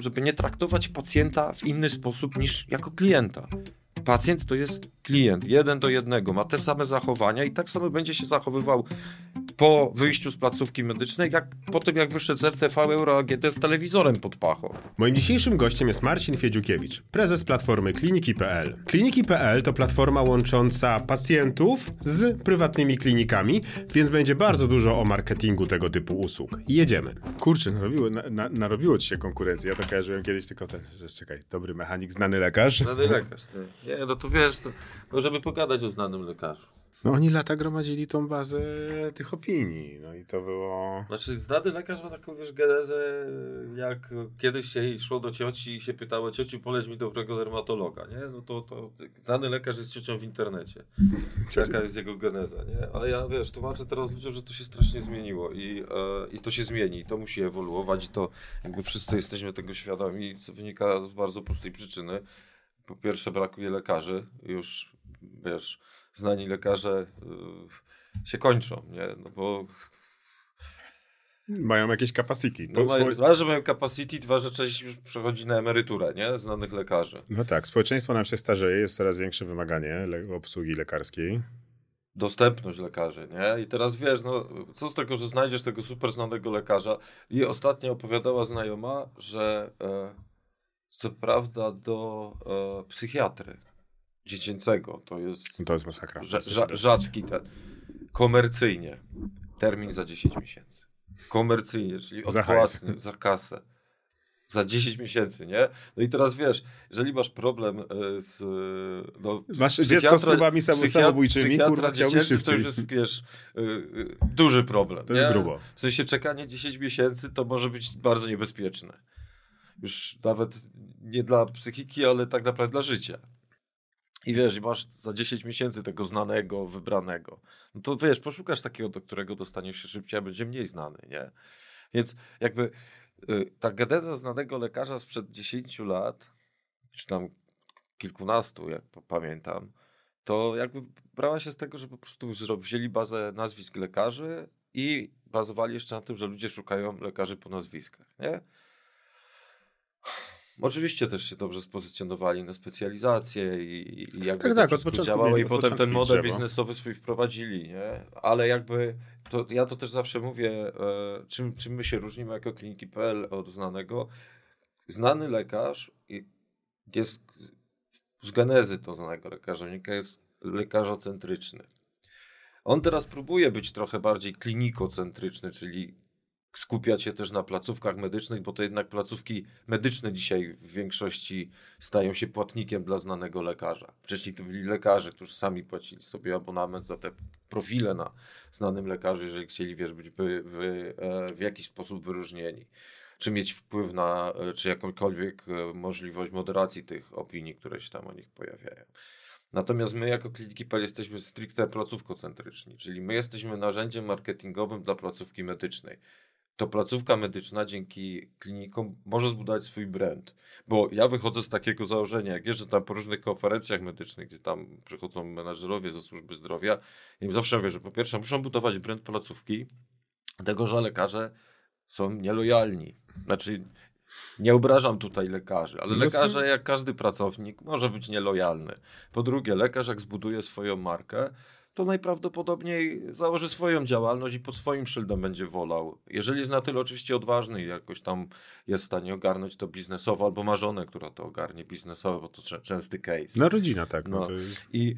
żeby nie traktować pacjenta w inny sposób niż jako klienta. Pacjent to jest klient, jeden do jednego, ma te same zachowania i tak samo będzie się zachowywał po wyjściu z placówki medycznej, jak po tym jak wyszedł z RTV Euro AGD z telewizorem pod pachą. Moim dzisiejszym gościem jest Marcin Fiedziukiewicz, prezes platformy Kliniki.pl. Kliniki.pl to platforma łącząca pacjentów z prywatnymi klinikami, więc będzie bardzo dużo o marketingu tego typu usług. Jedziemy. Kurczę, narobiło, na, na, narobiło ci się konkurencji. Ja to kojarzyłem kiedyś tylko ten, że czekaj, dobry mechanik, znany lekarz. Znany lekarz, ty. Nie, no to wiesz, to, żeby pogadać o znanym lekarzu. No oni lata gromadzili tą bazę tych opinii, no i to było... Znaczy, znany lekarz ma taką, wiesz, genezę, jak kiedyś się szło do cioci i się pytało, ciociu, poleć mi dobrego dermatologa, nie? No to, to znany lekarz jest ciocią w internecie. Jaka jest jego geneza, nie? Ale ja, wiesz, tłumaczę teraz ludziom, że to się strasznie zmieniło i, e, i to się zmieni, to musi ewoluować i to jakby wszyscy jesteśmy tego świadomi, co wynika z bardzo prostej przyczyny. Po pierwsze, brakuje lekarzy, już, wiesz, znani lekarze y, się kończą, nie? No bo mają jakieś capacity. No mają, dwa, że mają capacity, dwa, że część już przechodzi na emeryturę, nie? Znanych lekarzy. No tak, społeczeństwo nam się starzeje, jest coraz większe wymaganie le obsługi lekarskiej. Dostępność lekarzy, nie? I teraz wiesz, no, co z tego, że znajdziesz tego super znanego lekarza? I ostatnio opowiadała znajoma, że e, co prawda do e, psychiatry dziecięcego. To jest, to jest masakra. rzadki ten. Komercyjnie. Termin za 10 miesięcy. Komercyjnie, czyli odpłatny, za, za kasę. Za 10 miesięcy, nie? No i teraz wiesz, jeżeli masz problem e, z. No, masz dziecko z próbami samobójczymi, kurwa, dziecięcy, to już jest, wiesz, e, e, duży problem. To nie? jest grubo. W sensie czekanie 10 miesięcy to może być bardzo niebezpieczne. Już nawet nie dla psychiki, ale tak naprawdę dla życia i wiesz, masz za 10 miesięcy tego znanego, wybranego, no to wiesz, poszukasz takiego, do którego dostaniesz się szybciej, a będzie mniej znany, nie? Więc jakby y, ta geneza znanego lekarza sprzed 10 lat, czy tam kilkunastu, jak pamiętam, to jakby brała się z tego, że po prostu wzięli bazę nazwisk lekarzy i bazowali jeszcze na tym, że ludzie szukają lekarzy po nazwiskach, nie? Oczywiście też się dobrze spozycjonowali na specjalizację i, i jakby tak, tak, to wszystko działało i potem ten model drzewo. biznesowy swój wprowadzili, nie? Ale jakby, to, ja to też zawsze mówię, e, czym, czym my się różnimy jako kliniki.pl od znanego. Znany lekarz jest z genezy to znanego lekarza, jest lekarzocentryczny. On teraz próbuje być trochę bardziej klinikocentryczny, czyli skupiać się też na placówkach medycznych, bo to jednak placówki medyczne dzisiaj w większości stają się płatnikiem dla znanego lekarza. Wcześniej to byli lekarze, którzy sami płacili sobie abonament za te profile na znanym lekarzu, jeżeli chcieli wiesz, być by, by, e, w jakiś sposób wyróżnieni. Czy mieć wpływ na, e, czy jakąkolwiek e, możliwość moderacji tych opinii, które się tam o nich pojawiają. Natomiast my jako Kliniki.pl jesteśmy stricte placówkocentryczni, czyli my jesteśmy narzędziem marketingowym dla placówki medycznej to placówka medyczna dzięki klinikom może zbudować swój brand. Bo ja wychodzę z takiego założenia, jak jeżdżę tam po różnych konferencjach medycznych, gdzie tam przychodzą menadżerowie ze służby zdrowia, im zawsze mówię, że po pierwsze muszą budować brand placówki, dlatego że lekarze są nielojalni. Znaczy, nie obrażam tutaj lekarzy, ale no lekarze, jak każdy pracownik, może być nielojalny. Po drugie, lekarz, jak zbuduje swoją markę, to najprawdopodobniej założy swoją działalność i pod swoim szyldem będzie wolał. Jeżeli jest na tyle oczywiście odważny i jakoś tam jest w stanie ogarnąć to biznesowo, albo ma żonę, która to ogarnie biznesowo, bo to częsty case. Na rodzina, tak. No. no jest... I,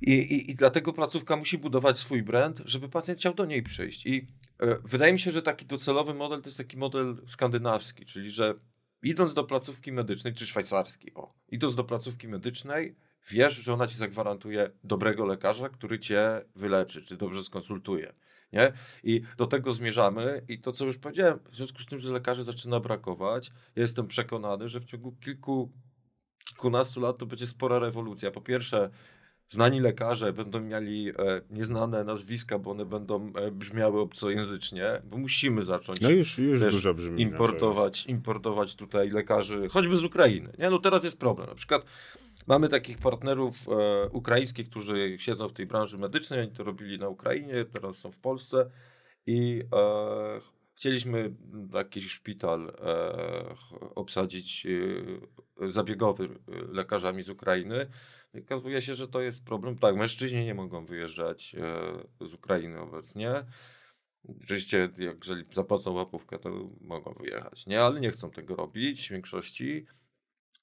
i, i, I dlatego placówka musi budować swój brand, żeby pacjent chciał do niej przyjść. I e, wydaje mi się, że taki docelowy model to jest taki model skandynawski, czyli że idąc do placówki medycznej, czy szwajcarski, o, idąc do placówki medycznej, wiesz, że ona ci zagwarantuje dobrego lekarza, który cię wyleczy, czy dobrze skonsultuje. Nie? I do tego zmierzamy i to, co już powiedziałem, w związku z tym, że lekarzy zaczyna brakować, ja jestem przekonany, że w ciągu kilku, kilkunastu lat to będzie spora rewolucja. Po pierwsze, znani lekarze będą mieli e, nieznane nazwiska, bo one będą e, brzmiały obcojęzycznie, bo musimy zacząć no już, już dużo brzmi, importować, importować tutaj lekarzy, choćby z Ukrainy. Nie? No teraz jest problem. Na przykład Mamy takich partnerów e, ukraińskich, którzy siedzą w tej branży medycznej, oni to robili na Ukrainie, teraz są w Polsce i e, Chcieliśmy jakiś szpital e, obsadzić e, zabiegowy lekarzami z Ukrainy. I okazuje się, że to jest problem. Tak, mężczyźni nie mogą wyjeżdżać e, z Ukrainy obecnie. Oczywiście, jeżeli zapłacą łapówkę, to mogą wyjechać, nie? Ale nie chcą tego robić w większości.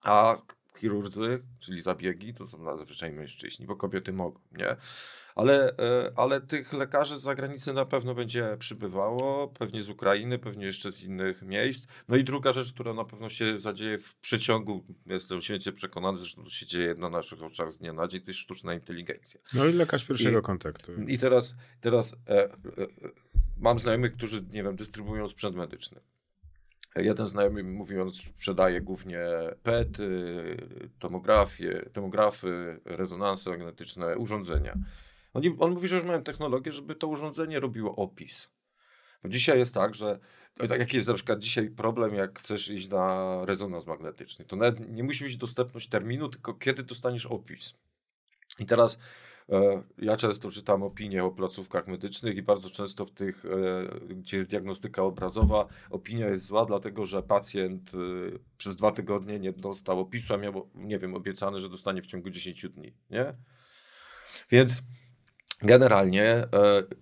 A chirurdzy, czyli zabiegi, to są zazwyczaj mężczyźni, bo kobiety mogą, nie? Ale, e, ale tych lekarzy z zagranicy na pewno będzie przybywało, pewnie z Ukrainy, pewnie jeszcze z innych miejsc. No i druga rzecz, która na pewno się zadzieje w przeciągu, jestem święcie przekonany, że to się dzieje na naszych oczach z dnia na dzień, to jest sztuczna inteligencja. No i lekarz pierwszego I, kontaktu. I teraz, teraz e, e, mam znajomych, którzy, nie wiem, dystrybuują sprzęt medyczny. Jeden znajomy mówiąc, sprzedaje głównie PET, tomografię, tomografy, rezonanse magnetyczne, urządzenia. On, on mówi, że już mają technologię, żeby to urządzenie robiło opis. Bo dzisiaj jest tak, że tak jaki jest na przykład dzisiaj problem, jak chcesz iść na rezonans magnetyczny, to nawet nie musi być dostępność terminu, tylko kiedy dostaniesz opis. I teraz ja często czytam opinie o placówkach medycznych i bardzo często w tych, e, gdzie jest diagnostyka obrazowa, opinia jest zła, dlatego że pacjent e, przez dwa tygodnie nie dostał opisu, a miał, nie wiem, obiecane, że dostanie w ciągu 10 dni, nie? Więc Generalnie e,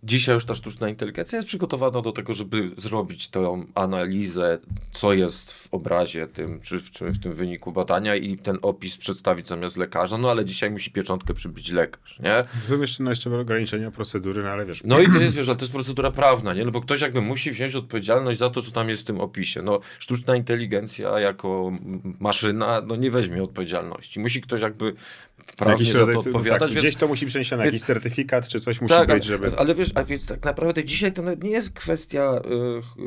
dzisiaj już ta sztuczna inteligencja jest przygotowana do tego, żeby zrobić tą analizę, co jest w obrazie tym, czy, czy w tym wyniku badania i ten opis przedstawić zamiast lekarza, no ale dzisiaj musi pieczątkę przybić lekarz, nie? Są jeszcze, no, jeszcze ograniczenia procedury, no ale wiesz... No i to jest, wiesz, ale to jest procedura prawna, nie? No bo ktoś jakby musi wziąć odpowiedzialność za to, co tam jest w tym opisie. No sztuczna inteligencja jako maszyna, no nie weźmie odpowiedzialności. Musi ktoś jakby prawnie za to odpowiadać. Tak. Gdzieś to musi przeniesiony więc... jakiś certyfikat, czy coś musi tak, być, żeby... Ale wiesz, a więc tak naprawdę dzisiaj to nie jest kwestia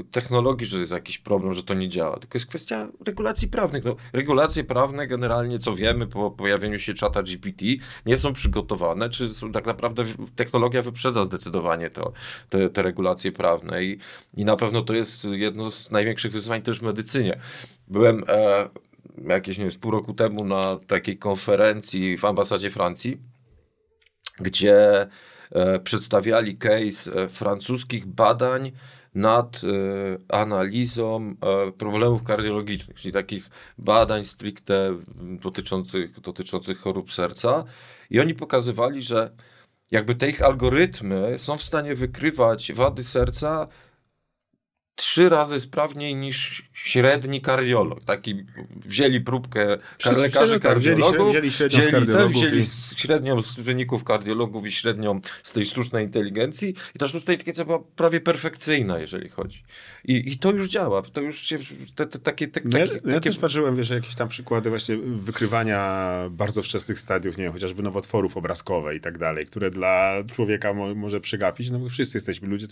y, technologii, że jest jakiś problem, że to nie działa, tylko jest kwestia regulacji prawnych. No, regulacje prawne generalnie, co wiemy po pojawieniu się czata GPT, nie są przygotowane, czy są, tak naprawdę technologia wyprzedza zdecydowanie to, te, te regulacje prawne i, i na pewno to jest jedno z największych wyzwań też w medycynie. Byłem e, jakieś, nie wiem, pół roku temu na takiej konferencji w ambasadzie Francji, gdzie e, przedstawiali case e, francuskich badań nad e, analizą problemów kardiologicznych, czyli takich badań stricte dotyczących, dotyczących chorób serca. I oni pokazywali, że jakby te ich algorytmy są w stanie wykrywać wady serca trzy razy sprawniej niż średni kardiolog. Taki wzięli próbkę lekarzy kardiologów, wzięli, średnią, wzięli, ten, wzięli i... średnią z wyników kardiologów i średnią z tej sztucznej inteligencji i ta sztuczna inteligencja była prawie perfekcyjna, jeżeli chodzi. I, i to już działa. To już się te, te, takie, te, ja, takie... ja też patrzyłem, wiesz, jakieś tam przykłady właśnie wykrywania bardzo wczesnych stadiów, nie wiem, chociażby nowotworów obrazkowe i tak dalej, które dla człowieka mo może przegapić. No my wszyscy jesteśmy ludzie,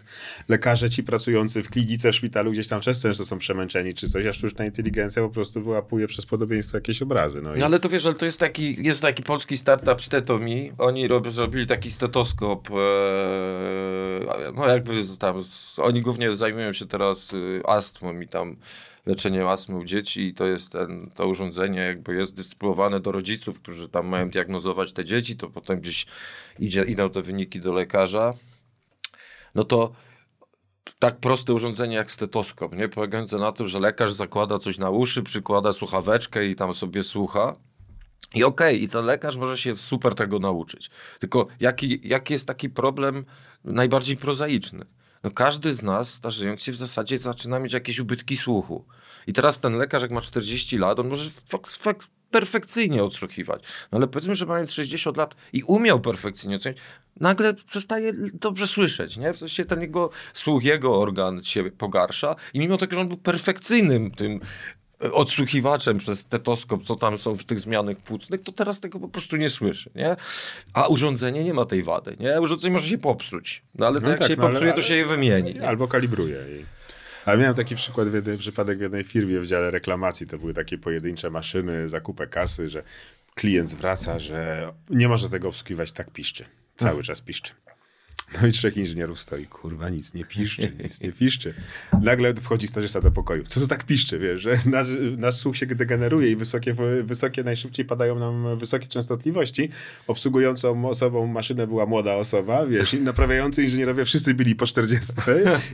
lekarze ci pracujący w klinice szpitalu gdzieś tam często są przemęczeni czy coś, a sztuczna inteligencja po prostu wyłapuje przez podobieństwo jakieś obrazy. No, i... no ale to wiesz, ale to jest taki, jest taki polski startup Stetomi, oni rob, zrobili taki stetoskop, e, no jakby tam, oni głównie zajmują się teraz y, astmą i tam leczeniem astmy u dzieci i to jest ten, to urządzenie jakby jest dystrybuowane do rodziców, którzy tam mają diagnozować te dzieci, to potem gdzieś idzie, idą te wyniki do lekarza. No to tak proste urządzenie jak stetoskop, nie? Polegające na tym, że lekarz zakłada coś na uszy, przykłada słuchaweczkę i tam sobie słucha. I okej, okay, i ten lekarz może się super tego nauczyć. Tylko jaki, jaki jest taki problem najbardziej prozaiczny? No każdy z nas, starzejąc się, w zasadzie zaczyna mieć jakieś ubytki słuchu. I teraz ten lekarz, jak ma 40 lat, on może fakt, perfekcyjnie odsłuchiwać. No ale powiedzmy, że mając 60 lat i umiał perfekcyjnie odsłuchiwać, nagle przestaje dobrze słyszeć, nie? W sensie ten jego słuch, jego organ się pogarsza i mimo tego, że on był perfekcyjnym tym odsłuchiwaczem przez stetoskop, co tam są w tych zmianach płucnych, to teraz tego po prostu nie słyszy, nie? A urządzenie nie ma tej wady, nie? Urządzenie może się popsuć, no ale to no jak tak, się no, popsuje, ale, to się je wymieni. Albo kalibruje. Ale miałem taki przykład, w jednej, przypadek w jednej firmie w dziale reklamacji, to były takie pojedyncze maszyny, zakupę kasy, że klient zwraca, że nie może tego obsługiwać, tak piszczy. Cały czas piszczy. No i trzech inżynierów stoi, kurwa, nic nie piszczy, nic nie piszczy. Nagle wchodzi stażysta do pokoju. Co to tak piszczy, wiesz, że nasz, nasz słuch się degeneruje i wysokie, wysokie, najszybciej padają nam wysokie częstotliwości. Obsługującą osobą maszynę była młoda osoba, wiesz, i naprawiający inżynierowie wszyscy byli po 40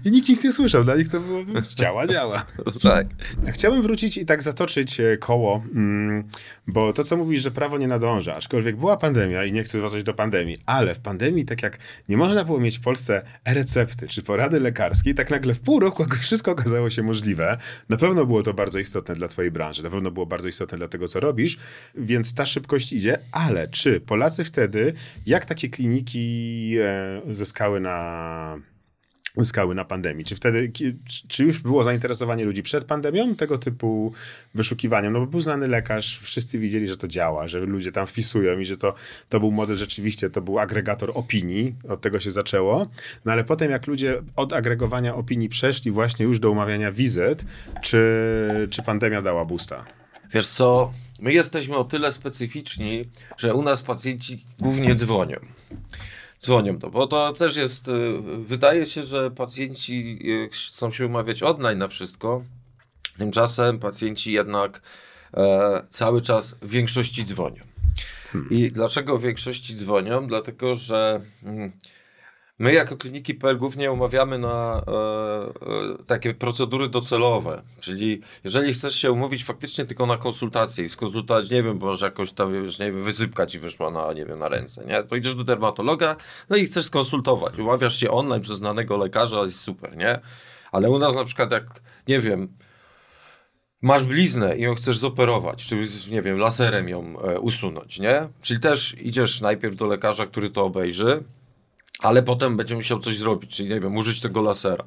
i nikt nic nie słyszał. Dla nich to było, działa, działa. Tak. Chciałbym wrócić i tak zatoczyć e, koło, mm, bo to, co mówisz, że prawo nie nadąża, aczkolwiek była pandemia i nie chcę wracać do pandemii, ale w pandemii, tak jak nie można było mieć w Polsce e-recepty czy porady lekarskiej, tak nagle w pół roku wszystko okazało się możliwe. Na pewno było to bardzo istotne dla twojej branży, na pewno było bardzo istotne dla tego, co robisz, więc ta szybkość idzie, ale czy Polacy wtedy, jak takie kliniki e, zyskały na zyskały na pandemii. Czy wtedy, czy już było zainteresowanie ludzi przed pandemią tego typu wyszukiwaniem? No bo był znany lekarz, wszyscy widzieli, że to działa, że ludzie tam wpisują i że to, to był model rzeczywiście, to był agregator opinii, od tego się zaczęło. No ale potem jak ludzie od agregowania opinii przeszli właśnie już do umawiania wizyt, czy, czy pandemia dała busta? Wiesz co, my jesteśmy o tyle specyficzni, że u nas pacjenci głównie dzwonią dzwonią to, bo to też jest, y, wydaje się, że pacjenci y, chcą się umawiać online na wszystko, tymczasem pacjenci jednak e, cały czas w większości dzwonią. Hmm. I dlaczego w większości dzwonią? Dlatego, że mm, My jako kliniki PL głównie umawiamy na e, e, takie procedury docelowe, czyli jeżeli chcesz się umówić faktycznie tylko na konsultację i skonsultować, nie wiem, może jakoś tam, już nie wiem, wysypka ci wyszła na, nie wiem, na ręce, nie? To idziesz do dermatologa, no i chcesz skonsultować. Umawiasz się online przez znanego lekarza, jest super, nie? Ale u nas na przykład jak, nie wiem, masz bliznę i ją chcesz zoperować, czy nie wiem, laserem ją e, usunąć, nie? Czyli też idziesz najpierw do lekarza, który to obejrzy, ale potem będzie musiał coś zrobić, czyli nie wiem, użyć tego lasera.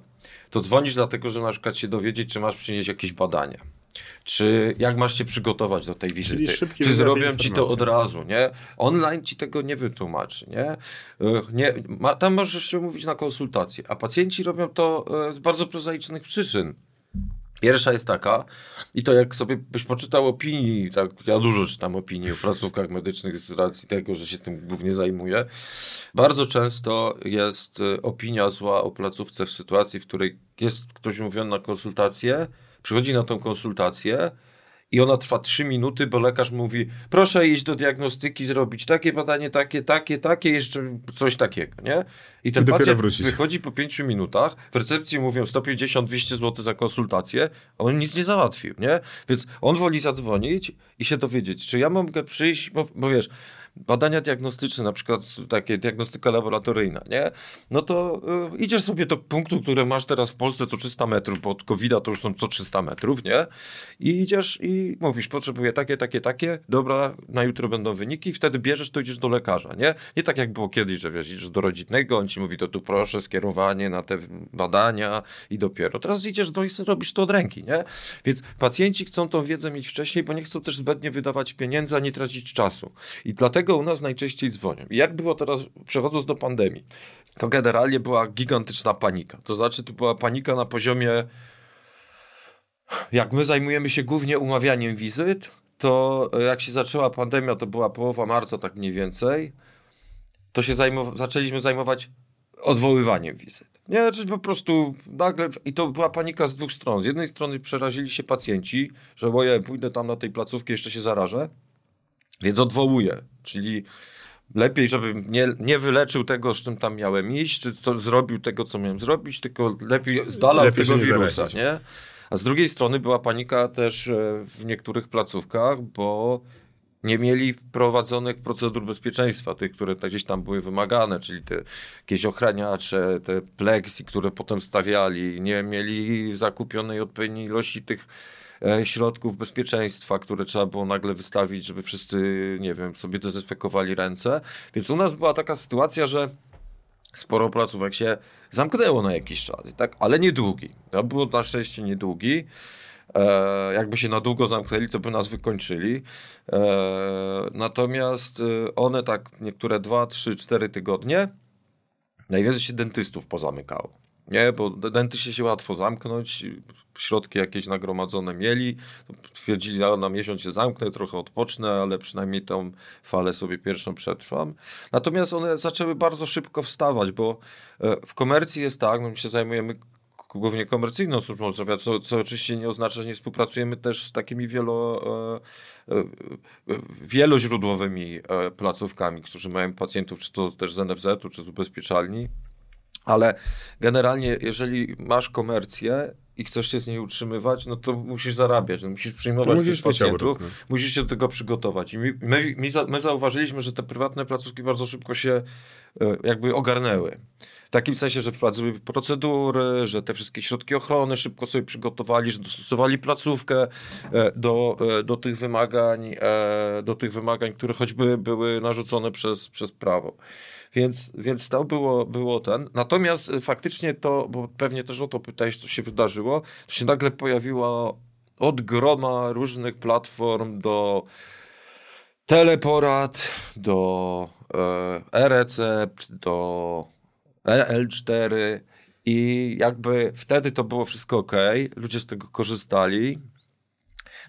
To dzwonisz dlatego, że na przykład się dowiedzieć, czy masz przynieść jakieś badania. Czy jak masz się przygotować do tej wizyty? Czy zrobią ci to od razu, nie? Online ci tego nie wytłumaczy, nie? nie ma, tam możesz się mówić na konsultację, a pacjenci robią to e, z bardzo prozaicznych przyczyn. Pierwsza jest taka, i to jak sobie byś poczytał opinii, tak, ja dużo czytam opinii o placówkach medycznych z racji tego, że się tym głównie zajmuję. Bardzo często jest y, opinia zła o placówce w sytuacji, w której jest ktoś mówiony na konsultację, przychodzi na tą konsultację, i ona trwa 3 minuty, bo lekarz mówi, proszę iść do diagnostyki, zrobić takie badanie, takie, takie, takie, jeszcze coś takiego, nie? I ten I pacjent wrócić. wychodzi po 5 minutach, w recepcji mówią 150-200 zł za konsultację, a on nic nie załatwił, nie? Więc on woli zadzwonić i się dowiedzieć, czy ja mogę przyjść, bo, bo wiesz, badania diagnostyczne, na przykład takie diagnostyka laboratoryjna, nie? No to y, idziesz sobie do punktu, które masz teraz w Polsce co 300 metrów, bo od covid to już są co 300 metrów, nie? I idziesz i mówisz, potrzebuję takie, takie, takie, dobra, na jutro będą wyniki, wtedy bierzesz, to idziesz do lekarza, nie? Nie tak jak było kiedyś, że wiesz, idziesz do rodzinnego, on ci mówi, to tu proszę, skierowanie na te badania i dopiero. Teraz idziesz do i robisz to od ręki, nie? Więc pacjenci chcą tą wiedzę mieć wcześniej, bo nie chcą też zbędnie wydawać pieniędzy, ani tracić czasu. I dlatego u nas najczęściej dzwonią. Jak było teraz, przechodząc do pandemii, to generalnie była gigantyczna panika. To znaczy, to była panika na poziomie, jak my zajmujemy się głównie umawianiem wizyt, to jak się zaczęła pandemia, to była połowa marca, tak mniej więcej, to się zajmow zaczęliśmy zajmować odwoływaniem wizyt. Nie, znaczy po prostu nagle, i to była panika z dwóch stron. Z jednej strony przerazili się pacjenci, że boję, pójdę tam na tej placówkę, jeszcze się zarażę, więc odwołuję, czyli lepiej, żebym nie, nie wyleczył tego, z czym tam miałem iść, czy co, zrobił tego, co miałem zrobić, tylko lepiej z dala tego wirusa, nie? A z drugiej strony była panika też e, w niektórych placówkach, bo nie mieli wprowadzonych procedur bezpieczeństwa, tych, które gdzieś tam były wymagane, czyli te jakieś ochraniacze, te pleksy, które potem stawiali, nie mieli zakupionej odpowiedniej ilości tych środków bezpieczeństwa, które trzeba było nagle wystawić, żeby wszyscy, nie wiem, sobie dezynfekowali ręce. Więc u nas była taka sytuacja, że sporo placówek się zamknęło na jakiś czas, tak? ale niedługi. To było na szczęście niedługi. E, jakby się na długo zamknęli, to by nas wykończyli. E, natomiast e, one tak niektóre 2, 3, 4 tygodnie najwięcej się dentystów pozamykało. Nie, bo dentyście się łatwo zamknąć, środki jakieś nagromadzone mieli. Twierdzili, że na miesiąc się zamknę, trochę odpocznę, ale przynajmniej tą falę sobie pierwszą przetrwam. Natomiast one zaczęły bardzo szybko wstawać, bo e, w komercji jest tak, no my się zajmujemy głównie komercyjną służbą zdrowia, co, co oczywiście nie oznacza, że nie współpracujemy też z takimi wielo, e, e, wieloźródłowymi placówkami, którzy mają pacjentów, czy to też z NFZ-u, czy z ubezpieczalni. Ale generalnie, jeżeli masz komercję i chcesz się z niej utrzymywać, no to musisz zarabiać, no musisz przyjmować musisz tych pacjentów, no. musisz się do tego przygotować. I my, my, my, zauważyliśmy, że te prywatne placówki bardzo szybko się e, jakby ogarnęły. W takim sensie, że wprowadziły procedury, że te wszystkie środki ochrony szybko sobie przygotowali, że dostosowali placówkę e, do, e, do tych wymagań, do tych wymagań, które choćby były narzucone przez, przez prawo. Więc, więc to było, było ten. Natomiast faktycznie to, bo pewnie też o to pytałeś, co się wydarzyło, to się nagle pojawiła od groma różnych platform do teleporad, do e, e-recept, do EL4 i jakby wtedy to było wszystko ok, ludzie z tego korzystali.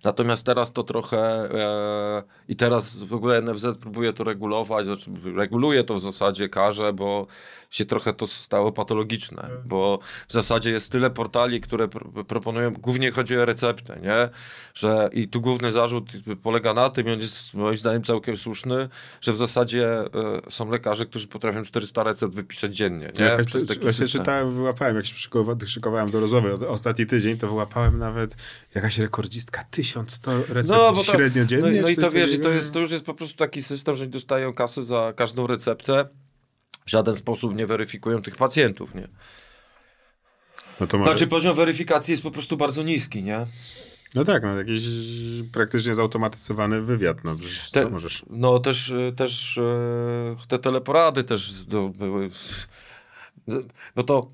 Natomiast teraz to trochę e, i teraz w ogóle NFZ próbuje to regulować, znaczy reguluje to w zasadzie, każe, bo się trochę to stało patologiczne, tak. bo w zasadzie jest tyle portali, które pr proponują, głównie chodzi o receptę, nie? Że i tu główny zarzut polega na tym, i on jest moim zdaniem całkiem słuszny, że w zasadzie y, są lekarze, którzy potrafią 400 recept wypisać dziennie, nie? Jakaś, Przez taki właśnie system. czytałem, wyłapałem, jak się szykowałem do rozmowy ostatni tydzień, to wyłapałem nawet jakaś rekordzistka, 1100 recept no, średnio dziennie. No, no i to wiesz, to, jest, to już jest po prostu taki system, że dostają kasę za każdą receptę, w żaden sposób nie weryfikują tych pacjentów, nie? No to może... Znaczy poziom weryfikacji jest po prostu bardzo niski, nie? No tak, no jakiś praktycznie zautomatyzowany wywiad, no te, co możesz? No też, też e, te teleporady też były, no to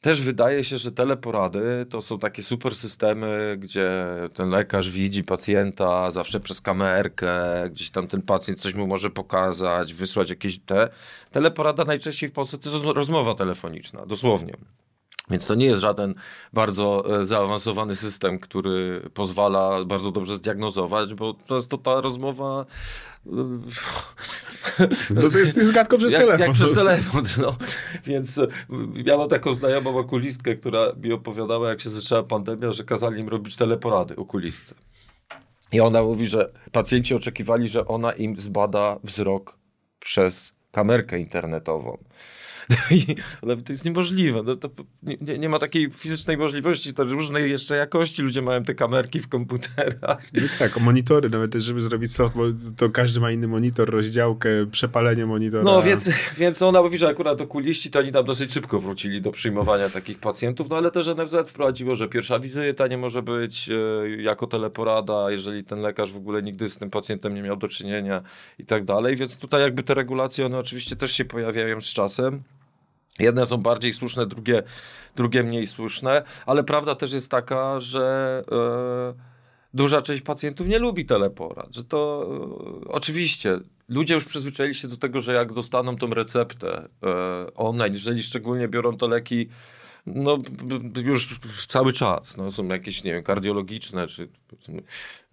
też wydaje się, że teleporady to są takie super systemy, gdzie ten lekarz widzi pacjenta zawsze przez kamerkę, gdzieś tam ten pacjent coś mu może pokazać, wysłać jakieś te. Teleporada najczęściej w Polsce to jest rozmowa telefoniczna, dosłownie. Więc to nie jest żaden bardzo e, zaawansowany system, który pozwala bardzo dobrze zdiagnozować, bo często ta rozmowa. No to jest zgadką przez jak, telefon. Jak przez telefon. No. Więc e, miałem taką znajomą okulistkę, która mi opowiadała, jak się zaczęła pandemia, że kazali im robić teleporady okulistce. I ona mówi, że pacjenci oczekiwali, że ona im zbada wzrok przez kamerkę internetową. ale to jest niemożliwe. No, to nie, nie, ma takiej fizycznej możliwości, to różnej jeszcze jakości ludzie mają te kamerki w komputerach. No tak, monitory, nawet żeby zrobić software, to każdy ma inny monitor, rozdziałkę, przepalenie monitora. No więc, więc ona mówi, że akurat okuliści to oni tam dosyć szybko wrócili do przyjmowania takich pacjentów, no ale też NFZ wprowadziło, że pierwsza wizyta nie może być e, jako teleporada, jeżeli ten lekarz w ogóle nigdy z tym pacjentem nie miał do czynienia i tak dalej, więc tutaj jakby te regulacje, one oczywiście też się pojawiają z czasem. Jedne są bardziej słuszne, drugie, drugie mniej słuszne, ale prawda też jest taka, że e, duża część pacjentów nie lubi teleporad. Że to e, oczywiście ludzie już przyzwyczaili się do tego, że jak dostaną tą receptę e, online, jeżeli szczególnie biorą to leki no, już cały czas. No, są jakieś, nie wiem, kardiologiczne czy,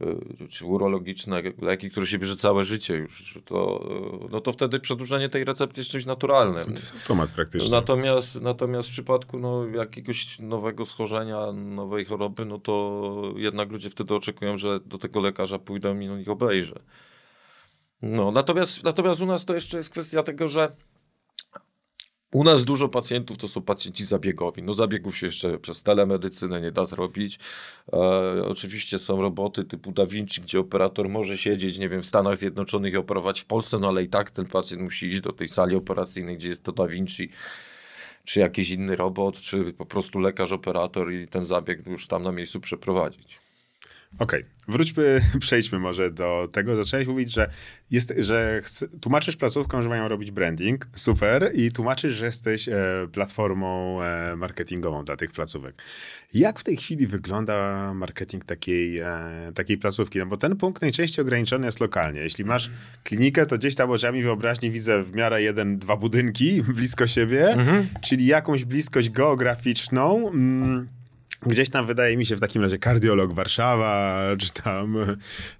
e, czy urologiczne leki, które się bierze całe życie już. To, e, no to wtedy przedłużenie tej recepty jest czymś naturalnym. To jest automat praktycznie. Natomiast, natomiast w przypadku no, jakiegoś nowego schorzenia, nowej choroby, no to jednak ludzie wtedy oczekują, że do tego lekarza pójdą i on ich obejrzy. No, natomiast, natomiast u nas to jeszcze jest kwestia tego, że u nas dużo pacjentów to są pacjenci zabiegowi. No zabiegów się jeszcze przez telemedycynę nie da zrobić. E, oczywiście są roboty typu Da Vinci, gdzie operator może siedzieć, nie wiem, w Stanach Zjednoczonych i operować w Polsce, no ale i tak ten pacjent musi iść do tej sali operacyjnej, gdzie jest to Da Vinci czy jakiś inny robot, czy po prostu lekarz, operator i ten zabieg już tam na miejscu przeprowadzić. Okej, okay. wróćmy, przejdźmy może do tego. Zacząłeś mówić, że, jest, że tłumaczysz placówkom, że mają robić branding, super, i tłumaczysz, że jesteś e, platformą e, marketingową dla tych placówek. Jak w tej chwili wygląda marketing takiej, e, takiej placówki? No bo ten punkt najczęściej ograniczony jest lokalnie. Jeśli masz klinikę, to gdzieś tam oczami wyobraźni widzę w miarę jeden, dwa budynki blisko siebie, mhm. czyli jakąś bliskość geograficzną. Mm, Gdzieś tam wydaje mi się w takim razie kardiolog Warszawa, czy tam,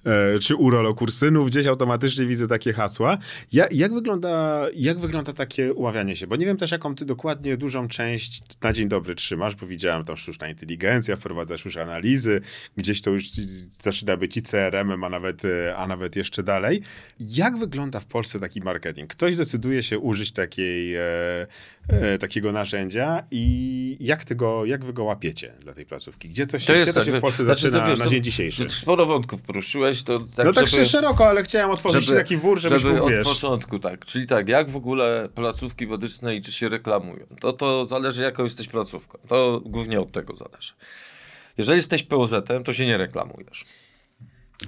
e, czy urolog Ursynów, gdzieś automatycznie widzę takie hasła. Ja, jak, wygląda, jak wygląda takie uławianie się? Bo nie wiem też, jaką ty dokładnie dużą część na dzień dobry trzymasz, bo widziałem tam sztuczna inteligencja, wprowadzasz już analizy, gdzieś to już zaczyna być i CRM, a nawet, a nawet jeszcze dalej. Jak wygląda w Polsce taki marketing? Ktoś decyduje się użyć takiej, e, takiego narzędzia i jak, ty go, jak wy go łapiecie? dla tej placówki? Gdzie to się, to jest, gdzie to się w Polsce znaczy, zaczyna wiesz, na dzień dzisiejszy? Sporo wątków poruszyłeś. To tak, no tak żeby, szeroko, ale chciałem otworzyć żeby, taki wór, żebyś żeby mógł, od początku, tak. Czyli tak, jak w ogóle placówki medyczne i czy się reklamują? To, to zależy, jaką jesteś placówką. To głównie od tego zależy. Jeżeli jesteś POZ-em, to się nie reklamujesz.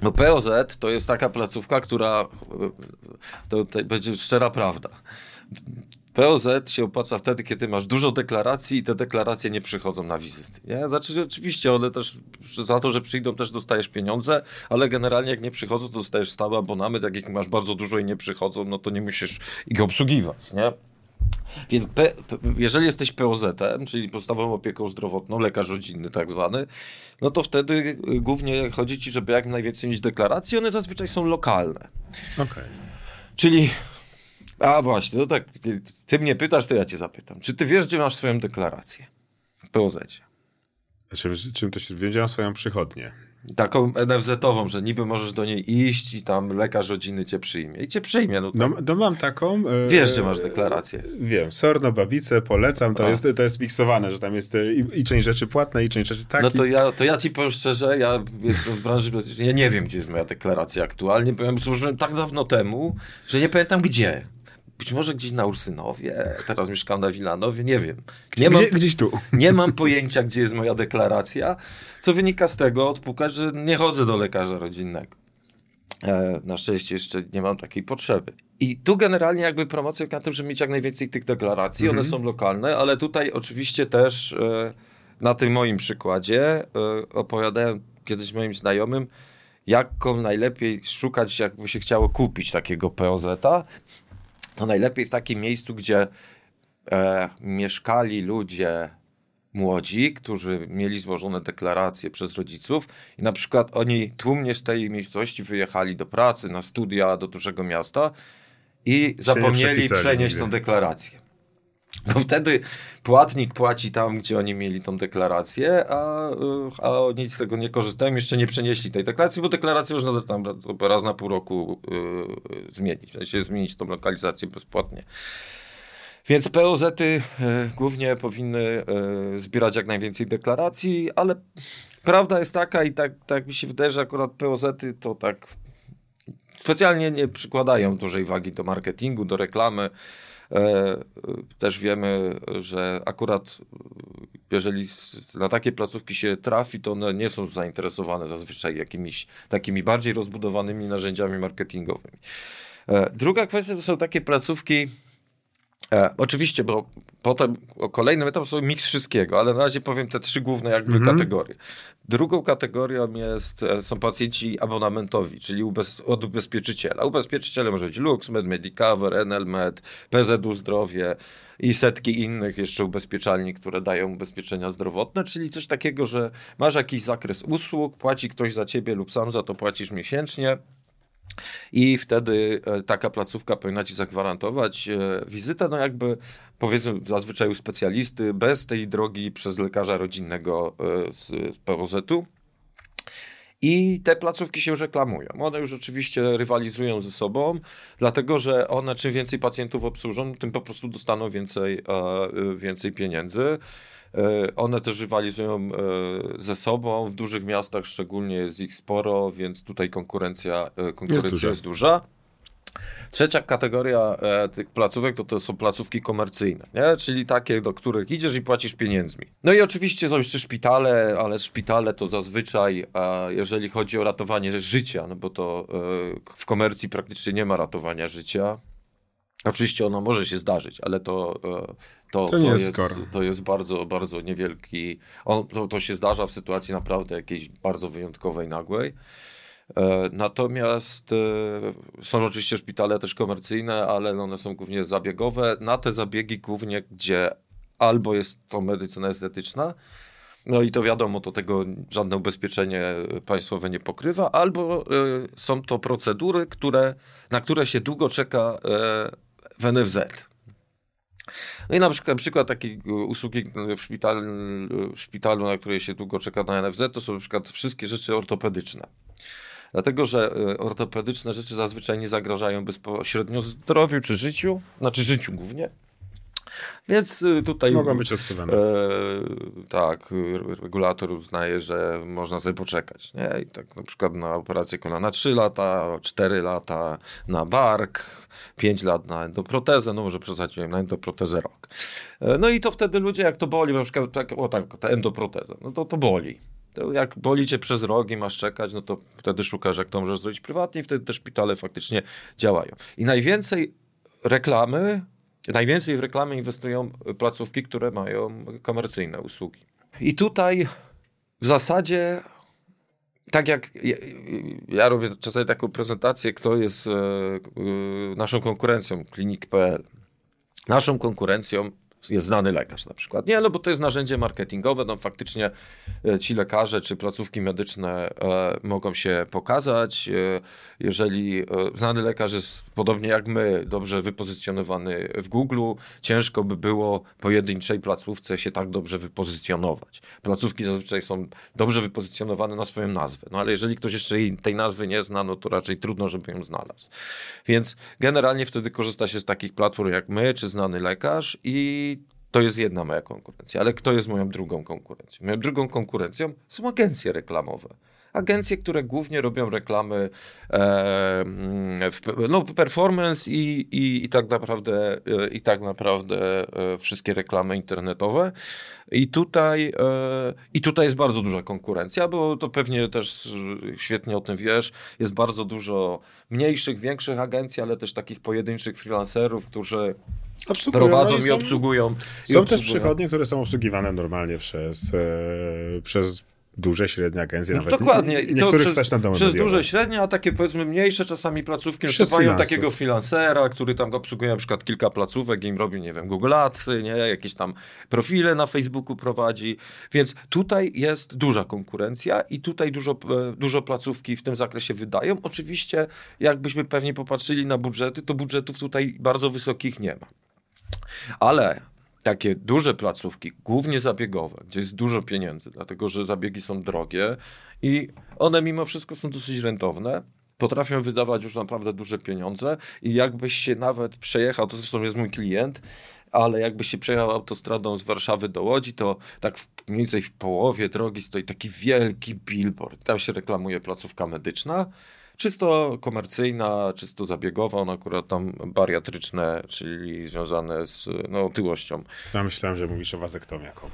No POZ to jest taka placówka, która to, to będzie szczera prawda. POZ się opłaca wtedy, kiedy masz dużo deklaracji i te deklaracje nie przychodzą na wizyty. Nie? Znaczy, oczywiście one też za to, że przyjdą, też dostajesz pieniądze, ale generalnie jak nie przychodzą, to dostajesz stały abonament. Jak ich masz bardzo dużo i nie przychodzą, no to nie musisz ich obsługiwać. Nie? Więc P, jeżeli jesteś POZ-em, czyli podstawową opieką zdrowotną, lekarz rodzinny tak zwany, no to wtedy y, głównie chodzi ci, żeby jak najwięcej mieć deklaracji, one zazwyczaj są lokalne. Okay. Czyli a właśnie, no tak, ty mnie pytasz, to ja cię zapytam. Czy ty wiesz, gdzie masz swoją deklarację w poz Czym, czym to się wiedział swoją przychodnię? Taką NFZ-ową, że niby możesz do niej iść i tam lekarz rodziny cię przyjmie. I cię przyjmie. No, no, no mam taką. E, wiesz, że masz deklarację. Wiem. Sorno, babice, polecam. To, jest, to jest miksowane, że tam jest e, i, i część rzeczy płatne, i część rzeczy tak. No to ja, to ja ci powiem szczerze, ja jestem w branży ja nie wiem, gdzie jest moja deklaracja aktualnie, bo ja złożyłem tak dawno temu, że nie pamiętam gdzie. Być może gdzieś na Ursynowie, teraz mieszkam na Wilanowie, nie wiem. Nie mam, gdzieś tu. Nie mam pojęcia, gdzie jest moja deklaracja, co wynika z tego, odpukać, że nie chodzę do lekarza rodzinnego. E, na szczęście jeszcze nie mam takiej potrzeby. I tu generalnie jakby promocja na tym, żeby mieć jak najwięcej tych deklaracji, one mhm. są lokalne, ale tutaj oczywiście też e, na tym moim przykładzie e, opowiadałem kiedyś moim znajomym, jaką najlepiej szukać, jakby się chciało kupić takiego POZ-a to najlepiej w takim miejscu, gdzie e, mieszkali ludzie młodzi, którzy mieli złożone deklaracje przez rodziców i na przykład oni tłumnie z tej miejscowości wyjechali do pracy, na studia, do dużego miasta i zapomnieli przenieść tą deklarację. No wtedy płatnik płaci tam, gdzie oni mieli tą deklarację, a, a oni z tego nie korzystają, jeszcze nie przenieśli tej deklaracji, bo deklarację można tam raz na pół roku yy, zmienić, w sensie zmienić tą lokalizację bezpłatnie. Więc POZ-y y, głównie powinny y, zbierać jak najwięcej deklaracji, ale prawda jest taka i tak, tak mi się wydaje, że akurat POZ-y to tak specjalnie nie przykładają dużej wagi do marketingu, do reklamy. E, też wiemy, że akurat jeżeli na takie placówki się trafi, to one nie są zainteresowane zazwyczaj jakimiś takimi bardziej rozbudowanymi narzędziami marketingowymi. E, druga kwestia to są takie placówki, E, oczywiście, bo potem o kolejnym etapie są miks wszystkiego, ale na razie powiem te trzy główne jakby -hmm. kategorie. Drugą kategorią jest, e, są pacjenci abonamentowi, czyli ubez, od ubezpieczyciela. Ubezpieczyciele może być Lux, Med Medicover, Enelmed, PZU Zdrowie i setki innych jeszcze ubezpieczalni, które dają ubezpieczenia zdrowotne, czyli coś takiego, że masz jakiś zakres usług, płaci ktoś za ciebie lub sam za to płacisz miesięcznie, i wtedy e, taka placówka powinna ci zagwarantować e, wizytę, no jakby powiedzmy zazwyczaj u specjalisty, bez tej drogi przez lekarza rodzinnego e, z POZ-u. I te placówki się już reklamują. One już oczywiście rywalizują ze sobą, dlatego że one czym więcej pacjentów obsłużą, tym po prostu dostaną więcej, więcej pieniędzy. E, one też rywalizują e, ze sobą. W dużych miastach szczególnie jest ich sporo, więc tutaj konkurencja, e, konkurencja jest, jest duża. Trzecia kategoria e, tych placówek to, to są placówki komercyjne, nie? czyli takie, do których idziesz i płacisz pieniędzmi. No i oczywiście są jeszcze szpitale, ale szpitale to zazwyczaj, e, jeżeli chodzi o ratowanie życia, no bo to e, w komercji praktycznie nie ma ratowania życia, Oczywiście ono może się zdarzyć, ale to, e, to, to, jest, to jest bardzo, bardzo niewielki. On, to, to się zdarza w sytuacji naprawdę jakiejś bardzo wyjątkowej, nagłej. E, natomiast e, są oczywiście szpitale też komercyjne, ale one są głównie zabiegowe. Na te zabiegi głównie, gdzie albo jest to medycyna estetyczna, no i to wiadomo, to tego żadne ubezpieczenie państwowe nie pokrywa, albo są to procedury, które, na które się długo czeka w NFZ. No i na przykład, przykład takiej usługi w szpitalu, w szpitalu, na której się długo czeka na NFZ, to są na przykład wszystkie rzeczy ortopedyczne. Dlatego, że e, ortopedyczne rzeczy zazwyczaj nie zagrażają bezpośrednio zdrowiu czy życiu, znaczy życiu głównie. Więc y, tutaj. Mogą być odsuwane. E, tak, regulator uznaje, że można sobie poczekać. Nie? I tak na przykład na operację kolana 3 lata, 4 lata na bark, 5 lat na endoprotezę, no może przesadziłem, na endoprotezę rok. E, no i to wtedy ludzie, jak to boli, na przykład tak, o tak, ta endoproteza, no to to boli. To jak boli cię przez rok i masz czekać, no to wtedy szukasz, jak to możesz zrobić prywatnie i wtedy te szpitale faktycznie działają. I najwięcej reklamy Najwięcej w reklamę inwestują placówki, które mają komercyjne usługi. I tutaj w zasadzie, tak jak ja, ja robię czasami taką prezentację, kto jest e, e, naszą konkurencją, klinik.pl. Naszą konkurencją jest znany lekarz na przykład. Nie, no bo to jest narzędzie marketingowe, no faktycznie e, ci lekarze czy placówki medyczne e, mogą się pokazać. E, jeżeli znany lekarz jest podobnie jak my, dobrze wypozycjonowany w Google, ciężko by było pojedynczej placówce się tak dobrze wypozycjonować. Placówki zazwyczaj są dobrze wypozycjonowane na swoją nazwę, no ale jeżeli ktoś jeszcze tej nazwy nie zna, no to raczej trudno, żeby ją znalazł. Więc generalnie wtedy korzysta się z takich platform jak my, czy znany lekarz i to jest jedna moja konkurencja. Ale kto jest moją drugą konkurencją? Moją drugą konkurencją są agencje reklamowe. Agencje, które głównie robią reklamy, e, w, no, performance i, i, i, tak naprawdę, e, i tak naprawdę e, wszystkie reklamy internetowe. I tutaj, e, I tutaj jest bardzo duża konkurencja, bo to pewnie też świetnie o tym wiesz. Jest bardzo dużo mniejszych, większych agencji, ale też takich pojedynczych freelancerów, którzy obsługują, prowadzą no i, i, obsługują. Są, i są też przychodnie, które są obsługiwane normalnie przez, przez duże, średnie agencje. No nawet dokładnie. I niektórych przez, stać na domy Przez duże, średnie, a takie powiedzmy mniejsze czasami placówki mają takiego freelancera, który tam obsługuje na przykład kilka placówek i im robi, nie wiem, Google Adsy, nie? jakieś tam profile na Facebooku prowadzi. Więc tutaj jest duża konkurencja i tutaj dużo, e, dużo placówki w tym zakresie wydają. Oczywiście, jakbyśmy pewnie popatrzyli na budżety, to budżetów tutaj bardzo wysokich nie ma. Ale takie duże placówki, głównie zabiegowe, gdzie jest dużo pieniędzy, dlatego że zabiegi są drogie i one mimo wszystko są dosyć rentowne, potrafią wydawać już naprawdę duże pieniądze i jakbyś się nawet przejechał, to zresztą jest mój klient, ale jakbyś się przejechał autostradą z Warszawy do Łodzi, to tak mniej więcej w połowie drogi stoi taki wielki billboard. Tam się reklamuje placówka medyczna czysto komercyjna, czysto zabiegowa, ona akurat tam bariatryczne, czyli związane z no, otyłością. Ja myślałem, że mówisz o wazektomiaku.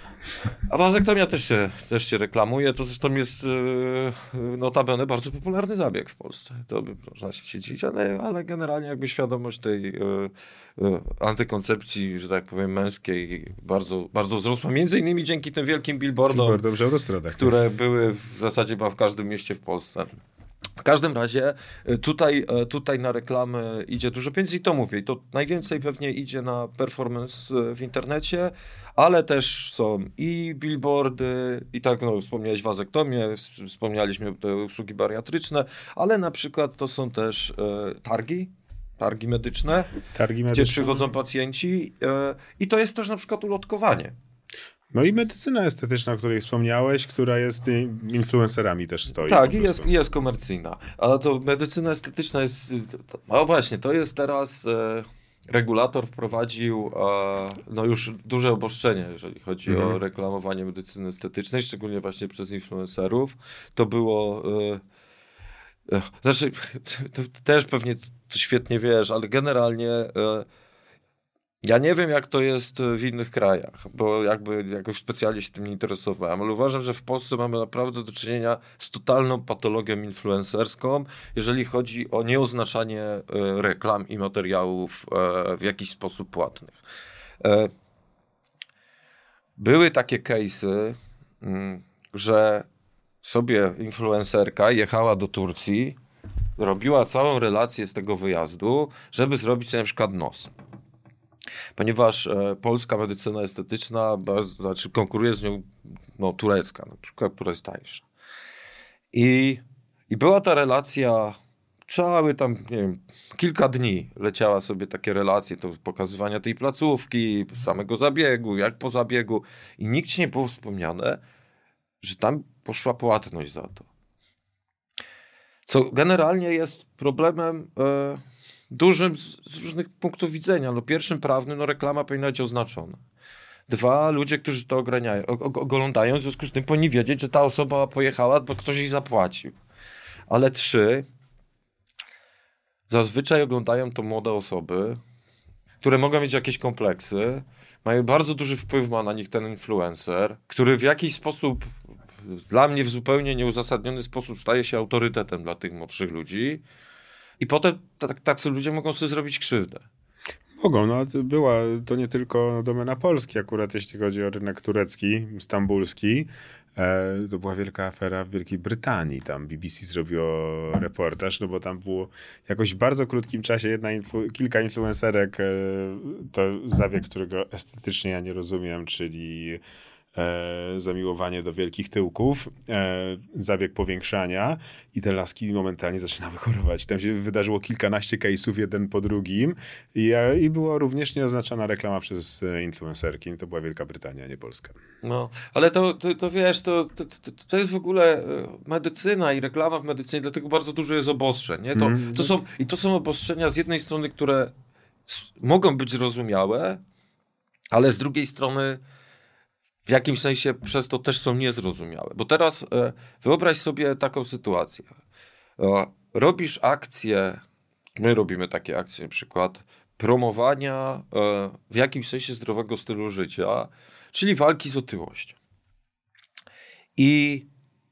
A wazektomia też się, też się reklamuje, to zresztą jest yy, notabene bardzo popularny zabieg w Polsce. To by można się dziwić, ale, ale generalnie jakby świadomość tej yy, antykoncepcji, że tak powiem, męskiej bardzo, bardzo wzrosła, między innymi dzięki tym wielkim billboardom, które były w zasadzie w każdym mieście w Polsce. W każdym razie y, tutaj, y, tutaj na reklamy idzie dużo pieniędzy i to mówię. I to najwięcej pewnie idzie na performance y, w internecie, ale też są i billboardy, i tak no, wspomniałeś wazektomię, wspomnieliśmy te usługi bariatryczne, ale na przykład to są też e, targi, targi medyczne, targi medyczne, gdzie przychodzą pacjenci e, i to jest też na przykład ulotkowanie. No i medycyna estetyczna, o której wspomniałeś, która jest influencerami też stoi. Tak, i jest, jest komercyjna. Ale to medycyna estetyczna jest. No właśnie, to jest teraz. E, regulator wprowadził e, no już duże obostrzenie, jeżeli chodzi mhm. o reklamowanie medycyny estetycznej, szczególnie właśnie przez influencerów. To było. E, e znaczy, też pewnie świetnie wiesz, ale generalnie. E, ja nie wiem, jak to jest w innych krajach, bo jakby jakoś specjalnie się tym nie interesowałem, ale uważam, że w Polsce mamy naprawdę do czynienia z totalną patologią influencerską, jeżeli chodzi o nieoznaczanie e, reklam i materiałów e, w jakiś sposób płatnych. E, były takie case'y, mm, że sobie influencerka jechała do Turcji, robiła całą relację z tego wyjazdu, żeby zrobić sobie na przykład nos ponieważ e, polska medycyna estetyczna bardzo, znaczy konkuruje z nią no, turecka, na przykład, która jest tańsza. I, I była ta relacja, cały tam, nie wiem, kilka dni leciała sobie takie relacje, to pokazywania tej placówki, samego zabiegu, jak po zabiegu i nikt nie było wspomniane, że tam poszła płatność za to. Co generalnie jest problemem e, dużym z, z, różnych punktów widzenia. No, pierwszym prawnym, no reklama powinna być oznaczona. Dwa, ludzie, którzy to ograniają, oglądają, w związku z tym powinni wiedzieć, że ta osoba pojechała, bo ktoś jej zapłacił. Ale trzy, zazwyczaj oglądają to młode osoby, które mogą mieć jakieś kompleksy, mają bardzo duży wpływ ma na nich ten influencer, który w jakiś sposób, dla mnie w zupełnie nieuzasadniony sposób staje się autorytetem dla tych młodszych ludzi i potem tacy ludzie mogą sobie zrobić krzywdę. Mogą, no była to nie tylko domena Polski, akurat jeśli chodzi o rynek turecki, stambulski. E, to była wielka afera w Wielkiej Brytanii. Tam BBC zrobiło reportaż, no bo tam było jakoś w bardzo krótkim czasie jedna influ kilka influencerek, e, to zabieg, którego estetycznie ja nie rozumiem, czyli zamiłowanie do wielkich tyłków, e, zabieg powiększania i te laski momentalnie zaczynały chorować. Tam się wydarzyło kilkanaście case'ów, jeden po drugim i, e, i była również nieoznaczona reklama przez e, influencerki. To była Wielka Brytania, nie Polska. No, ale to, to, to wiesz, to, to, to jest w ogóle e, medycyna i reklama w medycynie, dlatego bardzo dużo jest obostrzeń. Nie? To, mm. to są, I to są obostrzenia z jednej strony, które mogą być zrozumiałe, ale z drugiej strony w jakimś sensie przez to też są niezrozumiałe. Bo teraz e, wyobraź sobie taką sytuację. Robisz akcję, my robimy takie akcje na przykład, promowania e, w jakimś sensie zdrowego stylu życia, czyli walki z otyłością. I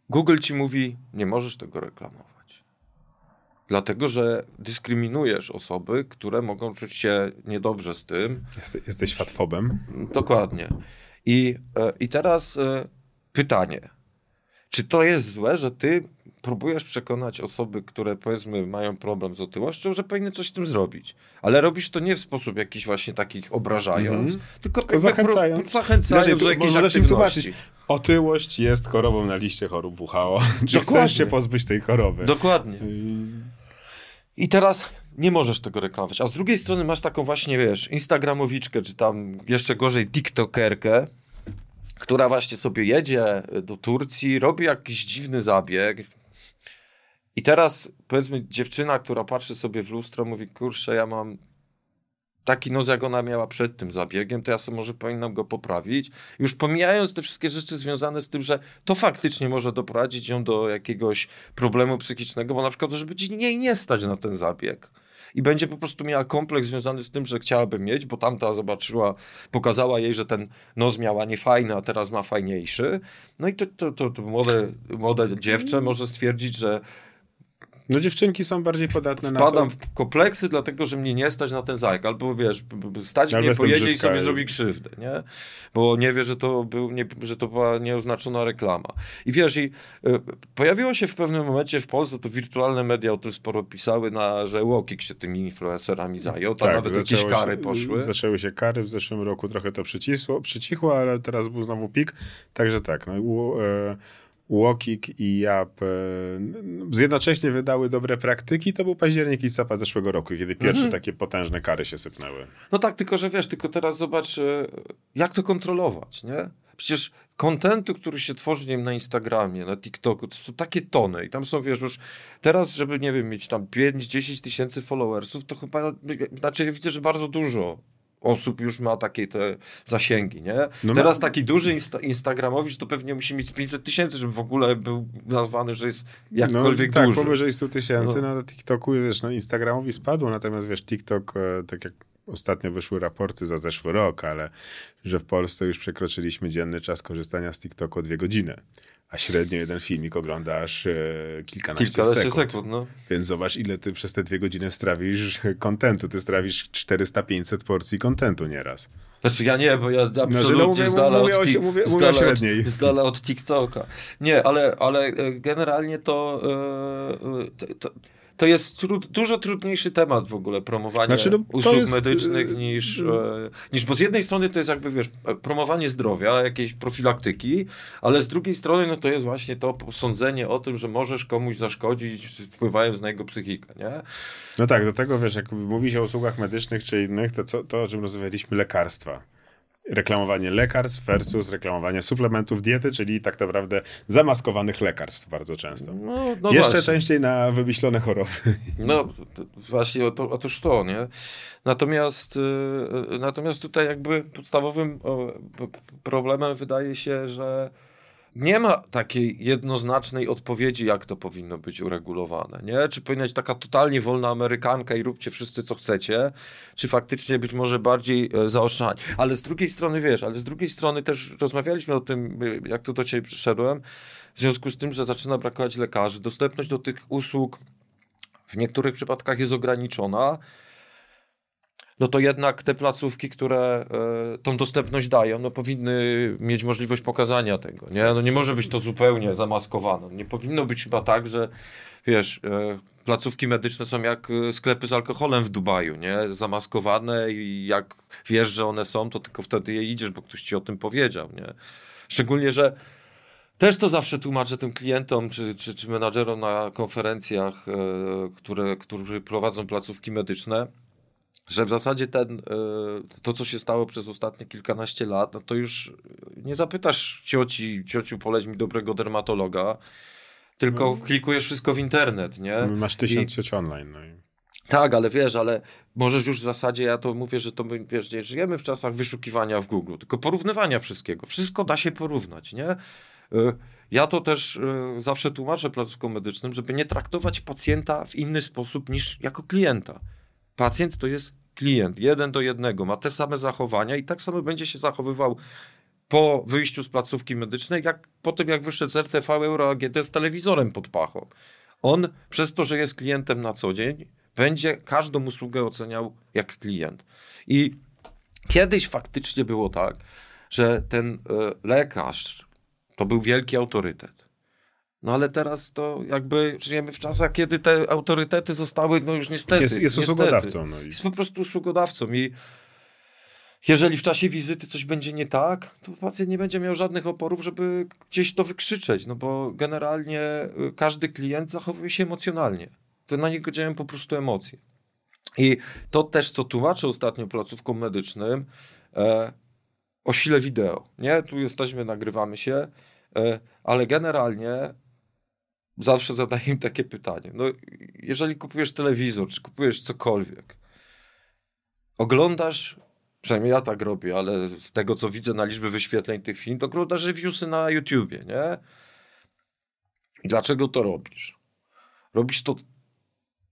Google ci mówi, nie możesz tego reklamować. Dlatego, że dyskryminujesz osoby, które mogą czuć się niedobrze z tym. Jeste, jesteś fatfobem. Dokładnie. I, e, i teraz e, pytanie. Czy to jest złe, że ty próbujesz przekonać osoby, które powiedzmy mają problem z otyłością, że powinny coś z tym zrobić. Ale robisz to nie w sposób jakiś właśnie takich obrażając, mm -hmm. tylko, tylko zachęcając, zachęcając do jakiejś aktywności. Otyłość jest chorobą na liście chorób WHO. Czy chcesz się pozbyć tej choroby? Dokładnie. I teraz nie możesz tego reklamować. A z drugiej strony masz taką właśnie, wiesz, instagramowiczkę, czy tam jeszcze gorzej tiktokerkę, która właśnie sobie jedzie do Turcji, robi jakiś dziwny zabieg. I teraz powiedzmy dziewczyna, która patrzy sobie w lustro, mówi, kurczę, ja mam taki nos, jak ona miała przed tym zabiegiem, to ja sobie może powinnam go poprawić. Już pomijając te wszystkie rzeczy związane z tym, że to faktycznie może doprowadzić ją do jakiegoś problemu psychicznego, bo na przykład, żeby ci nie, nie stać na ten zabieg i będzie po prostu miała kompleks związany z tym, że chciałaby mieć, bo tamta zobaczyła, pokazała jej, że ten nos miała niefajny, a teraz ma fajniejszy. No i to, to, to, to młode, młode dziewczę może stwierdzić, że no dziewczynki są bardziej podatne na to. Wpadam w kompleksy, dlatego że mnie nie stać na ten zajek. Albo wiesz, stać Albo mnie pojedzie i sobie zrobi krzywdę, nie? Bo nie wie, że to, był, nie, że to była nieoznaczona reklama. I wiesz, i y, pojawiło się w pewnym momencie w Polsce, to wirtualne media o tym sporo pisały, na, że Łokik się tymi influencerami zajął. Tam tak, nawet jakieś kary się, poszły. Zaczęły się kary, w zeszłym roku trochę to przycisło, przycichło, ale teraz był znowu pik. Także tak, no, y, Łokik i Jap e, zjednocześnie wydały dobre praktyki, to był październik, listopad zeszłego roku, kiedy pierwsze mhm. takie potężne kary się sypnęły. No tak, tylko że wiesz, tylko teraz zobacz, e, jak to kontrolować, nie? Przecież kontentu, który się tworzy, nie wiem, na Instagramie, na TikToku, to są takie tony i tam są, wiesz, już teraz, żeby, nie wiem, mieć tam 5-10 tysięcy followersów, to chyba, znaczy ja widzę, że bardzo dużo osób już ma takie te zasięgi, nie? No Teraz taki duży insta Instagramowicz to pewnie musi mieć 500 tysięcy, żeby w ogóle był nazwany, że jest jakkolwiek no, tak, duży. Tak, powyżej 100 tysięcy, no. no na TikToku, wiesz, no Instagramowi spadło, natomiast wiesz, TikTok, e, tak jak ostatnio wyszły raporty za zeszły rok, ale że w Polsce już przekroczyliśmy dzienny czas korzystania z TikToku o dwie godziny a średnio jeden filmik oglądasz e, kilkanaście, kilkanaście sekund. sekund no. Więc zobacz, ile ty przez te dwie godziny strawisz kontentu. Ty strawisz 400-500 porcji kontentu nieraz. Znaczy ja nie, bo ja znaczy, no, absolutnie no, mówię, z dala mówię, od, mówię, średniej. Od, od TikToka. Nie, ale, ale e, generalnie to, to, to to jest trud, dużo trudniejszy temat w ogóle promowanie znaczy, no, usług jest... medycznych y, niż, y, e, niż, bo z jednej strony to jest jakby, wiesz, promowanie zdrowia, jakiejś profilaktyki, ale z drugiej strony no to jest właśnie to sądzenie o tym, że możesz komuś zaszkodzić, wpływając na jego psychikę, nie? No tak, do tego, wiesz, jak mówi się o usługach medycznych czy innych, to co, to o czym rozmawialiśmy, lekarstwa reklamowanie lekarstw versus reklamowanie suplementów diety, czyli tak naprawdę zamaskowanych lekarstw bardzo często. No, no Jeszcze właśnie. częściej na wymyślone choroby. No właśnie, to, otóż to, nie? Natomiast, yy, natomiast tutaj jakby podstawowym problemem wydaje się, że nie ma takiej jednoznacznej odpowiedzi, jak to powinno być uregulowane. Nie? Czy powinna być taka totalnie wolna Amerykanka i róbcie wszyscy, co chcecie, czy faktycznie być może bardziej e, zaoszczędzać. Ale z drugiej strony, wiesz, ale z drugiej strony też rozmawialiśmy o tym, e, jak tu do ciebie przyszedłem, w związku z tym, że zaczyna brakować lekarzy, dostępność do tych usług w niektórych przypadkach jest ograniczona, no to jednak te placówki, które e, tą dostępność dają, no powinny mieć możliwość pokazania tego, nie? No nie może być to zupełnie zamaskowane. Nie powinno być chyba tak, że wiesz, e, placówki medyczne są jak e, sklepy z alkoholem w Dubaju, nie? Zamaskowane i jak wiesz, że one są, to tylko wtedy je idziesz, bo ktoś ci o tym powiedział, nie? Szczególnie, że też to zawsze tłumaczę tym klientom czy, czy, czy menadżerom na konferencjach, które, którzy prowadzą placówki medyczne, że w zasadzie ten, e, to, co się stało przez ostatnie kilkanaście lat, no to już nie zapytasz cioci, ciociu, poleć mi dobrego dermatologa, tylko no. klikujesz wszystko w internet, nie? No, masz tysiąc I... online. No i... Tak, ale wiesz, ale możesz już w zasadzie, ja to mówię, że to my, wiesz, nie żyjemy w czasach wyszukiwania w Google, tylko porównywania wszystkiego. Wszystko da się porównać, nie? E, ja to też e, zawsze tłumaczę placówkom medycznym, żeby nie traktować pacjenta w inny sposób niż jako klienta. Pacjent to jest klient, jeden do jednego, ma te same zachowania i tak samo będzie się zachowywał po wyjściu z placówki medycznej, jak po tym, jak wyszedł z RTV Euro AGD z telewizorem pod pachą. On przez to, że jest klientem na co dzień, będzie każdą usługę oceniał jak klient. I kiedyś faktycznie było tak, że ten y, lekarz to był wielki autorytet. No ale teraz to jakby żyjemy w czasach, kiedy te autorytety zostały, no już niestety. Jest, jest niestety, usługodawcą. No i... Jest po prostu usługodawcą i jeżeli w czasie wizyty coś będzie nie tak, to pacjent nie będzie miał żadnych oporów, żeby gdzieś to wykrzyczeć, no bo generalnie y, każdy klient zachowuje się emocjonalnie. To na niego działają po prostu emocje. I to też, co tłumaczę ostatnio placówkom medycznym, e, o sile wideo. Nie, tu jesteśmy, nagrywamy się, e, ale generalnie zawsze zadaję im takie pytanie. No, jeżeli kupujesz telewizor, czy kupujesz cokolwiek, oglądasz, przynajmniej ja tak robię, ale z tego, co widzę na liczbę wyświetleń tych filmów, to oglądasz reviewsy na YouTubie, nie? I dlaczego to robisz? Robisz to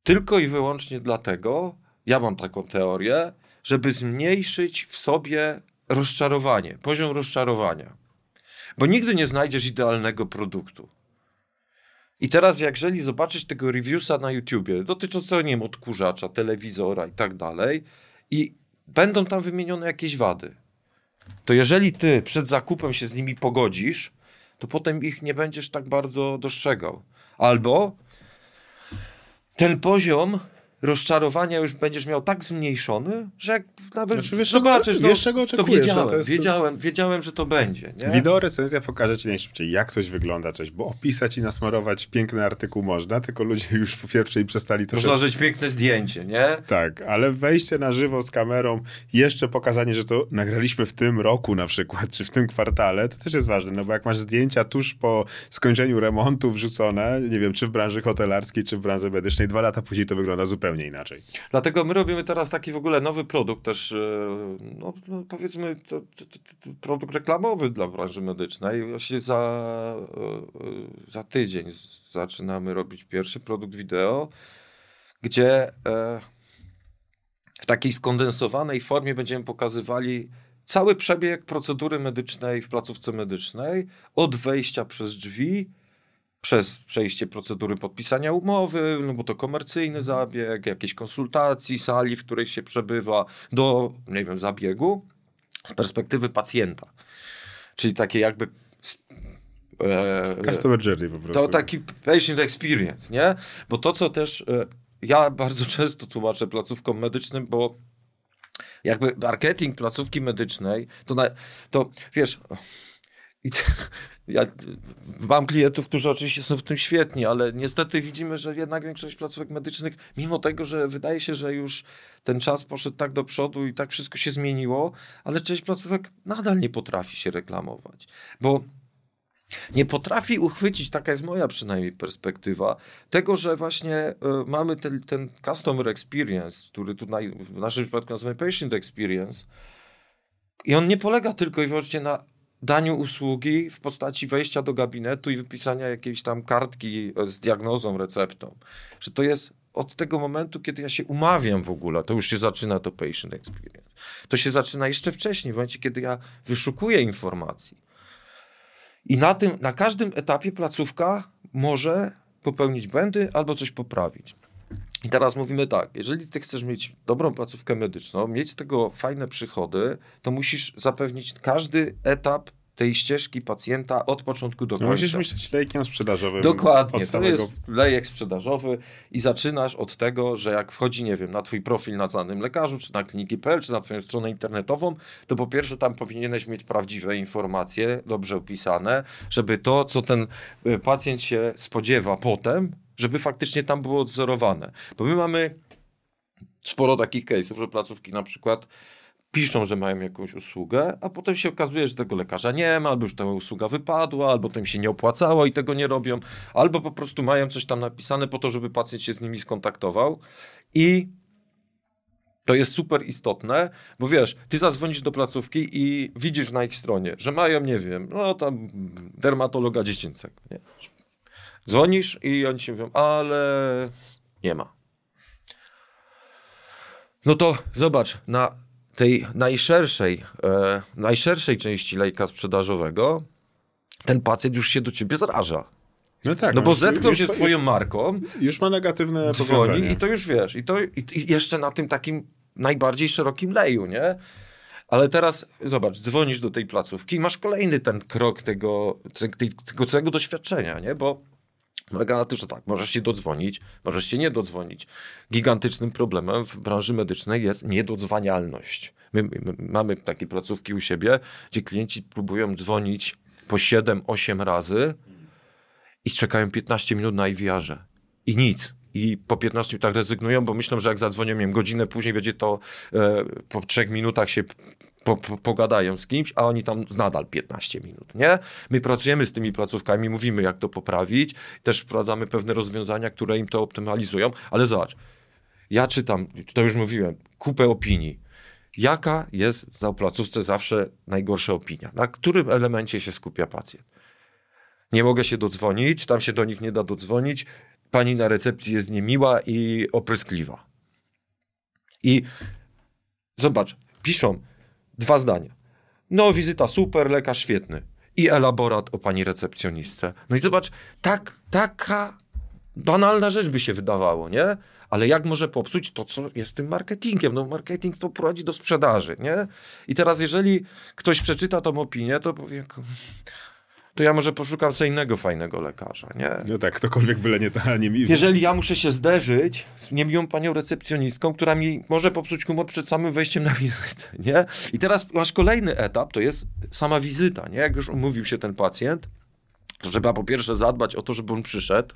tylko i wyłącznie dlatego, ja mam taką teorię, żeby zmniejszyć w sobie rozczarowanie, poziom rozczarowania. Bo nigdy nie znajdziesz idealnego produktu. I teraz, jeżeli zobaczysz tego reviewsa na YouTubie dotyczącego, nie wiem, odkurzacza, telewizora i tak dalej, i będą tam wymienione jakieś wady, to jeżeli ty przed zakupem się z nimi pogodzisz, to potem ich nie będziesz tak bardzo dostrzegał. Albo ten poziom rozczarowania już będziesz miał tak zmniejszony, że jak nawet znaczy, wiesz, zobaczysz, no, wiesz, czego to wiedziałem, no, to jest... wiedziałem, wiedziałem, że to będzie. Nie? Wideo recenzja pokaże ci najszybciej, jak coś wygląda, coś, bo opisać i nasmarować piękny artykuł można, tylko ludzie już po pierwszej przestali to... Można żyć piękne zdjęcie, nie? Tak, ale wejście na żywo z kamerą, jeszcze pokazanie, że to nagraliśmy w tym roku na przykład, czy w tym kwartale, to też jest ważne, no bo jak masz zdjęcia tuż po skończeniu remontu wrzucone, nie wiem, czy w branży hotelarskiej, czy w branży medycznej, dwa lata później to wygląda zupełnie zupełnie inaczej. Dlatego my robimy teraz taki w ogóle nowy produkt też, e, no, no powiedzmy to, to, to, produkt reklamowy dla branży medycznej. Właśnie za, e, za tydzień zaczynamy robić pierwszy produkt wideo, gdzie e, w takiej skondensowanej formie będziemy pokazywali cały przebieg procedury medycznej w placówce medycznej, od wejścia przez drzwi, przez przejście procedury podpisania umowy, no bo to komercyjny zabieg, jakieś konsultacji, sali, w której się przebywa, do, nie wiem, zabiegu z perspektywy pacjenta. Czyli takie jakby e, Customer journey po prostu. To taki patient experience, nie? Bo to, co też e, ja bardzo często tłumaczę placówkom medycznym, bo jakby marketing placówki medycznej, to, na, to wiesz, i ja mam klientów, którzy oczywiście są w tym świetni, ale niestety widzimy, że jednak większość placówek medycznych, mimo tego, że wydaje się, że już ten czas poszedł tak do przodu i tak wszystko się zmieniło, ale część placówek nadal nie potrafi się reklamować. Bo nie potrafi uchwycić, taka jest moja przynajmniej perspektywa, tego, że właśnie y, mamy ten, ten customer experience, który tutaj w naszym przypadku nazywamy patient experience, i on nie polega tylko i wyłącznie na daniu usługi w postaci wejścia do gabinetu i wypisania jakiejś tam kartki z diagnozą, receptą. Że to jest od tego momentu, kiedy ja się umawiam w ogóle, to już się zaczyna to patient experience. To się zaczyna jeszcze wcześniej, w momencie, kiedy ja wyszukuję informacji. I na, tym, na każdym etapie placówka może popełnić błędy albo coś poprawić. I teraz mówimy tak, jeżeli ty chcesz mieć dobrą placówkę medyczną, mieć z tego fajne przychody, to musisz zapewnić każdy etap tej ścieżki pacjenta od początku do końca. Musisz myśleć lejkiem sprzedażowym. Dokładnie, to jest lejek sprzedażowy i zaczynasz od tego, że jak wchodzi, nie wiem, na twój profil na danym lekarzu, czy na kliniki.pl, czy na twoją stronę internetową, to po pierwsze tam powinieneś mieć prawdziwe informacje, dobrze opisane, żeby to, co ten y, pacjent się spodziewa potem, żeby faktycznie tam było odzorowane. Bo my mamy sporo takich case'ów, że placówki na przykład piszą, że mają jakąś usługę, a potem się okazuje, że tego lekarza nie ma, albo już ta usługa wypadła, albo to im się nie opłacało i tego nie robią, albo po prostu mają coś tam napisane po to, żeby pacjent się z nimi skontaktował i to jest super istotne, bo wiesz, ty zadzwonisz do placówki i widzisz na ich stronie, że mają, nie wiem, no tam dermatologa dziecięcego, nie? Dzwonisz i oni się mówią, ale nie ma. No to zobacz, na tej najszerszej, e, najszerszej części lejka sprzedażowego ten pacjent już się do ciebie zaraża. No tak. No bo zetknął się z twoją już, marką. Już ma negatywne dzwoni i to już wiesz. I to i, i jeszcze na tym takim najbardziej szerokim leju, nie? Ale teraz zobacz, dzwonisz do tej placówki i masz kolejny ten krok tego, tego, tego całego doświadczenia, nie? Bo Polega na tym, że tak, możesz się dodzwonić, możesz się nie dodzwonić. Gigantycznym problemem w branży medycznej jest niedodzwanialność. My, my mamy takie placówki u siebie, gdzie klienci próbują dzwonić po 7-8 razy i czekają 15 minut na IVR-ze. I nic. I po 15 minutach rezygnują, bo myślą, że jak zadzwonią im godzinę później, będzie to e, po 3 minutach się po, po, pogadają z kimś, a oni tam nadal 15 minut, nie? My pracujemy z tymi placówkami, mówimy jak to poprawić, też wprowadzamy pewne rozwiązania, które im to optymalizują, ale zobacz, ja czytam, to już mówiłem, kupę opinii. Jaka jest na placówce zawsze najgorsza opinia? Na którym elemencie się skupia pacjent? Nie mogę się dodzwonić, tam się do nich nie da dodzwonić, pani na recepcji jest niemiła i opryskliwa. I zobacz, piszą, Dwa zdania. No, wizyta super, lekarz świetny. I elaborat o pani recepcjonistce. No i zobacz, tak, taka banalna rzecz by się wydawało, nie? Ale jak może popsuć to, co jest tym marketingiem? No, marketing to prowadzi do sprzedaży, nie? I teraz, jeżeli ktoś przeczyta tą opinię, to powie, to ja może poszukam sobie innego fajnego lekarza, nie? No tak, ktokolwiek byle nie ta, nie mi. Jeżeli ja muszę się zderzyć z niemiłą panią recepcjonistką, która mi może popsuć humor przed samym wejściem na wizytę, nie? I teraz masz kolejny etap, to jest sama wizyta, nie? Jak już umówił się ten pacjent, to trzeba po pierwsze zadbać o to, żeby on przyszedł,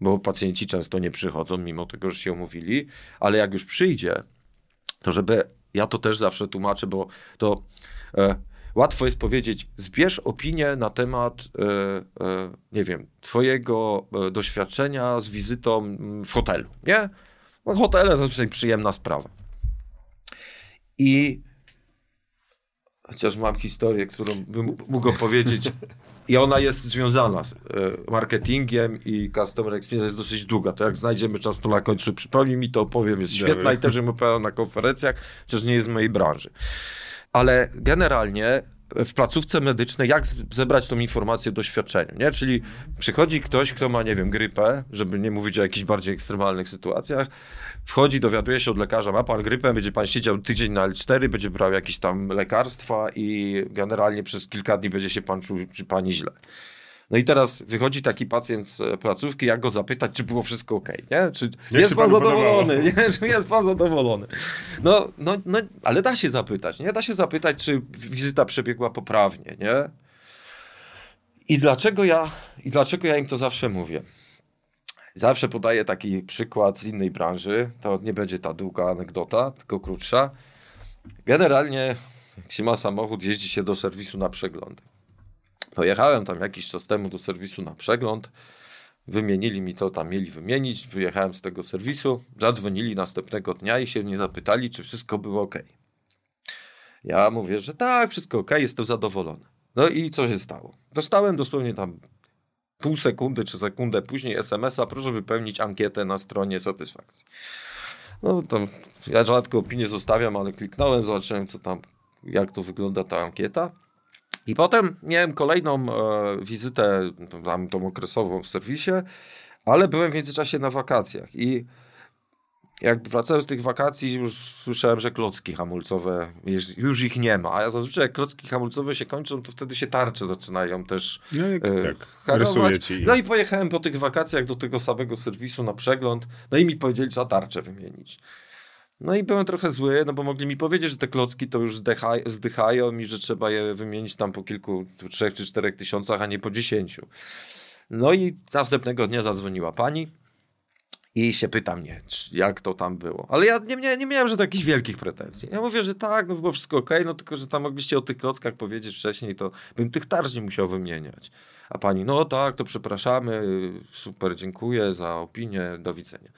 bo pacjenci często nie przychodzą, mimo tego, że się umówili, ale jak już przyjdzie, to żeby, ja to też zawsze tłumaczę, bo to... E, łatwo jest powiedzieć, zbierz opinię na temat, e, e, nie wiem, twojego e, doświadczenia z wizytą w hotelu, nie? No, hotele zazwyczaj przyjemna sprawa. I chociaż mam historię, którą bym mógł opowiedzieć, i ona jest związana z marketingiem i customer experience jest dosyć długa. To jak znajdziemy czas, to na końcu przypomnij mi to opowiem. Jest świetna i też ją opowiadam na konferencjach, chociaż nie jest z mojej branży. Ale generalnie w placówce medycznej, jak zebrać tą informację doświadczeniu, nie? Czyli przychodzi ktoś, kto ma, nie wiem, grypę, żeby nie mówić o jakichś bardziej ekstremalnych sytuacjach, wchodzi, dowiaduje się od lekarza, ma pan grypę, będzie pan siedział tydzień na L4, będzie brał jakieś tam lekarstwa i generalnie przez kilka dni będzie się pan czuł, czy pani źle. No i teraz wychodzi taki pacjent z placówki, jak go zapytać, czy było wszystko ok, nie? Czy jak jest pan zadowolony, nie? Czy jest pan zadowolony? No, no, no, ale da się zapytać, nie? Da się zapytać, czy wizyta przebiegła poprawnie, nie? I dlaczego ja, i dlaczego ja im to zawsze mówię? Zawsze podaję taki przykład z innej branży. To nie będzie ta długa anegdota, tylko krótsza. Generalnie, jak się ma samochód, jeździ się do serwisu na przeglądy. Pojechałem tam jakiś czas temu do serwisu na przegląd. Wymienili mi to, tam mieli wymienić. Wyjechałem z tego serwisu. Zadzwonili następnego dnia i się mnie zapytali, czy wszystko było ok. Ja mówię, że tak, wszystko ok, jestem zadowolony. No i co się stało? Dostałem dosłownie tam pół sekundy czy sekundę później SMS-a, proszę wypełnić ankietę na stronie satysfakcji. No to ja rzadko opinię zostawiam, ale kliknąłem, zobaczyłem co tam, jak to wygląda ta ankieta. I potem miałem kolejną e, wizytę, tam tą okresową w serwisie, ale byłem w międzyczasie na wakacjach i jak wracałem z tych wakacji, już słyszałem, że klocki hamulcowe, już ich nie ma. A ja zazwyczaj jak klocki hamulcowe się kończą, to wtedy się tarcze zaczynają też no, jak, e, tak. Ci. No i pojechałem po tych wakacjach do tego samego serwisu na przegląd, no i mi powiedzieli, że trzeba tarczę wymienić. No i byłem trochę zły, no bo mogli mi powiedzieć, że te klocki to już zdychają, zdychają i że trzeba je wymienić tam po kilku, trzech czy czterech tysiącach, a nie po dziesięciu. No i następnego dnia zadzwoniła pani i się pyta mnie, jak to tam było. Ale ja nie, nie, nie miałem, że jakichś wielkich pretensji. Ja mówię, że tak, no było wszystko ok, no tylko, że tam mogliście o tych klockach powiedzieć wcześniej, to bym tych tarcz nie musiał wymieniać. A pani, no tak, to przepraszamy, super, dziękuję za opinię, do widzenia.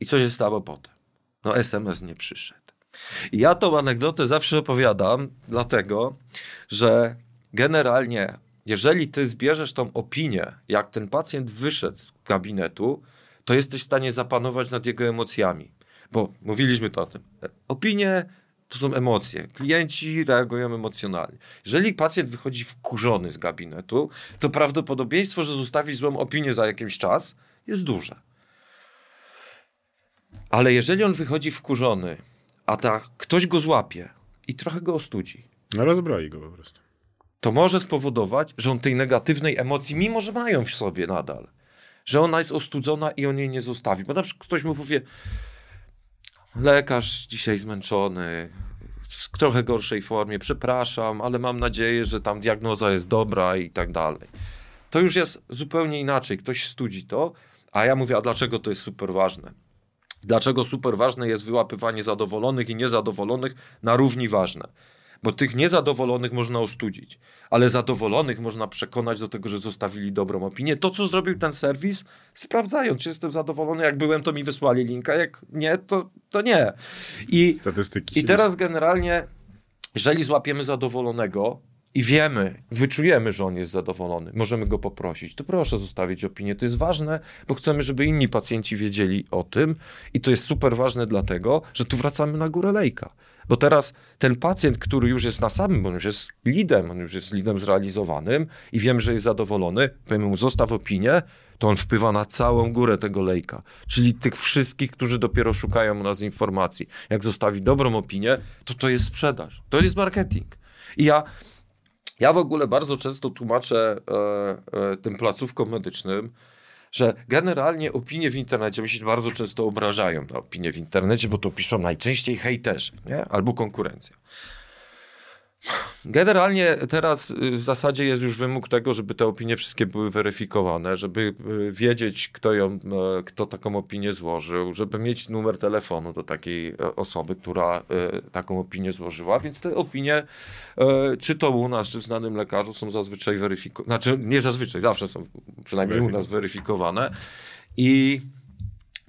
I co się stało potem? No SMS nie przyszedł. I ja tą anegdotę zawsze opowiadam, dlatego, że generalnie, jeżeli ty zbierzesz tą opinię, jak ten pacjent wyszedł z gabinetu, to jesteś w stanie zapanować nad jego emocjami. Bo mówiliśmy to o tym. Opinie to są emocje. Klienci reagują emocjonalnie. Jeżeli pacjent wychodzi wkurzony z gabinetu, to prawdopodobieństwo, że zostawi złą opinię za jakiś czas jest duże. Ale jeżeli on wychodzi wkurzony, a ta, ktoś go złapie i trochę go ostudzi. No rozbroi go po prostu. To może spowodować, że on tej negatywnej emocji, mimo że mają w sobie nadal, że ona jest ostudzona i on jej nie zostawi. Bo na przykład ktoś mu powie, lekarz dzisiaj zmęczony, w trochę gorszej formie, przepraszam, ale mam nadzieję, że tam diagnoza jest dobra i tak dalej. To już jest zupełnie inaczej. Ktoś studzi to, a ja mówię, a dlaczego to jest super ważne? Dlaczego super ważne jest wyłapywanie zadowolonych i niezadowolonych na równi ważne? Bo tych niezadowolonych można ostudzić, ale zadowolonych można przekonać do tego, że zostawili dobrą opinię. To, co zrobił ten serwis, sprawdzają, czy jestem zadowolony. Jak byłem, to mi wysłali linka, jak nie, to, to nie. I, Statystyki. I teraz generalnie, jeżeli złapiemy zadowolonego, i wiemy, wyczujemy, że on jest zadowolony, możemy go poprosić, to proszę zostawić opinię. To jest ważne, bo chcemy, żeby inni pacjenci wiedzieli o tym i to jest super ważne dlatego, że tu wracamy na górę lejka. Bo teraz ten pacjent, który już jest na samym, on już jest lidem, on już jest lidem zrealizowanym i wiem, że jest zadowolony, powiem mu zostaw opinię, to on wpływa na całą górę tego lejka. Czyli tych wszystkich, którzy dopiero szukają u nas informacji. Jak zostawi dobrą opinię, to to jest sprzedaż, to jest marketing. I ja ja w ogóle bardzo często tłumaczę e, e, tym placówkom medycznym, że generalnie opinie w internecie, mi się bardzo często obrażają na opinie w internecie, bo to piszą najczęściej hejterzy nie? albo konkurencja. Generalnie teraz y, w zasadzie jest już wymóg tego, żeby te opinie wszystkie były weryfikowane, żeby y, wiedzieć, kto, ją, e, kto taką opinię złożył, żeby mieć numer telefonu do takiej e, osoby, która e, taką opinię złożyła. Więc te opinie, czy to u nas, czy w znanym lekarzu, są zazwyczaj weryfikowane. Znaczy, nie zazwyczaj, zawsze są przynajmniej u nas weryfikowane. I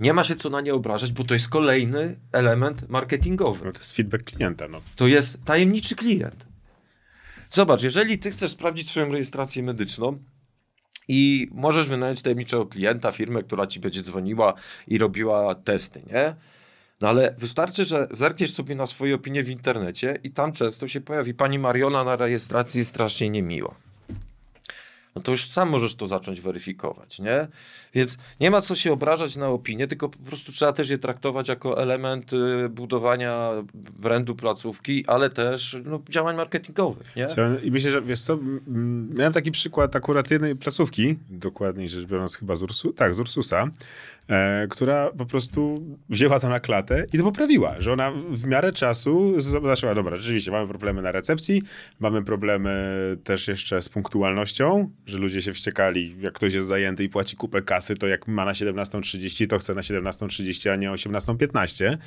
nie ma się co na nie obrażać, bo to jest kolejny element marketingowy. No to jest feedback klienta. No. To jest tajemniczy klient. Zobacz, jeżeli ty chcesz sprawdzić swoją rejestrację medyczną, i możesz wynająć tajemniczego klienta, firmę, która ci będzie dzwoniła i robiła testy, nie? No ale wystarczy, że zerkniesz sobie na swoje opinie w internecie i tam często się pojawi pani Mariona na rejestracji strasznie niemiła no to już sam możesz to zacząć weryfikować, nie? Więc nie ma co się obrażać na opinię, tylko po prostu trzeba też je traktować jako element y, budowania brandu placówki, ale też no, działań marketingowych, nie? I myślę, że wiesz co, miałem taki przykład akurat jednej placówki, dokładniej rzecz biorąc chyba z, Ursu, tak, z Ursusa, która po prostu wzięła to na klatę i to poprawiła, że ona w miarę czasu zaczęła, dobra, rzeczywiście mamy problemy na recepcji, mamy problemy też jeszcze z punktualnością, że ludzie się wściekali, jak ktoś jest zajęty i płaci kupę kasy, to jak ma na 17.30, to chce na 17.30, a nie 18.15.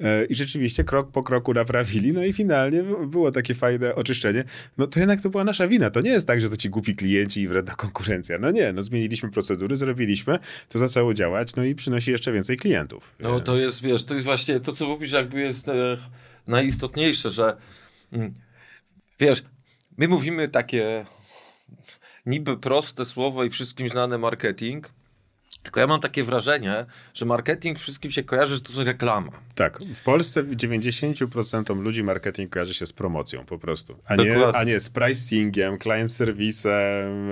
E, I rzeczywiście krok po kroku naprawili, no i finalnie było takie fajne oczyszczenie. No to jednak to była nasza wina. To nie jest tak, że to ci głupi klienci i wredna konkurencja. No nie, no zmieniliśmy procedury, zrobiliśmy, to zaczęło działać, no i przynosi jeszcze więcej klientów. No to jest, wiesz, to jest właśnie to, co mówisz, jakby jest e, najistotniejsze, że mm, wiesz, my mówimy takie niby proste słowo i wszystkim znany marketing, tylko ja mam takie wrażenie, że marketing wszystkim się kojarzy, że to jest reklama. Tak. W Polsce 90% ludzi marketing kojarzy się z promocją po prostu. A, nie, a nie z pricingiem, client serwisem,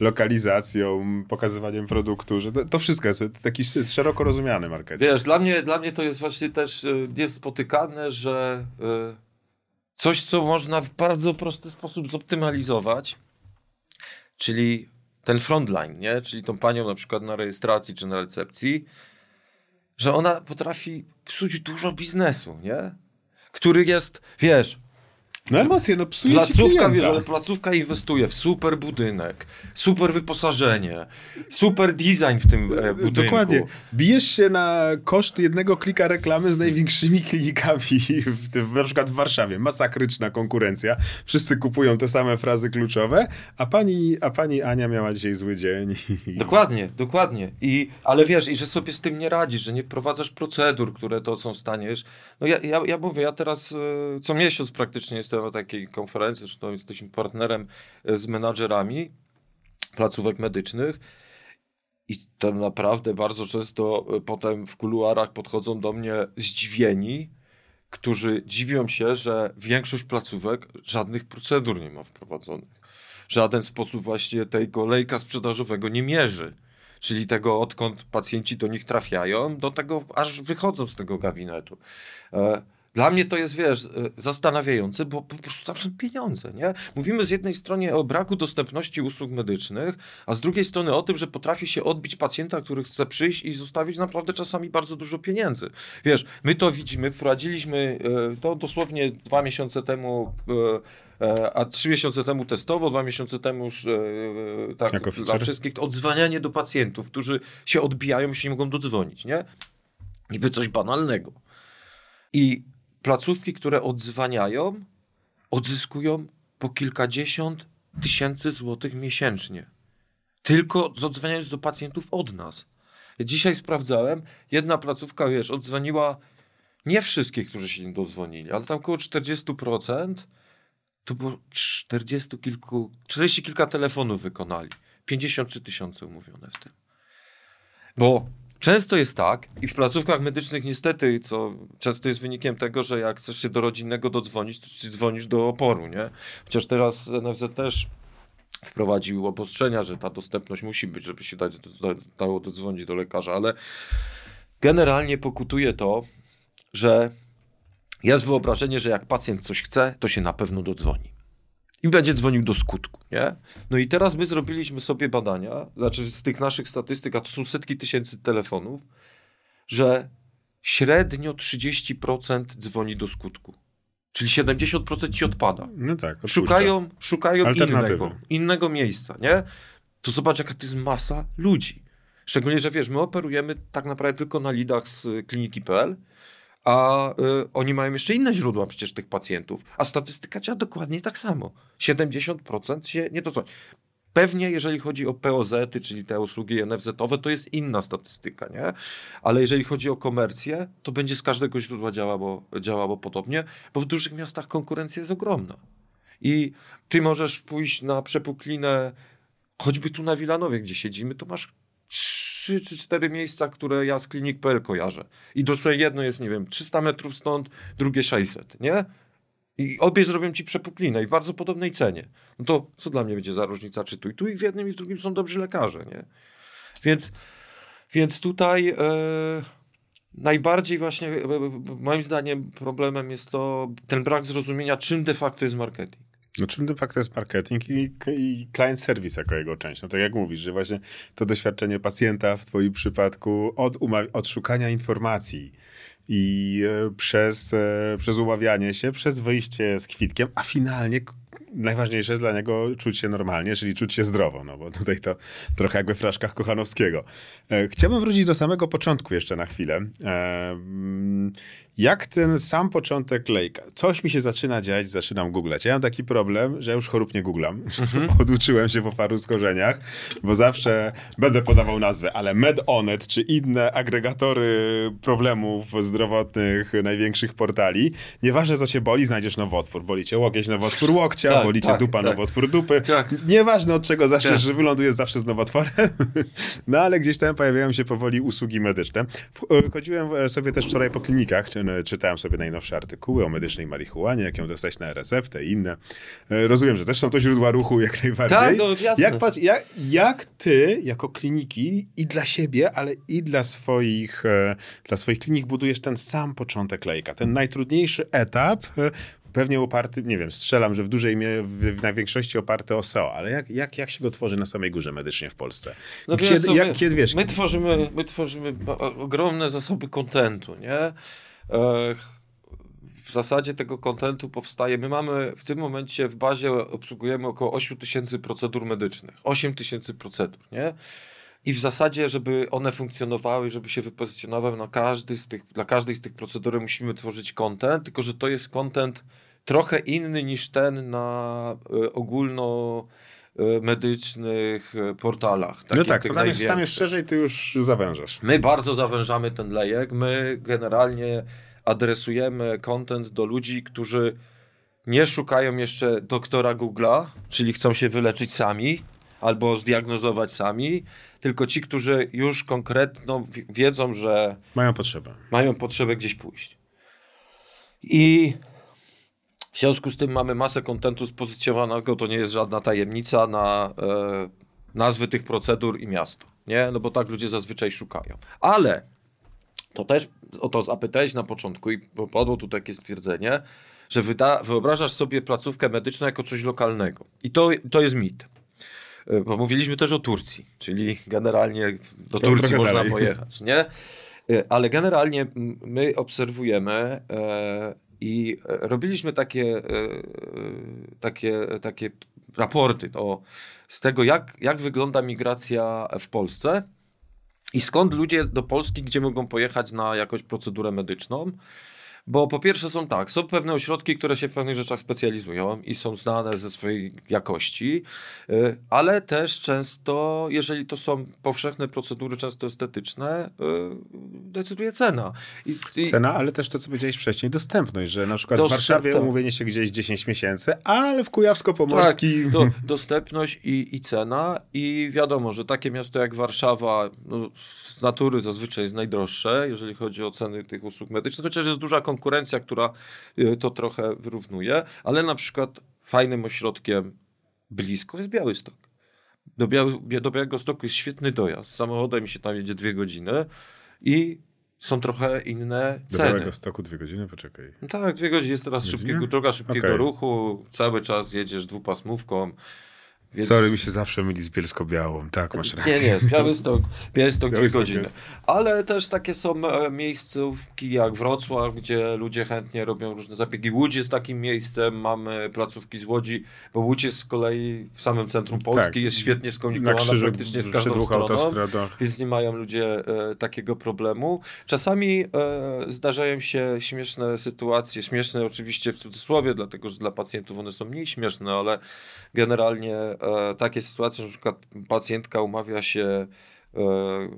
lokalizacją, pokazywaniem produktu. Że to, to wszystko jest taki szeroko rozumiany marketing. Wiesz, dla mnie, dla mnie to jest właśnie też y, niespotykane, że y, coś, co można w bardzo prosty sposób zoptymalizować, czyli ten frontline, nie? czyli tą panią na przykład na rejestracji czy na recepcji, że ona potrafi psuć dużo biznesu, nie? który jest, wiesz, no emocje, no psuje placówka, wiesz, ale placówka inwestuje w super budynek, super wyposażenie, super design w tym e, budynku. Dokładnie. Bijesz się na koszt jednego klika reklamy z największymi klinikami, w, w, na przykład w Warszawie. Masakryczna konkurencja. Wszyscy kupują te same frazy kluczowe, a pani, a pani Ania miała dzisiaj zły dzień. Dokładnie, dokładnie. I, ale wiesz, i że sobie z tym nie radzisz, że nie wprowadzasz procedur, które to są w stanie. No ja, ja, ja mówię, ja teraz e, co miesiąc praktycznie jestem na takiej konferencji, zresztą jesteśmy partnerem e, z menadżerami placówek medycznych. I tam naprawdę bardzo często e, potem w kuluarach podchodzą do mnie zdziwieni, którzy dziwią się, że większość placówek żadnych procedur nie ma wprowadzonych. Żaden sposób właśnie tego lejka sprzedażowego nie mierzy. Czyli tego, odkąd pacjenci do nich trafiają, do tego, aż wychodzą z tego gabinetu. E, dla mnie to jest, wiesz, y, zastanawiające, bo po prostu tam są pieniądze, nie? Mówimy z jednej strony o braku dostępności usług medycznych, a z drugiej strony o tym, że potrafi się odbić pacjenta, który chce przyjść i zostawić naprawdę czasami bardzo dużo pieniędzy. Wiesz, my to widzimy, wprowadziliśmy y, to dosłownie dwa miesiące temu y, a trzy miesiące temu testowo, dwa miesiące temu już tak, jako dla wszystkich odzwanianie do pacjentów, którzy się odbijają i się nie mogą dodzwonić, nie? Niby coś banalnego. I placówki, które odzwaniają, odzyskują po kilkadziesiąt tysięcy złotych miesięcznie. Tylko odzwaniając do pacjentów od nas. Ja dzisiaj sprawdzałem, jedna placówka, wiesz, odzwoniła nie wszystkich, którzy się nie dodzwonili, ale tam około 40%, to było 40 kilku, 40 kilka telefonów wykonali. 53 tysiące umówione w tym. Bo Często jest tak, i w placówkach medycznych niestety, co często jest wynikiem tego, że jak chcesz się do rodzinnego dodzwonić, to dzwonisz do oporu, nie? Chociaż teraz NFZ też wprowadził obostrzenia, że ta dostępność musi być, żeby się dać, dało dodzwonić do lekarza, ale generalnie pokutuje to, że jest wyobrażenie, że jak pacjent coś chce, to się na pewno dodzwoni i będzie dzwonił do skutku, nie? No i teraz my zrobiliśmy sobie badania, znaczy z tych naszych statystyk, a to są setki tysięcy telefonów, że średnio 30% dzwoni do skutku. Czyli 70% ci odpada. No tak. Odpuszcza. Szukają, szukają innego, innego miejsca, nie? To zobacz, jaka to jest masa ludzi. Szczególnie, że wiesz, my operujemy tak naprawdę tylko na lidach z kliniki.pl, a y, oni mają jeszcze inne źródła przecież tych pacjentów, a statystyka działa dokładnie tak samo. 70% się nie to Pewnie jeżeli chodzi o POZ, czyli te usługi NFZ-owe, to jest inna statystyka, nie? Ale jeżeli chodzi o komercję, to będzie z każdego źródła działało, działało podobnie, bo w dużych miastach konkurencja jest ogromna. I ty możesz pójść na przepuklinę, choćby tu na Wilanowie, gdzie siedzimy, to masz trzy czy cztery miejsca, które ja z klinik.pl kojarzę. I dosłownie jedno jest, nie wiem, 300 metrów stąd, drugie 600, nie? I obie zrobią ci przepuklinę i w bardzo podobnej cenie. No to co dla mnie będzie za różnica, czy tu i tu i w jednym i w drugim są dobrzy lekarze, nie? Więc, więc tutaj e, najbardziej właśnie e, moim zdaniem problemem jest to ten brak zrozumienia, czym de facto jest marketing. No czym de facto jest marketing i, i client service jako jego część? No tak jak mówisz, że właśnie to doświadczenie pacjenta w twoim przypadku od, od szukania informacji i e, przez, e, przez umawianie się, przez wyjście z kwitkiem, a finalnie najważniejsze jest dla niego czuć się normalnie, czyli czuć się zdrowo, no bo tutaj to trochę jak we fraszkach Kochanowskiego. E, chciałbym wrócić do samego początku jeszcze na chwilę. Jak ten sam początek lejka. Coś mi się zaczyna dziać, zaczynam googlać. Ja mam taki problem, że już chorób nie googlam. Mhm. Oduczyłem się po paru skorzeniach, bo zawsze będę podawał nazwę, ale MedOnet czy inne agregatory problemów zdrowotnych największych portali, nieważne co cię boli, znajdziesz nowotwór. Boli cię łokieć, nowotwór łokcia, tak, boli cię tak, dupa, tak. nowotwór dupy. Tak. Nieważne od czego zaczniesz, tak. że wylądujesz zawsze z nowotworem. no ale gdzieś tam pojawiają się powoli usługi medyczne. Chodziłem sobie też wczoraj po klinikach, czytałem sobie najnowsze artykuły o medycznej marihuanie, jak ją dostać na receptę i inne. E, rozumiem, że też są to źródła ruchu jak najbardziej. Tak, no jasne. Jak, patrz, jak, jak ty jako kliniki i dla siebie, ale i dla swoich, e, dla swoich klinik budujesz ten sam początek lejka, ten najtrudniejszy etap, e, pewnie oparty, nie wiem, strzelam, że w dużej mierze, w, na większości oparty o SEO, ale jak, jak, jak się go tworzy na samej górze medycznie w Polsce? No kiedy, co, jak, my, kiedy, wiesz, my, tworzymy, my tworzymy ogromne zasoby kontentu, nie? W zasadzie tego kontentu powstaje. My mamy w tym momencie w bazie obsługujemy około 8 tysięcy procedur medycznych. 8 tysięcy procedur, nie? I w zasadzie, żeby one funkcjonowały, żeby się wypozycjonowały na każdy z tych, dla każdej z tych procedur musimy tworzyć kontent, tylko że to jest kontent trochę inny niż ten na y, ogólno medycznych e, portalach. no tak, to tam jest, tam jest szerzej, ty już zawężasz. My bardzo zawężamy ten lejek. My generalnie adresujemy content do ludzi, którzy nie szukają jeszcze doktora Google'a, czyli chcą się wyleczyć sami albo zdiagnozować sami, tylko ci, którzy już konkretno wiedzą, że mają potrzebę. Mają potrzebę gdzieś pójść. I w związku z tym mamy masę kontentu spozycjonowanego, to nie jest żadna tajemnica na e, nazwy tych procedur i miasto. Nie? No bo tak ludzie zazwyczaj szukają. Ale to też o to zapytałeś na początku i padło tu takie stwierdzenie, że wyda, wyobrażasz sobie placówkę medyczną jako coś lokalnego. I to, to jest mit. E, bo mówiliśmy też o Turcji, czyli generalnie do Turcji można dalej. pojechać, nie? E, ale generalnie my obserwujemy e, i robiliśmy takie, takie, takie raporty o, z tego, jak, jak wygląda migracja w Polsce i skąd ludzie do Polski, gdzie mogą pojechać na jakąś procedurę medyczną. Bo po pierwsze są tak, są pewne ośrodki, które się w pewnych rzeczach specjalizują i są znane ze swojej jakości, y, ale też często, jeżeli to są powszechne procedury, często estetyczne, y, decyduje cena. I, i... Cena, ale też to, co powiedziałeś wcześniej, dostępność, że na przykład w Warszawie umówienie się gdzieś 10 miesięcy, ale w Kujawsko-Pomorskim... Tak, do, dostępność i, i cena i wiadomo, że takie miasto jak Warszawa no, z natury zazwyczaj jest najdroższe, jeżeli chodzi o ceny tych usług medycznych, chociaż jest duża konkurencja konkurencja, która y, to trochę wyrównuje, ale na przykład fajnym ośrodkiem blisko jest Białystok. Do, Biały, do Białego Stoku jest świetny dojazd. Samochodem się tam jedzie dwie godziny i są trochę inne ceny. Do Białego Stoku dwie godziny? Poczekaj. No tak, dwie godziny jest teraz szybkiego, droga szybkiego okay. ruchu. Cały czas jedziesz dwupasmówką. Więc... Sorry, mi się zawsze myli z Bielsko-Białą. Tak, masz rację. Nie, nie, Białystok, Białystok dwie godziny. Ale też takie są e, miejscówki jak Wrocław, gdzie ludzie chętnie robią różne zabiegi. Łódź jest takim miejscem, mamy placówki z Łodzi, bo Łódź jest z kolei w samym centrum Polski, tak. jest świetnie skomunikowana krzyżu, praktycznie z każdą stroną, więc nie mają ludzie e, takiego problemu. Czasami e, zdarzają się śmieszne sytuacje, śmieszne oczywiście w cudzysłowie, dlatego że dla pacjentów one są mniej śmieszne, ale generalnie E, takie sytuacje, że na przykład pacjentka umawia się e,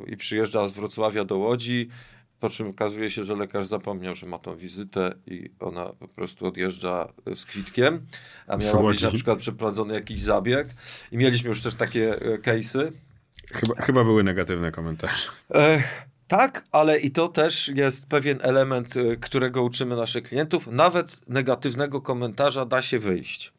i przyjeżdża z Wrocławia do Łodzi, po czym okazuje się, że lekarz zapomniał, że ma tą wizytę i ona po prostu odjeżdża z kwitkiem, a miała być na przykład przeprowadzony jakiś zabieg. I mieliśmy już też takie e, case'y. Chyba, chyba były negatywne komentarze. Ech, tak, ale i to też jest pewien element, którego uczymy naszych klientów. Nawet negatywnego komentarza da się wyjść.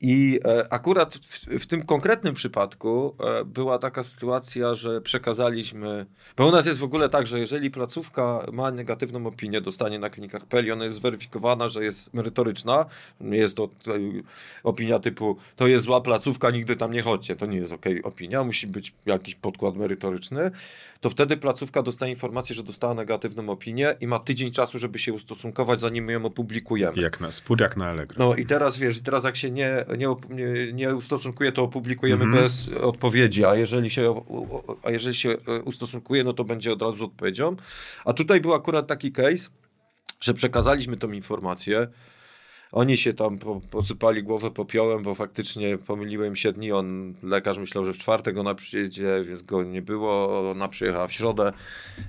I e, akurat w, w, tym konkretnym przypadku e, była taka sytuacja, że przekazaliśmy, bo u nas jest w ogóle tak, że jeżeli placówka ma negatywną opinię, dostanie na klinikach PEL i ona jest zweryfikowana, że jest merytoryczna, jest to opinia typu to jest zła placówka, nigdy tam nie chodźcie, to nie jest ok opinia, musi być jakiś podkład merytoryczny, to wtedy placówka dostaje informację, że dostała negatywną opinię i ma tydzień czasu, żeby się ustosunkować, zanim ją opublikujemy. Jak na spód, jak na Allegro. No i teraz wiesz, teraz jak się nie, nie, nie ustosunkuje, to opublikujemy mm -hmm. bez odpowiedzi, a jeżeli, się, a jeżeli się e, ustosunkuje, no to będzie od razu z odpowiedzią. A tutaj był akurat taki case, że przekazaliśmy tą informację, oni się tam po, posypali głowę popiołem, bo faktycznie pomyliłem się dni. On, lekarz myślał, że w czwartek ona przyjedzie, więc go nie było. Ona przyjechała w środę.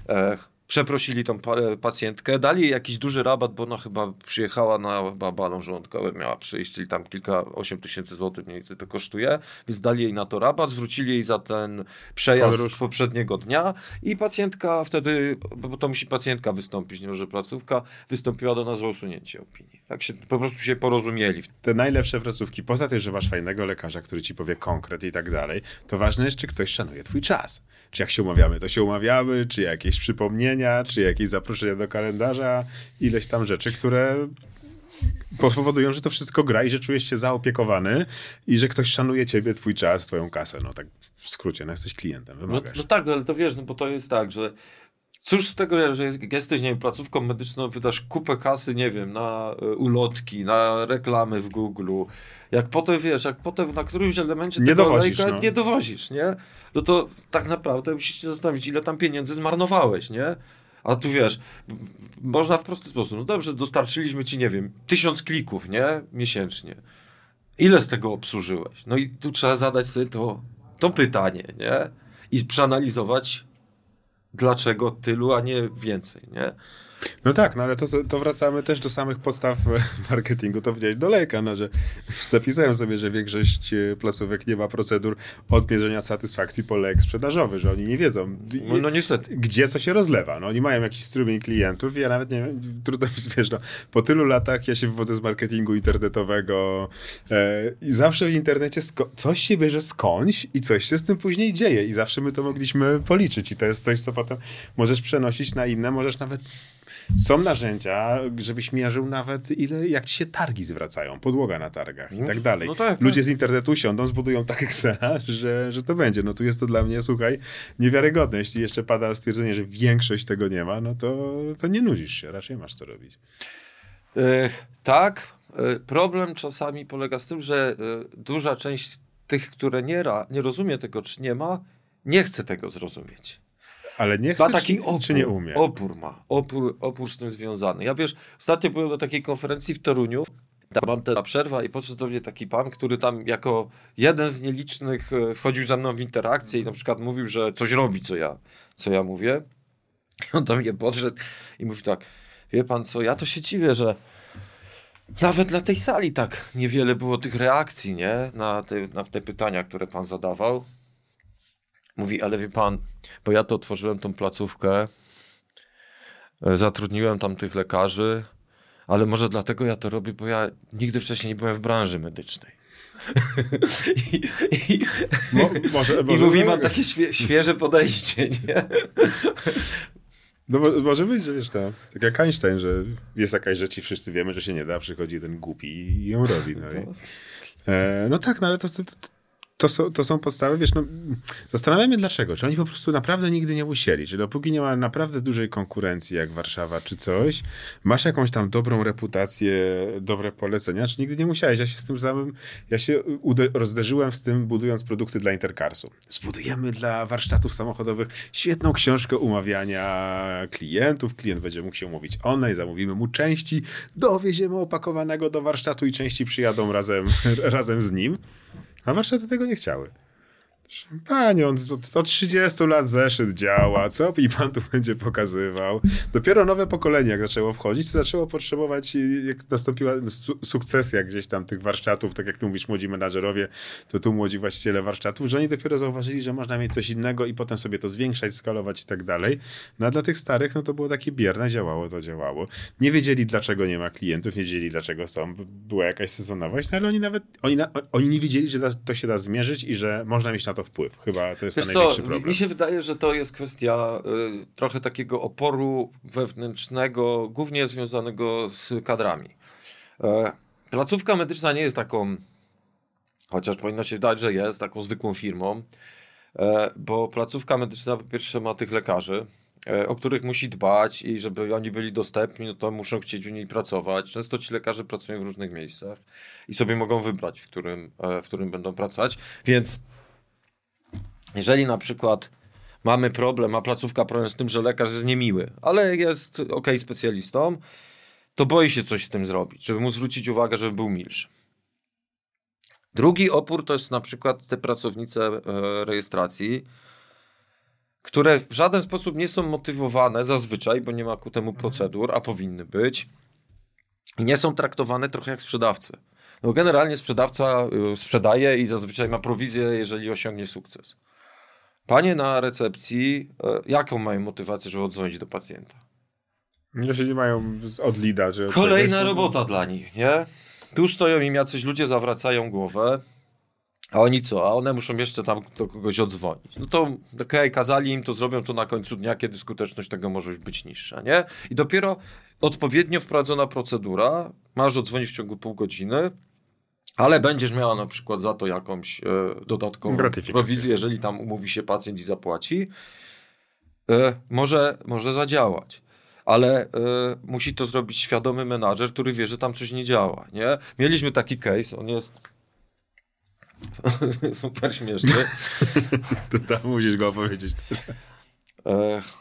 E, przeprosili tą pacjentkę, dali jej jakiś duży rabat, bo ona chyba przyjechała na chyba balon żołądkowy, miała przyjść, czyli tam kilka, 8 tysięcy złotych mniej więcej to kosztuje, więc dali jej na to rabat, zwrócili jej za ten przejazd z poprzedniego dnia i pacjentka wtedy, bo to musi pacjentka wystąpić, nie może placówka, wystąpiła do nas o usunięcie opinii. Tak się, po prostu się porozumieli. Te najlepsze placówki, poza tym, że masz fajnego lekarza, który ci powie konkret i tak dalej, to ważne jest, czy ktoś szanuje twój czas. Czy jak się umawiamy, to się umawiamy, czy jakieś przypomnienie czy jakieś zaproszenia do kalendarza, ileś tam rzeczy, które powodują, że to wszystko gra i że czujesz się zaopiekowany i że ktoś szanuje ciebie, twój czas, twoją kasę. No tak w skrócie, no jesteś klientem, No, no tak, no, ale to wiesz, no bo to jest tak, że Cóż z tego, że jesteś, nie wiem, placówką medyczną, wydasz kupę kasy, nie wiem, na e, ulotki, na reklamy w Google. Jak potem, wiesz, jak potem na którymś elemencie nie tego dowozisz, no. nie dowozisz, nie? No to tak naprawdę musisz się zastanowić, ile tam pieniędzy zmarnowałeś, nie? A tu wiesz, można w prosty sposób. No dobrze, dostarczyliśmy ci, nie wiem, tysiąc klików, nie? Miesięcznie. Ile z tego obsłużyłeś? No i tu trzeba zadać sobie to, to pytanie, nie? I przeanalizować, dlaczego tylu, a nie więcej, nie? No tak, no ale to, to wracamy też do samych podstaw marketingu. To widziałeś do lejka, no, że zapisałem sobie, że większość e, placówek nie ma procedur odmierzenia satysfakcji po lek sprzedażowy, że oni nie wiedzą, no, no niestety. gdzie co się rozlewa. No, oni mają jakiś strumień klientów i ja nawet nie wiem, trudno mi wiesz, no, po tylu latach ja się wywodzę z marketingu internetowego e, i zawsze w internecie coś się bierze skądś i coś się z tym później dzieje i zawsze my to mogliśmy policzyć i to jest coś, co potem możesz przenosić na inne, możesz nawet są narzędzia, żebyś mierzył nawet ile, jak ci się targi zwracają, podłoga na targach i tak dalej. No tak, Ludzie tak. z internetu siądą, zbudują tak Excela, że, że to będzie. No tu jest to dla mnie, słuchaj, niewiarygodne. Jeśli jeszcze pada stwierdzenie, że większość tego nie ma, no to, to nie nudzisz się, raczej masz co robić. Yy, tak. Yy, problem czasami polega z tym, że yy, duża część tych, które nie, ra, nie rozumie tego, czy nie ma, nie chce tego zrozumieć. Ale nie chce, ma taki opór, czy nie umie? Opór ma. Opór, opór z tym związany. Ja wiesz, ostatnio byłem na takiej konferencji w Toruniu, tam mam ta przerwa i podszedł do mnie taki pan, który tam jako jeden z nielicznych e, wchodził ze mną w interakcję i na przykład mówił, że coś robi, co ja, co ja mówię. I on do mnie podszedł i mówi tak, wie pan co, ja to się dziwię, że nawet na tej sali tak niewiele było tych reakcji, nie? Na te, na te pytania, które pan zadawał. Mówi, ale wie pan, bo ja to otworzyłem tą placówkę, e, zatrudniłem tam tych lekarzy, ale może dlatego ja to robię, bo ja nigdy wcześniej nie byłem w branży medycznej. I, i, Mo, może, może, i mówi, mam takie świe, świeże podejście, nie? No może być, że wiesz, to, tak jak Einstein, że jest jakaś rzecz i wszyscy wiemy, że się nie da, przychodzi ten głupi i ją robi. No, i, e, no tak, no ale to, to, to są, to są podstawy, wiesz, no, zastanawiam się dlaczego. Czy oni po prostu naprawdę nigdy nie musieli? Czy dopóki nie ma naprawdę dużej konkurencji jak Warszawa czy coś, masz jakąś tam dobrą reputację, dobre polecenia, czy nigdy nie musiałeś? Ja się z tym samym, ja się rozderzyłem z tym budując produkty dla Intercarsu. Zbudujemy dla warsztatów samochodowych świetną książkę umawiania klientów. Klient będzie mógł się umówić online, zamówimy mu części, dowieziemy opakowanego do warsztatu i części przyjadą razem, razem z nim. A warsztaty tego nie chciały. Panie, on od 30 lat zeszyt działa, co i pan tu będzie pokazywał? Dopiero nowe pokolenie, jak zaczęło wchodzić, to zaczęło potrzebować, jak nastąpiła su sukcesja gdzieś tam tych warsztatów, tak jak tu mówisz, młodzi menadżerowie, to tu młodzi właściciele warsztatów, że oni dopiero zauważyli, że można mieć coś innego i potem sobie to zwiększać, skalować i tak dalej. No a dla tych starych, no to było takie bierne, działało, to działało. Nie wiedzieli, dlaczego nie ma klientów, nie wiedzieli, dlaczego są, była jakaś sezonowość, no ale oni nawet, oni, na, oni nie wiedzieli, że to się da zmierzyć i że można mieć na to wpływ. Chyba to jest Wiesz największy co, problem. Mi się wydaje, że to jest kwestia y, trochę takiego oporu wewnętrznego, głównie związanego z kadrami. E, placówka medyczna nie jest taką, chociaż powinno się wydać, że jest taką zwykłą firmą, e, bo placówka medyczna po pierwsze ma tych lekarzy, e, o których musi dbać i żeby oni byli dostępni, no to muszą chcieć u niej pracować. Często ci lekarze pracują w różnych miejscach i sobie mogą wybrać, w którym, e, w którym będą pracować, więc jeżeli na przykład mamy problem, ma placówka problem z tym, że lekarz jest niemiły, ale jest ok specjalistą, to boi się coś z tym zrobić, żeby mu zwrócić uwagę, żeby był milszy. Drugi opór to jest na przykład te pracownice e, rejestracji, które w żaden sposób nie są motywowane zazwyczaj, bo nie ma ku temu procedur, a powinny być, i nie są traktowane trochę jak sprzedawcy. No generalnie sprzedawca y, sprzedaje i zazwyczaj ma prowizję, jeżeli osiągnie sukces. Panie na recepcji, e, jaką mają motywację, żeby odzwonić do pacjenta? Jeśli nie mają od lida, że... Kolejna robota dla nich, nie? Tu stoją im jacyś ludzie, zawracają głowę, a oni co? A one muszą jeszcze tam do kogoś odzwonić. No to okej, okay, kazali im, to zrobią to na końcu dnia, kiedy skuteczność tego może już być niższa, nie? I dopiero odpowiednio wprowadzona procedura, masz odzwonić w ciągu pół godziny, ale będziesz miała na przykład za to jakąś e, dodatkową prowizję, jeżeli tam umówi się pacjent i zapłaci, e, może, może zadziałać. Ale e, musi to zrobić świadomy menadżer, który wie, że tam coś nie działa. Nie? Mieliśmy taki case, on jest super śmieszny. to tam musisz go opowiedzieć teraz.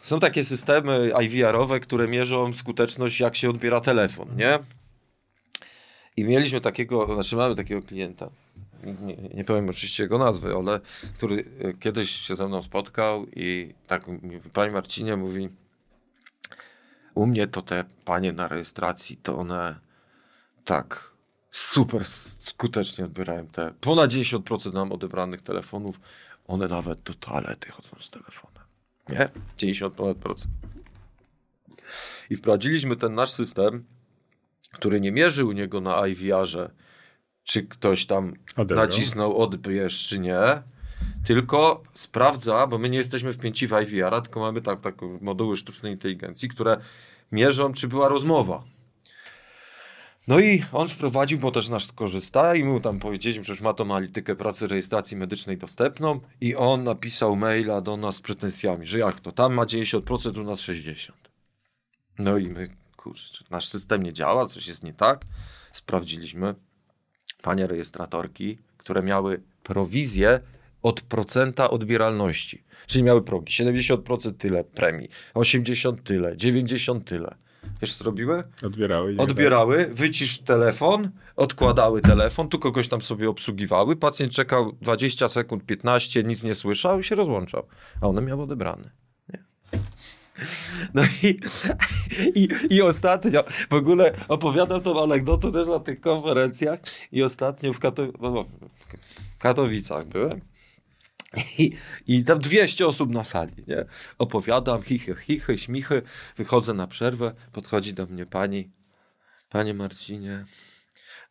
Są takie systemy IVR-owe, które mierzą skuteczność, jak się odbiera telefon, nie? I mieliśmy takiego, znaczy mamy takiego klienta, nie, nie powiem oczywiście jego nazwy, ale który e, kiedyś się ze mną spotkał i tak pani Marcinie mówi, u mnie to te panie na rejestracji, to one tak super skutecznie odbierają te ponad 90% nam odebranych telefonów, one nawet do toalety chodzą z telefonem. Nie? 90%. I wprowadziliśmy ten nasz system, który nie mierzy u niego na IVR-ze, czy ktoś tam Odebrał. nacisnął odbierz, czy nie, tylko sprawdza, bo my nie jesteśmy wpięci w IVR-a, tylko mamy tak, tak moduły sztucznej inteligencji, które mierzą, czy była rozmowa. No i on wprowadził, bo też nasz korzysta i mu tam powiedzieliśmy, że już ma tą analitykę pracy rejestracji medycznej dostępną i on napisał maila do nas z pretensjami, że jak to, tam ma 90%, u nas 60%. No i my kurczę, nasz system nie działa, coś jest nie tak. Sprawdziliśmy. Panie rejestratorki, które miały prowizję od procenta odbieralności. Czyli miały progi. 70% tyle premii, 80 tyle, 90 tyle. Wiesz co robiły? Odbierały. Odbierały, wycisz telefon, odkładały telefon, tu kogoś tam sobie obsługiwały, pacjent czekał 20 sekund, 15, nic nie słyszał i się rozłączał. A one miały odebrane. No i, i, i ostatnio, w ogóle opowiadam tą anegdotę też na tych konferencjach i ostatnio w, Kato, no, w Katowicach byłem. I, I tam 200 osób na sali, nie? Opowiadam, chichy, chichy, śmichy, wychodzę na przerwę, podchodzi do mnie pani, panie Marcinie,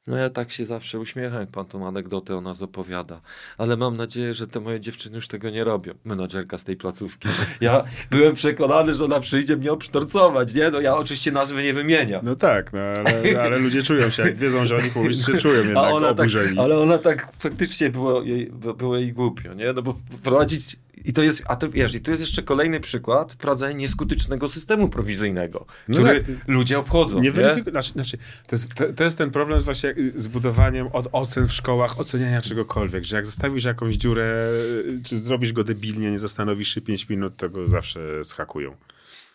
no ja tak się zawsze uśmiecham, jak pan tą anegdotę o nas opowiada. Ale mam nadzieję, że te moje dziewczyny już tego nie robią. Menadżerka z tej placówki. Ja byłem przekonany, że ona przyjdzie mnie obsztorcować, nie? No ja oczywiście nazwy nie wymieniam. No tak, no, ale, ale ludzie czują się, jak wiedzą, że oni się czują jednak ona tak- oburzeni. Tak, ale ona tak faktycznie było jej, było jej głupio, nie? No bo prowadzić i to jest, a to wiesz, i to jest jeszcze kolejny przykład wprowadzenia nieskutecznego systemu prowizyjnego, no który tak. ludzie obchodzą. Nie, nie? Znaczy, znaczy, to, jest, to, to, jest ten problem właśnie z budowaniem od ocen w szkołach, oceniania czegokolwiek, że jak zostawisz jakąś dziurę, czy zrobisz go debilnie, nie zastanowisz się 5 minut, to go zawsze schakują.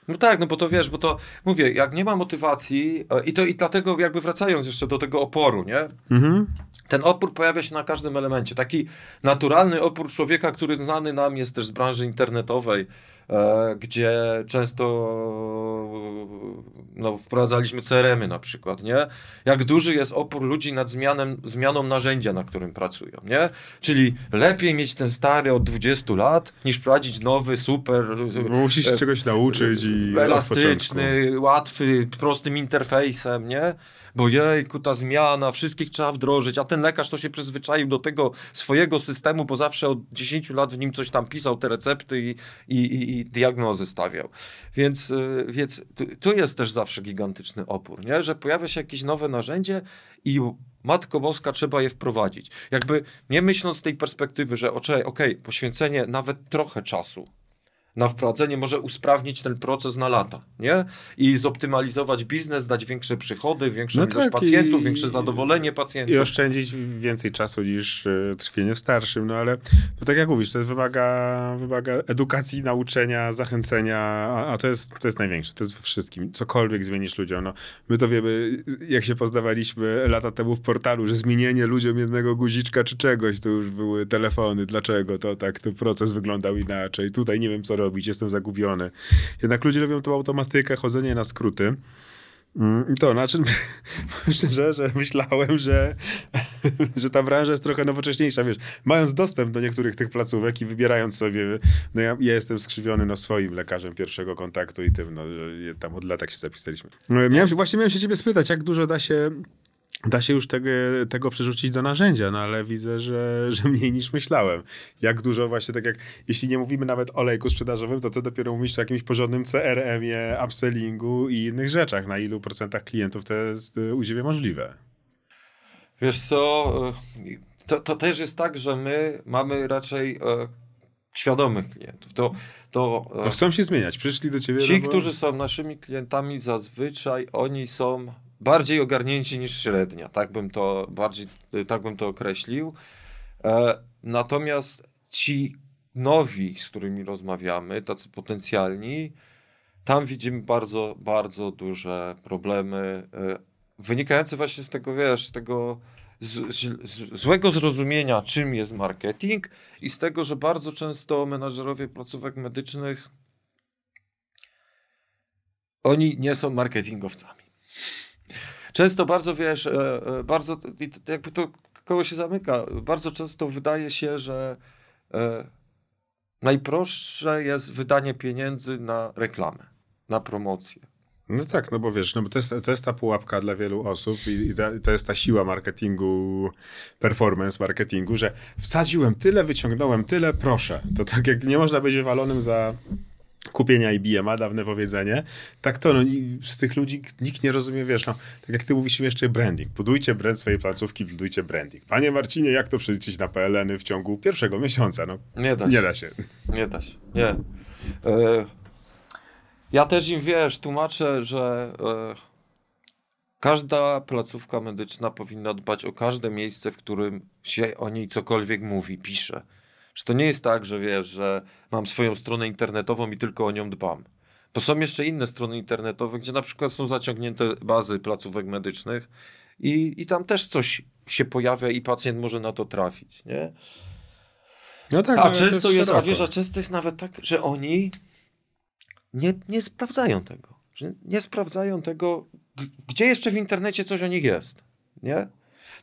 No tak, no bo to wiesz, bo to mówię, jak nie ma motywacji e, i to i dlatego jakby wracając jeszcze do tego oporu, nie? Mhm. Ten opór pojawia się na każdym elemencie. Taki naturalny opór człowieka, który znany nam jest też z branży internetowej, gdzie często no, wprowadzaliśmy CRM-y na przykład, nie? Jak duży jest opór ludzi nad zmianem, zmianą narzędzia, na którym pracują, nie? Czyli lepiej mieć ten stary od 20 lat, niż prowadzić nowy, super... Musisz się e, czegoś nauczyć i... Elastyczny, łatwy, prostym interfejsem, nie? Bo jejku, ta zmiana, wszystkich trzeba wdrożyć, a ten lekarz to się przyzwyczaił do tego swojego systemu, bo zawsze od 10 lat w nim coś tam pisał, te recepty i, i, i, diagnozy stawiał. Więc, y, więc tu jest też zawsze gigantyczny opór, nie? że pojawia się jakieś nowe narzędzie i Matko Boska, trzeba je wprowadzić. Jakby nie myśląc z tej perspektywy, że okej, okay, poświęcenie nawet trochę czasu na wprowadzenie może usprawnić ten proces na lata, nie? I zoptymalizować biznes, dać większe przychody, większą no ilość tak, pacjentów, i, większe zadowolenie pacjentów. I oszczędzić więcej czasu niż y, trwienie w starszym, no ale to tak jak mówisz, to jest wymaga, wymaga edukacji, nauczenia, zachęcenia, a, a, to, jest, to jest największe, to jest we wszystkim. Cokolwiek zmienisz ludziom, no my to wiemy, jak się poznawaliśmy lata temu w portalu, że zmienienie ludziom jednego guziczka czy czegoś, to już były telefony, dlaczego to tak, to proces wyglądał inaczej, tutaj nie wiem co robić, jestem zagubiony. Jednak ludzie robią tą automatykę, chodzenie na skróty. Mm, to, na czym szczerze, że myślałem, że, że ta branża jest trochę nowocześniejsza, wiesz, mając dostęp do niektórych tych placówek i wybierając sobie, no ja, ja jestem skrzywiony no, swoim lekarzem pierwszego kontaktu i tym, no, tam od lat tak się zapisaliśmy. No, miałem, właśnie miałem się ciebie spytać, jak dużo da się Da się już tego, tego przerzucić do narzędzia, no ale widzę, że, że mniej niż myślałem. Jak dużo właśnie, tak jak, jeśli nie mówimy nawet o lejku sprzedażowym, to co dopiero mówić o jakimś porządnym CRM-ie, upsellingu i innych rzeczach. Na ilu procentach klientów to jest y, u Ciebie możliwe? Wiesz co, y, to, to też jest tak, że my mamy raczej e, świadomych klientów. To, to, e, to chcą się zmieniać, przyszli do Ciebie. Ci, no bo... którzy są naszymi klientami zazwyczaj, oni są bardziej ogarnięci niż średnia, tak bym to bardziej, tak bym to określił. E, natomiast ci nowi, z którymi rozmawiamy, tacy potencjalni, tam widzimy bardzo, bardzo duże problemy e, wynikające właśnie z tego, wiesz, z tego z, z, złego zrozumienia, czym jest marketing i z tego, że bardzo często menadżerowie placówek medycznych oni nie są marketingowcami. Często bardzo, wiesz, e, e, bardzo, jakby to koło się zamyka, bardzo często wydaje się, że e, najprostsze jest wydanie pieniędzy na reklamę, na promocję. No tak, no bo wiesz, no bo to jest, to jest ta pułapka dla wielu osób i, i to jest ta siła marketingu, performance marketingu, że wsadziłem tyle, wyciągnąłem tyle, proszę. To tak jak nie można być walonym za kupienia IBM-a, dawne powiedzenie. Tak to, no, z tych ludzi nikt nie rozumie, wiesz, no, tak jak ty mówisz jeszcze branding. Budujcie brand swojej placówki, budujcie branding. Panie Marcinie, jak to przeliczyć na PLN-y w ciągu pierwszego miesiąca? No, nie da się. Nie da się. Nie da się, nie. E, ja też im, wiesz, tłumaczę, że e, każda placówka medyczna powinna dbać o każde miejsce, w którym się o niej cokolwiek mówi, pisze. Że to nie jest tak, że wiesz, że mam swoją stronę internetową i tylko o nią dbam. Bo są jeszcze inne strony internetowe, gdzie na przykład są zaciągnięte bazy placówek medycznych i, i tam też coś się pojawia i pacjent może na to trafić, nie? No tak, a często jest, a wiesz, a często jest nawet tak, że oni nie, nie sprawdzają tego. Że nie sprawdzają tego, gdzie jeszcze w internecie coś o nich jest, nie?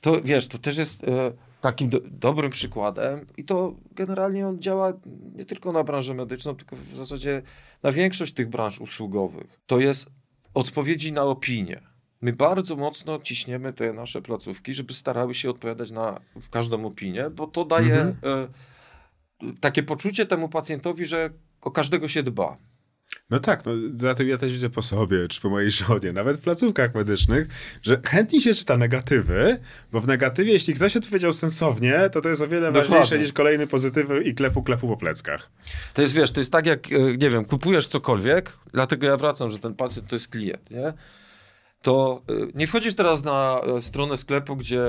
To wiesz, to też jest... E, takim do, dobrym przykładem i to generalnie on działa nie tylko na branżę medyczną, tylko w zasadzie na większość tych branż usługowych. To jest odpowiedzi na opinie. My bardzo mocno ciśniemy te nasze placówki, żeby starały się odpowiadać na w każdą opinię, bo to daje mhm. e, takie poczucie temu pacjentowi, że o każdego się dba. No tak, no za to ja też widzę po sobie, czy po mojej żonie, nawet w placówkach medycznych, że chętnie się czyta negatywy, bo w negatywie, jeśli ktoś odpowiedział sensownie, to to jest o wiele Dokładnie. ważniejsze niż kolejny pozytywy i klepu, klepu po pleckach. To jest, wiesz, to jest tak jak, e, nie wiem, kupujesz cokolwiek, dlatego ja wracam, że ten pacjent to jest klient, nie? to e, nie wchodzisz teraz na e, stronę sklepu, gdzie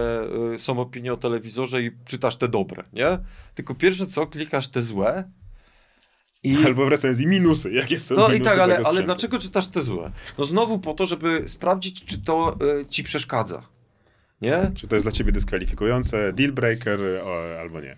są opinie o telewizorze i czytasz te dobre, nie? Tylko pierwsze co, klikasz te złe, I... Albo w recenzji minusy, jakie są No i tak, ale, ale dlaczego czytasz te złe? No znowu po to, żeby sprawdzić, czy to y, ci przeszkadza. Nie? Czy to jest dla ciebie dyskwalifikujące, deal breaker o, albo nie?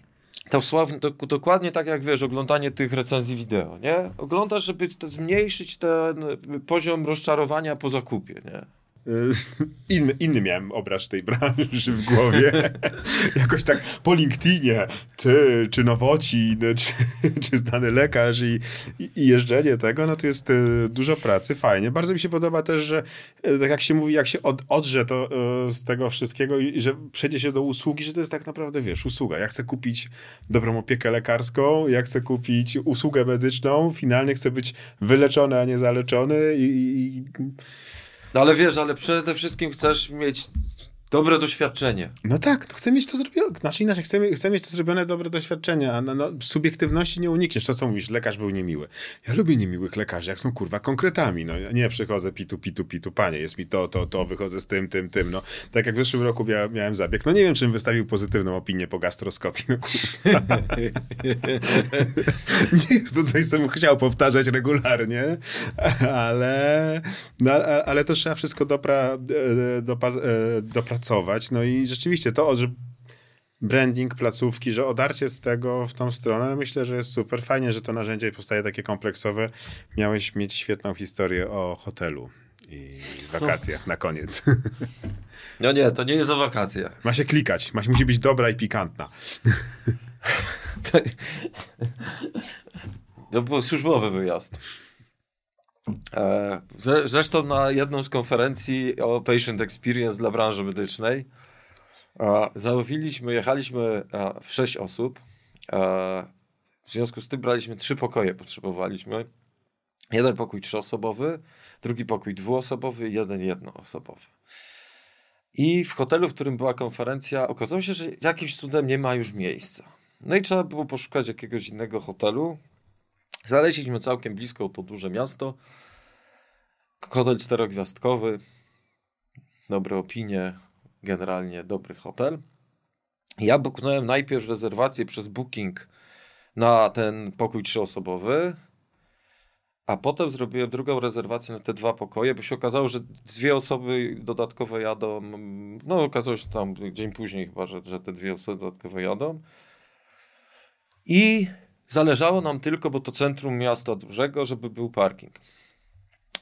To, sławne, to dokładnie tak jak wiesz, oglądanie tych recenzji wideo, nie? Oglądasz, żeby zmniejszyć ten poziom rozczarowania po zakupie, nie? Inny, inny miałem obraz tej branży w głowie. Jakoś tak po LinkedInie, ty, czy Nowocin, czy, czy znany lekarz i, i, i, jeżdżenie tego, no to jest e, dużo pracy, fajnie. Bardzo mi się podoba też, że e, tak jak się mówi, jak się od, odrze to e, z tego wszystkiego i że przejdzie się do usługi, że to jest tak naprawdę, wiesz, usługa. Ja chcę kupić dobrą opiekę lekarską, ja chcę kupić usługę medyczną, finalnie chcę być wyleczony, a nie zaleczony i, i no ale wiesz, ale przede wszystkim chcesz mieć dobre doświadczenie. No tak, to chcę mieć to zrobione. Znaczy inaczej, chcę, chcę mieć to zrobione dobre doświadczenie, a no, no, subiektywności nie unikniesz. To co mówisz, lekarz był niemiły. Ja lubię niemiłych lekarzy, jak są kurwa konkretami. No nie przychodzę pitu, pitu, pitu, panie, jest mi to, to, to, wychodzę z tym, tym, tym. No tak jak w zeszłym roku mia, miałem zabieg. No nie wiem, czym wystawił pozytywną opinię po gastroskopii. No kurwa. nie jest to coś, co bym chciał powtarzać regularnie, ale, no, ale to trzeba wszystko dopra, e, dopa, e, dopracować pracować. No i rzeczywiście to, że branding placówki, że odarcie z tego w tą stronę, myślę, że jest super. Fajnie, że to narzędzie powstaje takie kompleksowe. Miałeś mieć świetną historię o hotelu i wakacjach na koniec. No nie, to nie jest o wakacjach. Ma się klikać, ma, musi być dobra i pikantna. To był służbowy wyjazd. E, zresztą na jedną z konferencji o Patient Experience dla branży medycznej załowiliśmy, jechaliśmy w sześć osób. W związku z tym braliśmy trzy pokoje, potrzebowaliśmy. Jeden pokój trzyosobowy, drugi pokój dwuosobowy jeden jednoosobowy. I w hotelu, w którym była konferencja, okazało się, że jakimś cudem nie ma już miejsca. No i trzeba było poszukać jakiegoś innego hotelu. Znaleźliśmy całkiem blisko to duże miasto. Hotel czterogwiazdkowy, dobre opinie, generalnie dobry hotel. Ja buknąłem najpierw rezerwację przez Booking na ten pokój trzyosobowy, a potem zrobiłem drugą rezerwację na te dwa pokoje, bo się okazało, że dwie osoby dodatkowe jadą. No, okazało się tam dzień później chyba, że, że te dwie osoby dodatkowe jadą. I Zależało nam tylko, bo to centrum miasta dużego, żeby był parking.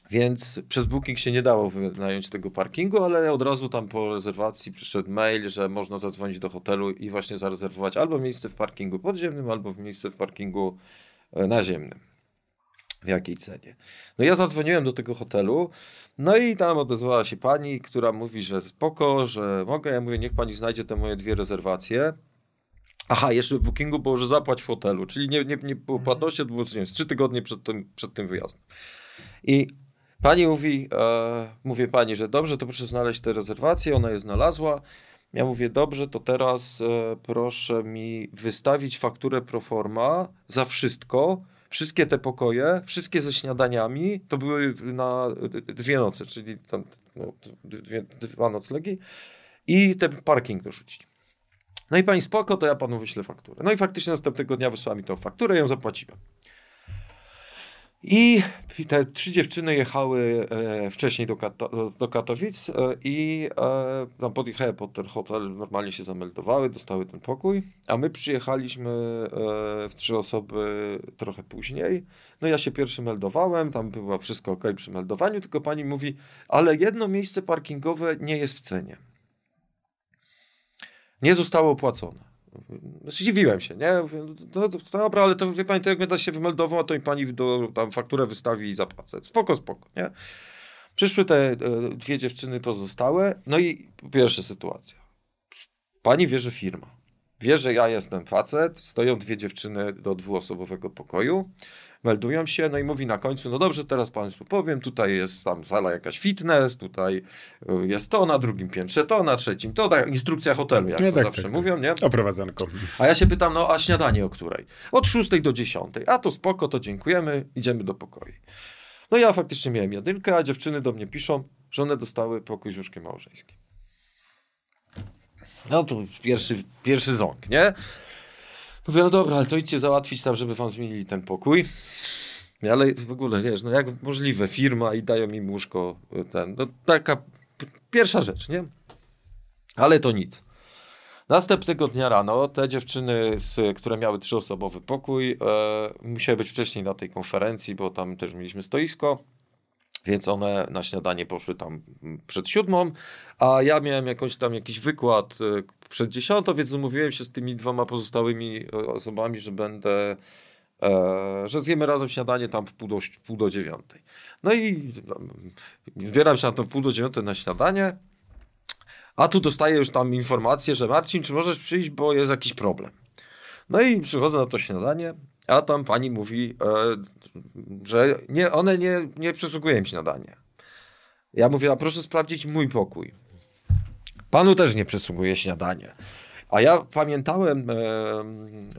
Więc przez Booking się nie dało wynająć tego parkingu, ale od razu tam po rezerwacji przyszedł mail, że można zadzwonić do hotelu i właśnie zarezerwować albo miejsce w parkingu podziemnym, albo miejsce w parkingu e, naziemnym. W jakiej cenie? No ja zadzwoniłem do tego hotelu, no i tam odezwała się pani, która mówi, że spoko, że mogę. Ja mówię, niech pani znajdzie te moje dwie rezerwacje. Aha, jeszcze w bookingu było, że zapłać w hotelu, czyli nie, nie, nie było płatności, to było nie wiem, trzy tygodnie przed tym, przed tym wyjazdem. I pani mówi, e, mówię pani, że dobrze, to proszę znaleźć tę rezerwację, ona je znalazła. Ja mówię, dobrze, to teraz e, proszę mi wystawić fakturę pro forma za wszystko, wszystkie te pokoje, wszystkie ze śniadaniami, to były na dwie noce, czyli tam no, dwie, dwa noclegi i ten parking dorzucić. No i pani spoko, to ja panu wyślę fakturę. No i faktycznie następnego dnia wysłała mi tą fakturę, ją zapłaciłem. I te trzy dziewczyny jechały e, wcześniej do, Kato, do Katowic e, i e, tam podjechały pod ten hotel, normalnie się zameldowały, dostały ten pokój, a my przyjechaliśmy e, w trzy osoby trochę później. No ja się pierwszy meldowałem, tam było wszystko ok przy meldowaniu, tylko pani mówi, ale jedno miejsce parkingowe nie jest w cenie nie zostało opłacone. Znaczy, zdziwiłem się, nie? Mówię, no, to, dobra, ale to wie pani, to jak będę się wymeldował, to mi pani do, tam fakturę wystawi i zapłacę. Spoko, spoko, nie? Przyszły te e, dwie dziewczyny pozostałe, no i pierwsza sytuacja. Pani wie, że firma. Wie, że ja jestem facet, stoją dwie dziewczyny do dwuosobowego pokoju meldują się, no i mówi na końcu, no dobrze, teraz Państwu powiem, tutaj jest tam sala jakaś fitness, tutaj y, jest to, na drugim piętrze to, na trzecim to, tak, instrukcja hotelu, jak to tak, zawsze tak, tak. mówią, nie? Oprowadzanko. A ja się pytam, no a śniadanie o której? Od szóstej do dziesiątej. A to spoko, to dziękujemy, idziemy do pokoju. No ja faktycznie miałem jedynkę, a dziewczyny do mnie piszą, że one dostały pokój z łóżkiem małżeńskim. No to pierwszy, pierwszy ząg, nie? Mówię, no dobra, ale to idźcie załatwić tam, żeby wam zmienili ten pokój. Ale w ogóle, wiesz, no jak możliwe, firma i dają mi łóżko, ten, no taka pierwsza rzecz, nie? Ale to nic. Następnego dnia rano te dziewczyny, z, które miały trzyosobowy pokój, e, musiały być wcześniej na tej konferencji, bo tam też mieliśmy stoisko. Więc one na śniadanie poszły tam przed siódmą, a ja miałem jakąś tam jakiś wykład e, przed dziesiątą, więc umówiłem się z tymi dwoma pozostałymi e, osobami, że będę, e, że zjemy razem śniadanie tam w pół do, pół do dziewiątej. No i zbieram się na to w pół do dziewiątej na śniadanie, a tu dostaję już tam informację, że Marcin, czy możesz przyjść, bo jest jakiś problem. No i przychodzę na to śniadanie, a tam pani mówi, e, że nie, one nie, nie przysługuje im śniadanie. Ja mówię, a proszę sprawdzić mój pokój. Panu też nie przysługuje śniadanie. A ja pamiętałem e,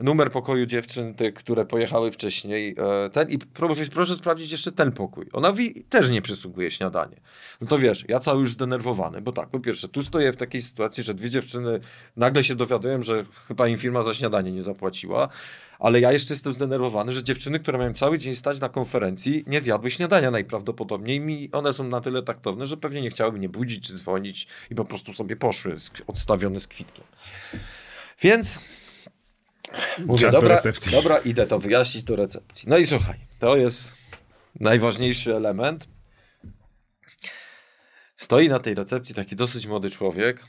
numer pokoju dziewczyn, te, które pojechały wcześniej, e, ten i proszę, proszę sprawdzić jeszcze ten pokój. Ona mówi, też nie przysługuje śniadanie. No to wiesz, ja cały już zdenerwowany, bo tak, po pierwsze, tu stoję w takiej sytuacji, że dwie dziewczyny nagle się dowiadują, że chyba im firma za śniadanie nie zapłaciła, ale ja jeszcze jestem zdenerwowany, że dziewczyny, które mają cały dzień stać na konferencji, nie zjadły śniadania najprawdopodobniej i one są na tyle taktowne, że pewnie nie chciały mnie budzić czy dzwonić i po prostu sobie poszły odstawione z kwitkiem. Więc mówię, dobra, do dobra, idę to wyjaśnić do recepcji. No i słuchaj, to jest najważniejszy element. Stoi na tej recepcji taki dosyć młody człowiek,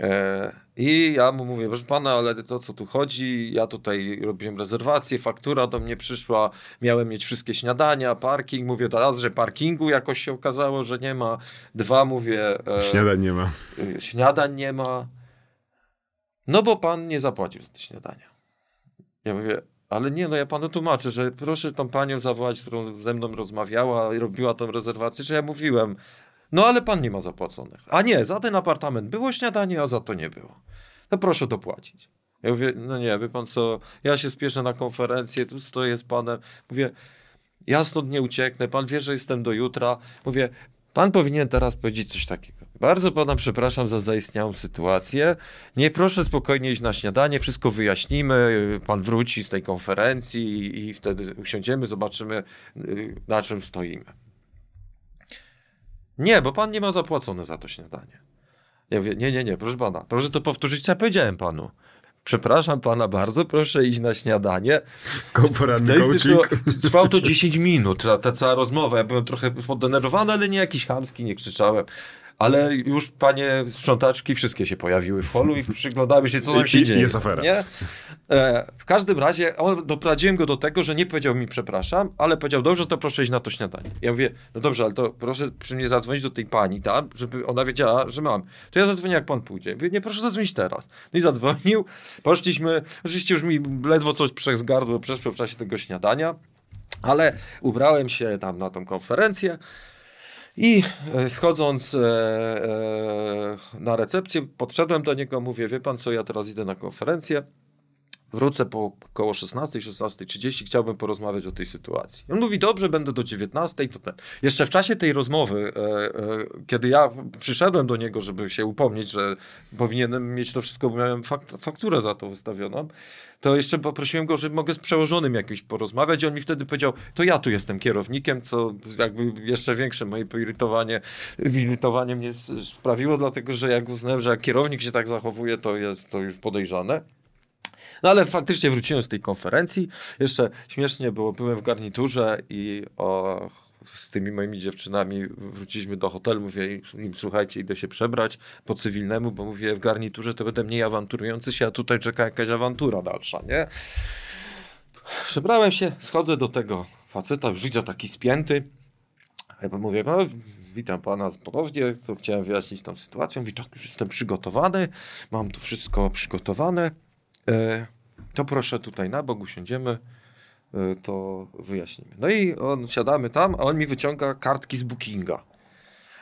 E, I ja mu mówię, proszę pana, ale to co tu chodzi, ja tutaj robiłem rezerwację, faktura do mnie przyszła, miałem mieć wszystkie śniadania, parking, mówię teraz, że parkingu jakoś się okazało, że nie ma. Dwa, mówię... E, śniadań nie ma. E, śniadań nie ma. No bo pan nie zapłacił za te śniadania. Ja mówię, ale nie, no ja panu tłumaczę, że proszę tą panią zawołać, którą ze mną rozmawiała i robiła tą rezerwację, że ja mówiłem, no ale pan nie ma zapłaconych. A nie, za ten apartament było śniadanie, a za to nie było. No proszę dopłacić. Ja mówię, no nie, wie pan co, ja się spieszę na konferencję, tu stoję z panem. Mówię, ja stąd nie ucieknę, pan wie, że jestem do jutra. Mówię, pan powinien teraz powiedzieć coś takiego. Bardzo pana przepraszam za zaistniałą sytuację. Nie proszę spokojnie iść na śniadanie, wszystko wyjaśnimy. Pan wróci z tej konferencji i wtedy usiądziemy, zobaczymy, y, na czym stoimy. Nie, bo pan nie ma zapłacone za to śniadanie. Ja mówię, nie, nie, nie, proszę pana, proszę to powtórzyć, co ja powiedziałem panu. Przepraszam pana bardzo, proszę iść na śniadanie. Coaching. Trwało to 10 minut, ta, ta cała rozmowa. Ja byłem trochę poddenerwowany, ale nie jakiś chamski, nie krzyczałem ale już panie sprzątaczki wszystkie się pojawiły w holu i przyglądały się, co tam się I, dzieje. Jest afera. Nie? E, w każdym razie on, doprowadziłem go do tego, że nie powiedział mi przepraszam, ale powiedział, dobrze, to proszę iść na to śniadanie. Ja mówię, no dobrze, ale to proszę przy mnie zadzwonić do tej pani tam, żeby ona wiedziała, że mam. To ja zadzwonię, jak pan pójdzie. Mówię, nie, proszę zadzwonić teraz. No i zadzwonił, poszliśmy, oczywiście już mi ledwo coś przez gardło przeszło w czasie tego śniadania, ale ubrałem się tam na tą konferencję, i e, schodząc e, e, na recepcję, podszedłem do niego, mówię, wie pan co, ja teraz idę na konferencję, wrócę po około 16, 16.30, chciałbym porozmawiać o tej sytuacji. On mówi, dobrze, będę do 19. To ten. Jeszcze w czasie tej rozmowy, e, e, kiedy ja przyszedłem do niego, żeby się upomnieć, że powinienem mieć to wszystko, bo miałem fakt, fakturę za to wystawioną, to jeszcze poprosiłem go, że mogę z przełożonym jakimś porozmawiać i on mi wtedy powiedział, to ja tu jestem kierownikiem, co jakby jeszcze większe moje poirytowanie, irytowanie mnie sprawiło, dlatego że jak uznałem, że jak kierownik się tak zachowuje, to jest to już podejrzane. No ale faktycznie wróciłem z tej konferencji. Jeszcze śmiesznie było, byłem w garniturze i o, z tymi moimi dziewczynami wróciliśmy do hotelu. Mówię im, słuchajcie, idę się przebrać po cywilnemu, bo mówię, w garniturze to będę mniej awanturujący się, a tutaj czeka jakaś awantura dalsza, nie? Przebrałem się, schodzę do tego faceta, już widzę taki spięty. Ja mówię, no, witam pana ponownie, to chciałem wyjaśnić tą sytuację. Mówi, tak, już jestem przygotowany, mam tu wszystko przygotowane. E, to proszę tutaj na bok usiądziemy, e, to wyjaśnimy. No i on siadamy tam, a on mi wyciąga kartki z bookinga.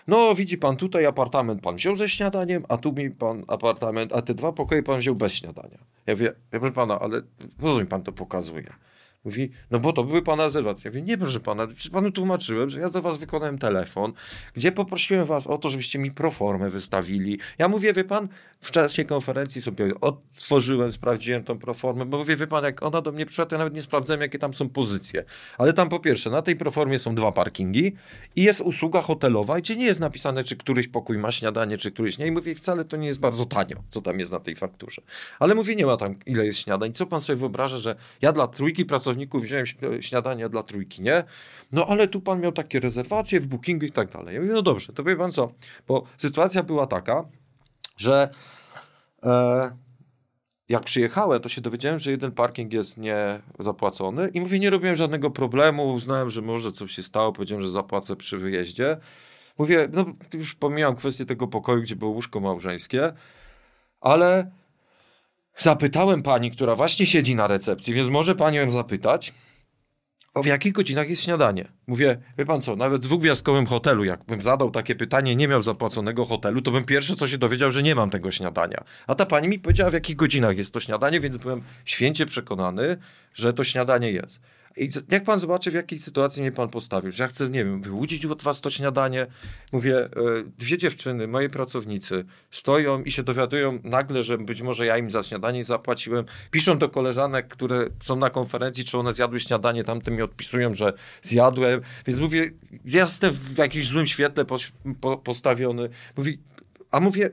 No, widzi pan tutaj apartament pan wziął ze śniadaniem, a tu mi pan apartament, a te dwa pokoje pan wziął bez śniadania. Ja wiem, ja proszę pana, ale po co mi pan to pokazuje? Mówi, no bo to były pana rezerwacje. Ja mówię, nie proszę pana, przecież panu tłumaczyłem, że ja za was wykonałem telefon, gdzie poprosiłem was o to, żebyście mi proformę wystawili. Ja mówię, wie pan, w czasie konferencji sobie otworzyłem, sprawdziłem tą proformę, bo mówię, wie pan, jak ona do mnie przyszła, to ja nawet nie sprawdzałem, jakie tam są pozycje. Ale tam po pierwsze, na tej proformie są dwa parkingi i jest usługa hotelowa, gdzie nie jest napisane, czy któryś pokój ma śniadanie, czy któryś nie. I mówię, wcale to nie jest bardzo tanio, co tam jest na tej fakturze. Ale mówię, nie ma tam, ile jest śniadań. Co pan sobie wyobraża, że ja dla trójki pracowników pracowników wziąłem śniadania dla trójki, nie? No ale tu pan miał takie rezerwacje w bookingu i tak dalej. Ja mówię, no dobrze, to wie pan co, bo sytuacja była taka, że e, jak przyjechałem, to się dowiedziałem, że jeden parking jest niezapłacony i mówię, nie robiłem żadnego problemu, uznałem, że może coś się stało, powiedziałem, że zapłacę przy wyjeździe. Mówię, no już pomijam kwestię tego pokoju, gdzie było łóżko małżeńskie, ale Zapytałem pani, która właśnie siedzi na recepcji, więc może pani ją zapytać, o w jakich godzinach jest śniadanie. Mówię, wie pan co, nawet w dwugwiazdkowym hotelu, jakbym zadał takie pytanie, nie miał zapłaconego hotelu, to bym pierwsze co się dowiedział, że nie mam tego śniadania. A ta pani mi powiedziała, w jakich godzinach jest to śniadanie, więc byłem święcie przekonany, że to śniadanie jest. I jak pan zobaczy, w jakiej sytuacji mnie pan postawił, że ja chcę, nie wiem, wyłudzić od was to śniadanie. Mówię, e, dwie dziewczyny, moje pracownicy, stoją i się dowiadują nagle, że być może ja im za śniadanie zapłaciłem. Piszą do koleżanek, które są na konferencji, czy one zjadły śniadanie, tamte mi odpisują, że zjadłem. Więc mówię, ja jestem w jakimś złym świetle postawiony. Mówi, a mówię,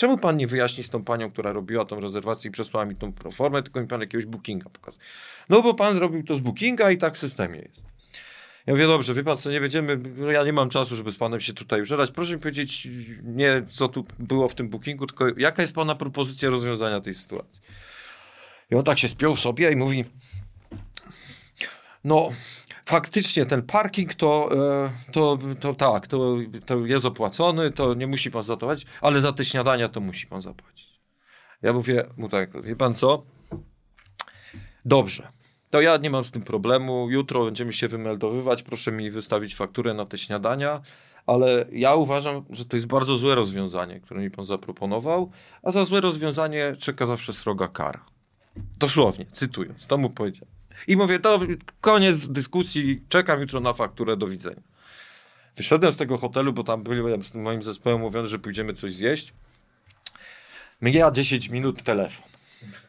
Czemu pan nie wyjaśni z tą panią, która robiła tą rezerwację i przesłała mi tą proformę, tylko mi pan jakiegoś bookinga pokazał? No bo pan zrobił to z bookinga i tak w systemie jest. Ja mówię, dobrze, wie pan co, nie będziemy, ja nie mam czasu, żeby z panem się tutaj użerać. Proszę mi powiedzieć nie, co tu było w tym bookingu, tylko jaka jest pana propozycja rozwiązania tej sytuacji. I on tak się spiął w sobie i mówi, no, faktycznie ten parking to, e, to, to tak, to, to jest opłacony, to nie musi pan zapłacić, ale za te śniadania to musi pan zapłacić. Ja mówię mu tak, wie pan co? Dobrze. To ja nie mam z tym problemu. Jutro będziemy się wymeldowywać. Proszę mi wystawić fakturę na te śniadania, ale ja uważam, że to jest bardzo złe rozwiązanie, które mi pan zaproponował, a za złe rozwiązanie czeka zawsze sroga kara. Dosłownie, cytując, to mu powiedziałem. I mówię, to koniec dyskusji, czekam jutro na fakturę, do widzenia. Wyszedłem z tego hotelu, bo tam byłem z moim zespołem mówiony, że pójdziemy coś zjeść. Mija 10 minut telefon.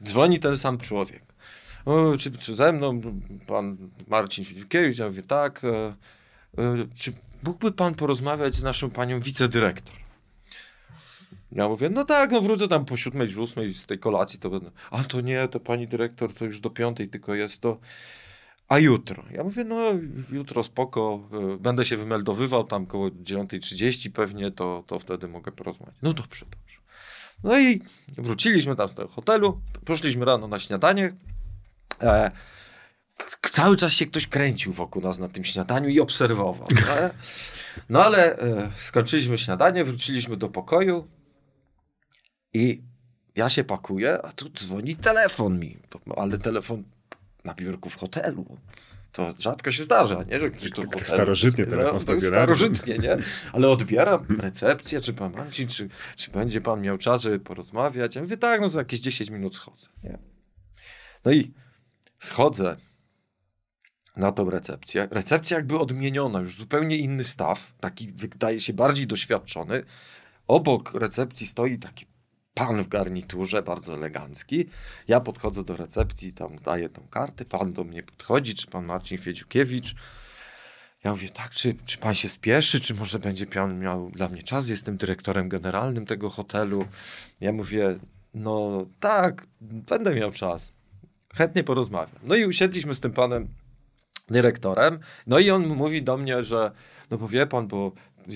Dzwoni ten sam człowiek. O, czy, czy ze mną pan Marcin Fidziukiewicz? Ja mówię, tak. E, e, czy mógłby pan porozmawiać z naszą panią wicedyrektor? Ja mówię, no tak, no wrócę tam po siódmej, czy ósmej z tej kolacji, to będę, a to nie, to pani dyrektor to już do piątej tylko jest to, a jutro? Ja mówię, no jutro spoko, e, będę się wymeldowywał tam koło 9.30 pewnie, to, to wtedy mogę porozmawiać. No dobrze, dobrze. No i wróciliśmy tam z tego hotelu, poszliśmy rano na śniadanie, e, cały czas się ktoś kręcił wokół nas na tym śniadaniu i obserwował. No ale e, skończyliśmy śniadanie, wróciliśmy do pokoju, i ja się pakuję, a tu dzwoni telefon mi, ale telefon na biurku w hotelu. To rzadko się zdarza, nie? Że ktoś tu tak, starożytnie telefon stacjonarny. Starożytnie, nie? Ale odbieram recepcję, czy pan Marcin, czy, czy będzie pan miał czas, żeby porozmawiać. Ja mówię, tak, no za jakieś 10 minut schodzę. Nie? No i schodzę na tą recepcję. Recepcja jakby odmieniona, już zupełnie inny staw, taki wydaje się bardziej doświadczony. Obok recepcji stoi taki pan w garniturze, bardzo elegancki. Ja podchodzę do recepcji, tam daję tą kartę, pan do mnie podchodzi, czy pan Marcin Fiedziukiewicz. Ja mówię, tak, czy, czy pan się spieszy, czy może będzie pan miał dla mnie czas? Jestem dyrektorem generalnym tego hotelu. Ja mówię, no tak, będę miał czas. Chętnie porozmawiam. No i usiedliśmy z tym panem dyrektorem. No i on mówi do mnie, że no bo wie pan, bo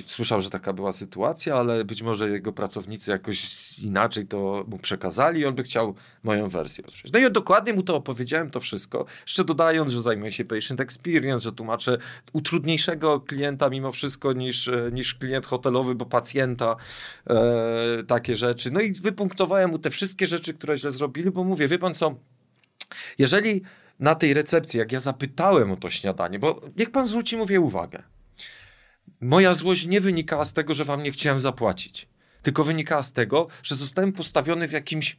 słyszał, że taka była sytuacja, ale być może jego pracownicy jakoś inaczej to mu przekazali i on by chciał moją wersję usłyszeć. No i dokładnie mu to opowiedziałem, to wszystko, jeszcze dodając, że zajmuję się patient experience, że tłumaczę utrudniejszego klienta mimo wszystko niż, niż klient hotelowy, bo pacjenta, e, takie rzeczy. No i wypunktowałem mu te wszystkie rzeczy, które źle zrobili, bo mówię, wie pan co, jeżeli na tej recepcji, jak ja zapytałem o to śniadanie, bo niech pan zwróci, mówię, uwagę, moja złość nie wynikała z tego, że wam nie chciałem zapłacić, tylko wynikała z tego, że zostałem postawiony w jakimś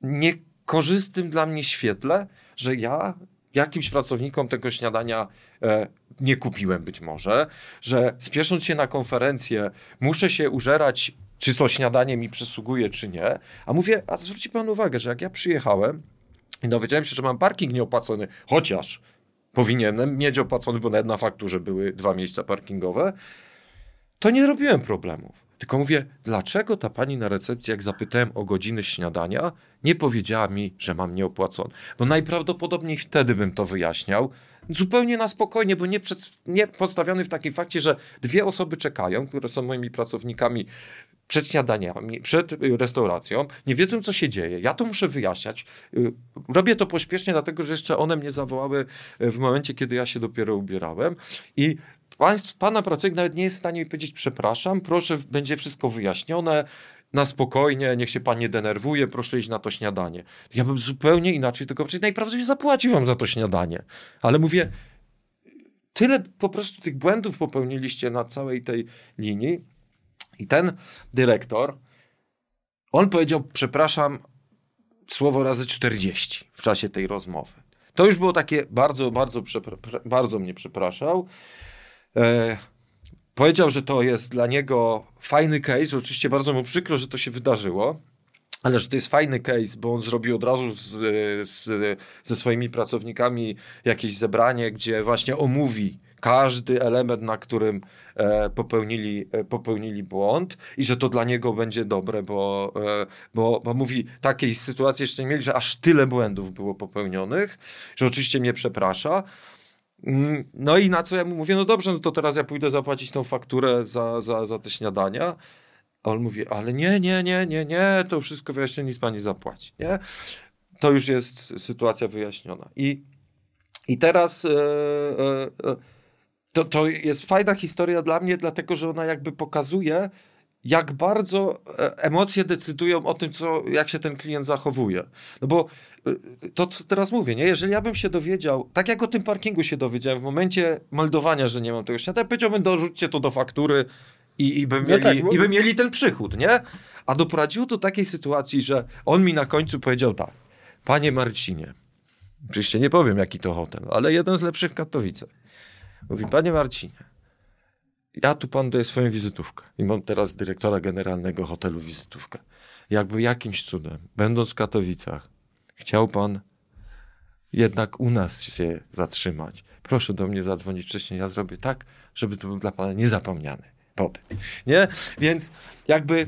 niekorzystnym dla mnie świetle, że ja jakimś pracownikom tego śniadania e, nie kupiłem być może, że spiesząc się na konferencję muszę się użerać, czy to śniadanie mi przysługuje, czy nie. A mówię, a zwróci pan uwagę, że jak ja przyjechałem i dowiedziałem się, że mam parking nieopłacony, chociaż powinienem mieć opłacony, bo na fakturze były dwa miejsca parkingowe, to nie robiłem problemów. Tylko mówię, dlaczego ta pani na recepcji, jak zapytałem o godziny śniadania, nie powiedziała mi, że mam nieopłacone? Bo najprawdopodobniej wtedy bym to wyjaśniał, zupełnie na spokojnie, bo nie, przed, nie postawiony w takim fakcie, że dwie osoby czekają, które są moimi pracownikami przed śniadaniami, przed y, restauracją, nie wiedzą, co się dzieje. Ja to muszę wyjaśniać. Y, robię to pośpiesznie, dlatego że jeszcze one mnie zawołały y, w momencie, kiedy ja się dopiero ubierałem. I państw, pana pracownik nawet nie jest w stanie mi powiedzieć, przepraszam, proszę, będzie wszystko wyjaśnione, na spokojnie, niech się pan nie denerwuje, proszę iść na to śniadanie. Ja bym zupełnie inaczej powiedział, najprawdopodobniej zapłacił wam za to śniadanie. Ale mówię, tyle po prostu tych błędów popełniliście na całej tej linii, i ten dyrektor, on powiedział, przepraszam, słowo razy 40 w czasie tej rozmowy. To już było takie bardzo, bardzo, bardzo mnie przepraszał. E, powiedział, że to jest dla niego fajny case. Oczywiście bardzo mu przykro, że to się wydarzyło. Ale że to jest fajny case, bo on zrobił od razu z, z, ze swoimi pracownikami jakieś zebranie, gdzie właśnie omówi każdy element, na którym e, popełnili, e, popełnili błąd i że to dla niego będzie dobre, bo, e, bo, bo mówi, takiej sytuacji jeszcze nie mieli, że aż tyle błędów było popełnionych, że oczywiście mnie przeprasza. Mm, no i na co ja mu mówię, no dobrze, no to teraz ja pójdę zapłacić tą fakturę za, za, za te śniadania. A on mówi, ale nie, nie, nie, nie, nie, to wszystko wyjaśnione, nic pani zapłaci, nie? To już jest sytuacja wyjaśniona. I, i teraz... Yy, yy, to, to jest fajna historia dla mnie, dlatego że ona jakby pokazuje, jak bardzo e, emocje decydują o tym, co, jak się ten klient zachowuje. No bo e, to, co teraz mówię, nie? jeżeli ja bym się dowiedział, tak jak o tym parkingu się dowiedziałem w momencie meldowania, że nie mam tego śniadania, powiedziałbym, dorzućcie to do faktury i, i, by, no mieli, tak, bo... i by mieli ten przychód, nie? A doprowadziło do takiej sytuacji, że on mi na końcu powiedział tak, panie Marcinie, oczywiście nie powiem, jaki to hotel, ale jeden z lepszych w Katowicach. Mówi, panie Marcinie, ja tu pan daję swoją wizytówkę i mam teraz dyrektora generalnego hotelu wizytówkę. Jakby jakimś cudem, będąc w Katowicach, chciał pan jednak u nas się zatrzymać. Proszę do mnie zadzwonić wcześniej, ja zrobię tak, żeby to był dla pana niezapomniany pobyt. Nie? Więc jakby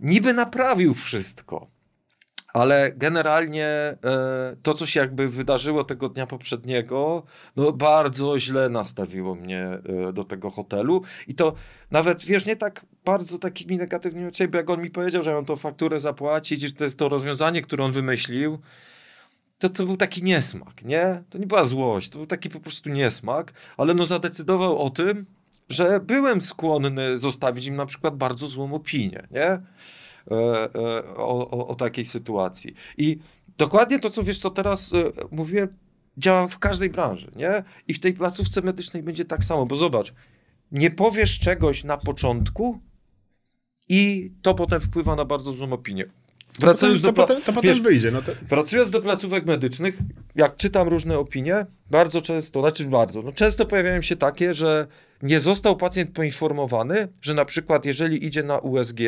niby naprawił wszystko, ale generalnie e, to, co się jakby wydarzyło tego dnia poprzedniego, no bardzo źle nastawiło mnie e, do tego hotelu i to nawet, wiesz, nie tak bardzo takimi negatywnymi oceniami, bo jak on mi powiedział, że mam tą fakturę zapłacić i że to jest to rozwiązanie, które on wymyślił, to, to był taki niesmak, nie? To nie była złość, to był taki po prostu niesmak, ale no zadecydował o tym, że byłem skłonny zostawić im na przykład bardzo złą opinię, nie? E, e, o, o, o takiej sytuacji. I dokładnie to, co wiesz, co teraz e, mówię, działa w każdej branży, nie? I w tej placówce medycznej będzie tak samo, bo zobacz, nie powiesz czegoś na początku i to potem wpływa na bardzo złą opinię. Wracając to, potem, to, to potem wiesz, wyjdzie. No to... Wracając do placówek medycznych, jak czytam różne opinie, bardzo często, znaczy bardzo, no często pojawiają się takie, że nie został pacjent poinformowany, że na przykład jeżeli idzie na USG,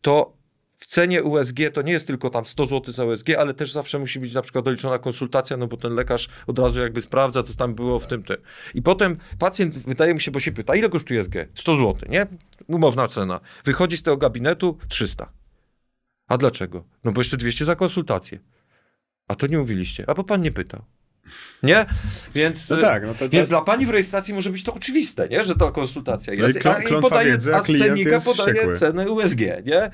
to w cenie USG to nie jest tylko tam 100 zł za USG, ale też zawsze musi być na przykład doliczona konsultacja, no bo ten lekarz od razu jakby sprawdza, co tam było w tym tym. I potem pacjent, wydaje mi się, bo się pyta, ile kosztuje USG? 100 zł, nie? Umowna cena. Wychodzi z tego gabinetu 300. A dlaczego? No bo jeszcze 200 za konsultację. A to nie mówiliście. A bo pan nie pytał. Nie? Więc, no tak, no to, więc dla pani w rejestracji może być to oczywiste, nie? że to konsultacja jest. No i, a, i podaje, wiedzy, a scenika podaje wściekły. cenę USG, nie?